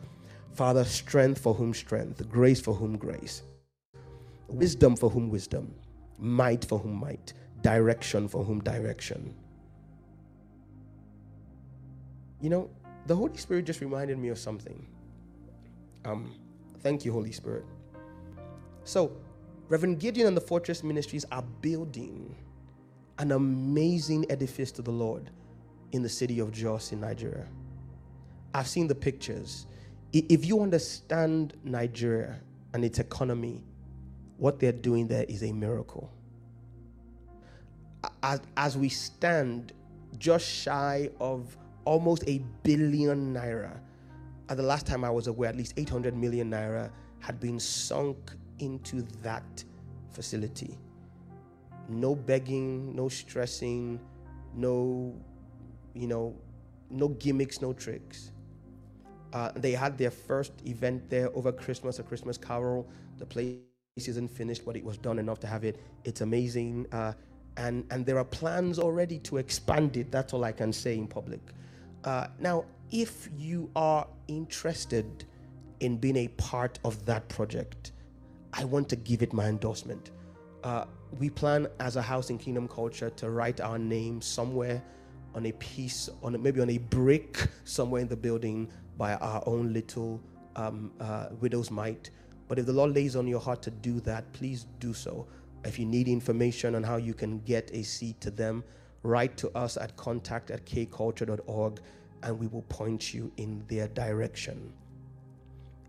S3: Father, strength for whom strength, grace for whom grace, wisdom for whom wisdom, might for whom might, direction for whom direction. You know, the Holy Spirit just reminded me of something. Um, thank you, Holy Spirit. So, Reverend Gideon and the Fortress Ministries are building an amazing edifice to the Lord in the city of Jos in Nigeria. I've seen the pictures. If you understand Nigeria and its economy, what they're doing there is a miracle. As, as we stand just shy of almost a billion naira, at the last time I was aware, at least 800 million naira had been sunk into that facility. No begging, no stressing, no, you know, no gimmicks, no tricks. Uh, they had their first event there over Christmas, a Christmas carol. The place isn't finished, but it was done enough to have it. It's amazing. Uh, and, and there are plans already to expand it. That's all I can say in public. Uh, now, if you are interested in being a part of that project, I want to give it my endorsement. Uh, we plan as a house in Kingdom Culture to write our name somewhere on a piece, on a, maybe on a brick somewhere in the building by our own little um, uh, widow's mite. But if the Lord lays on your heart to do that, please do so. If you need information on how you can get a seat to them, write to us at contact at kculture.org and we will point you in their direction.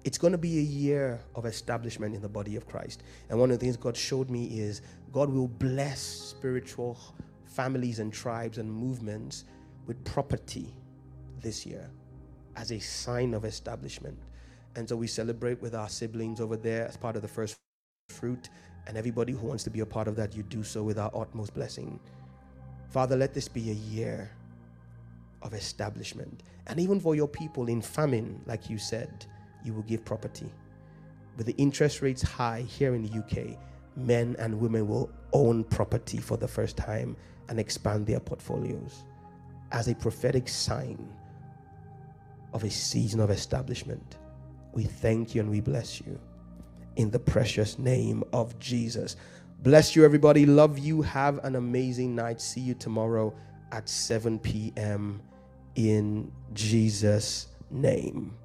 S3: It's going to be a year of establishment in the body of Christ. And one of the things God showed me is God will bless spiritual families and tribes and movements with property this year as a sign of establishment. And so we celebrate with our siblings over there as part of the first fruit. And everybody who wants to be a part of that, you do so with our utmost blessing. Father, let this be a year of establishment. And even for your people in famine, like you said, you will give property. With the interest rates high here in the UK, men and women will own property for the first time and expand their portfolios as a prophetic sign of a season of establishment. We thank you and we bless you in the precious name of Jesus. Bless you, everybody. Love you. Have an amazing night. See you tomorrow at 7 p.m in Jesus' name.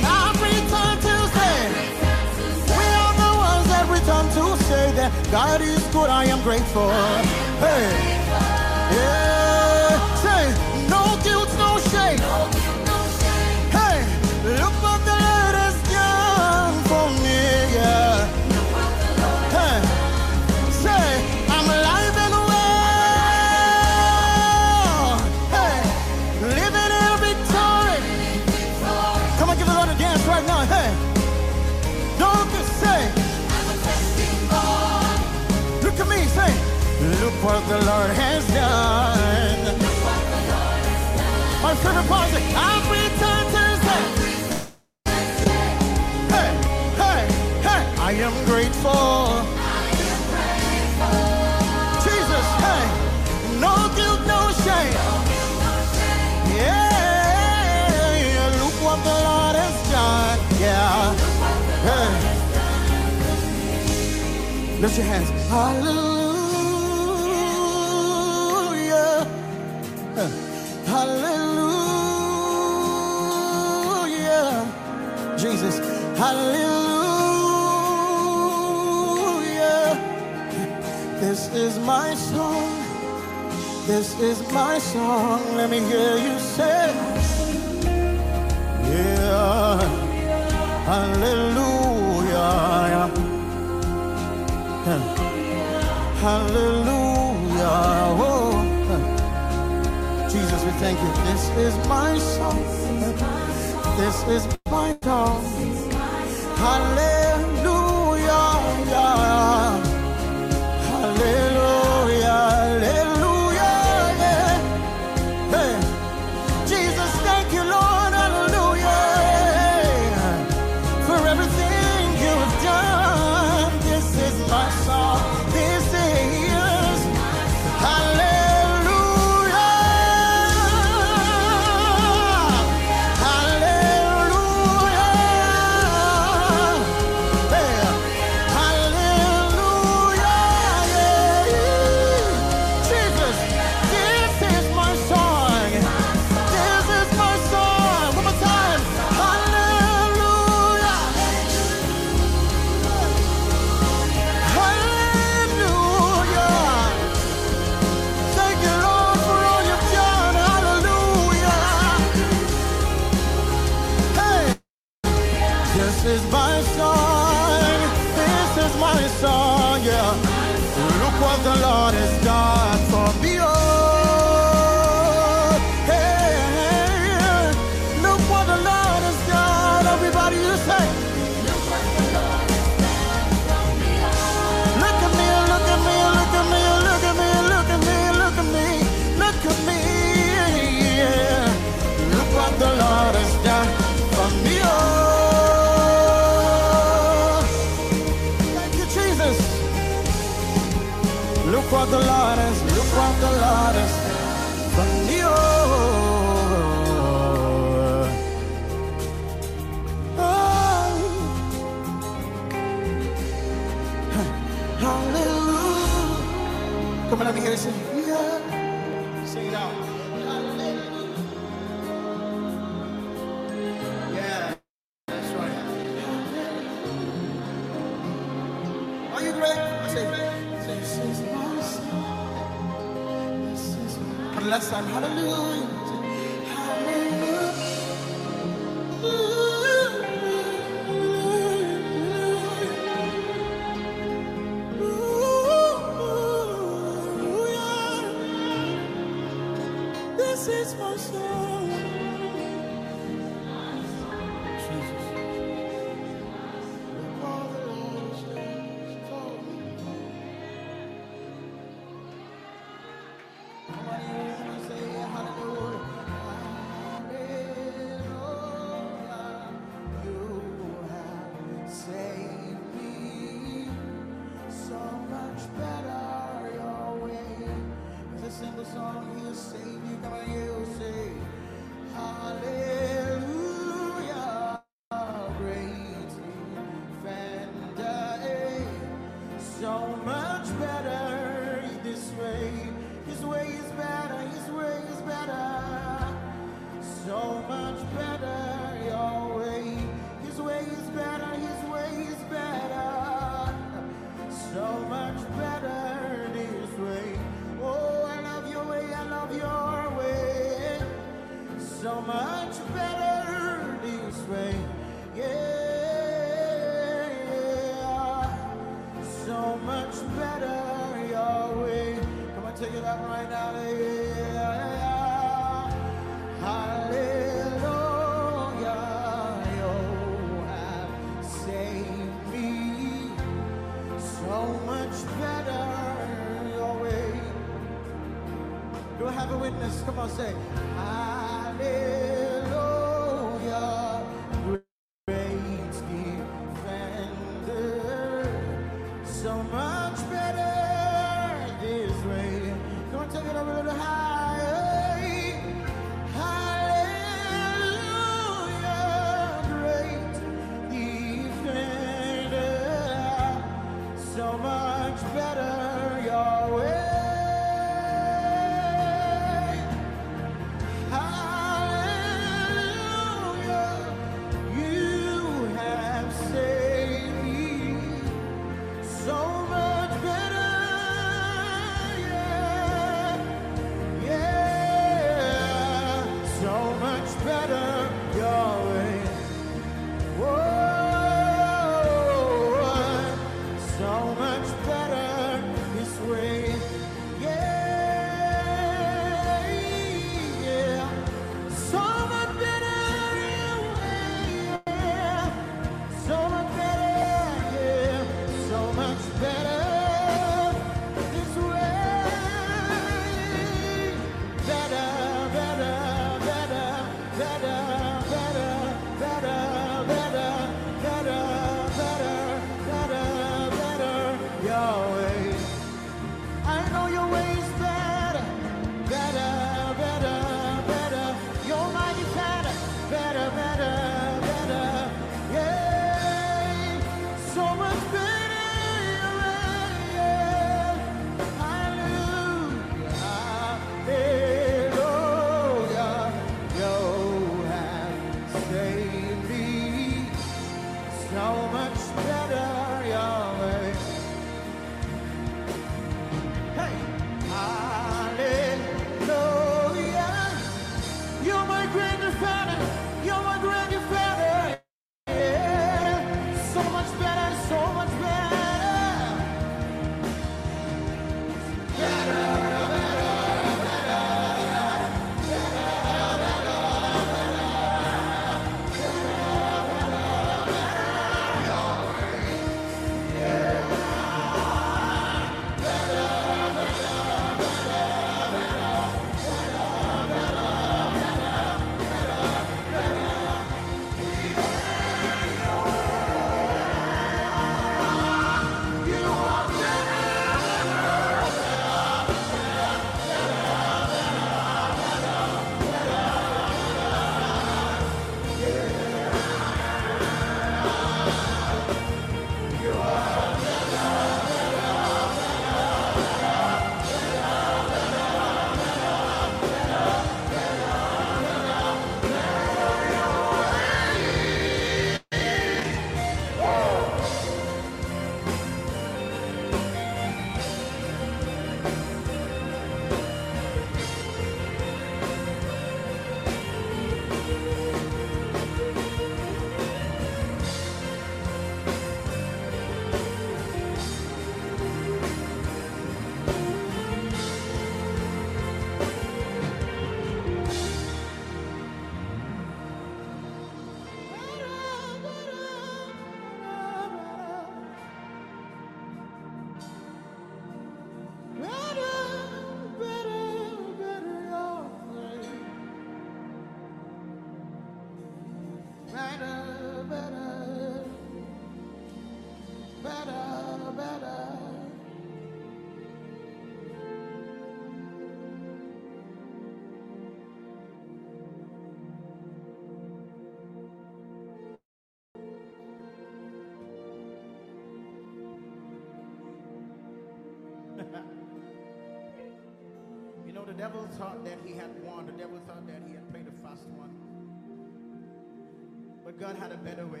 S1: But God had a better way.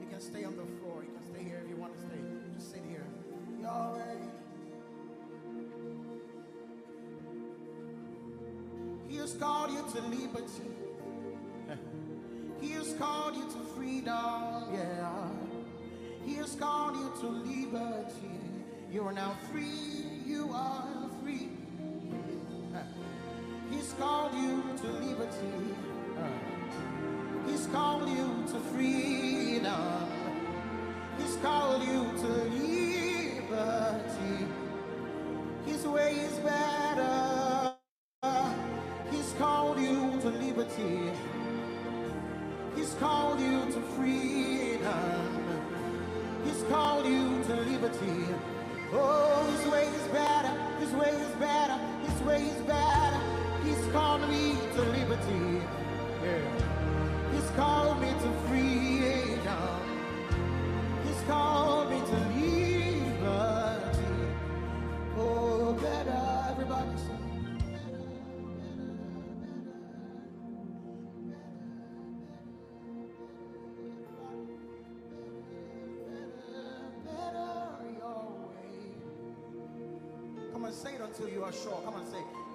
S1: You can stay on the floor. You can stay here if you want to stay. Just sit here. Yahweh. He has called you to liberty. He has called you to freedom. Yeah. He has called you to liberty. You are now free. You are He's called you to liberty. His way is better. He's called you to liberty. He's called you to freedom. He's called you to liberty. Oh, his way is better. His way is better. His way is better. He's called me to liberty. Yeah. He's called me to freedom. Until you are sure. Come on, say,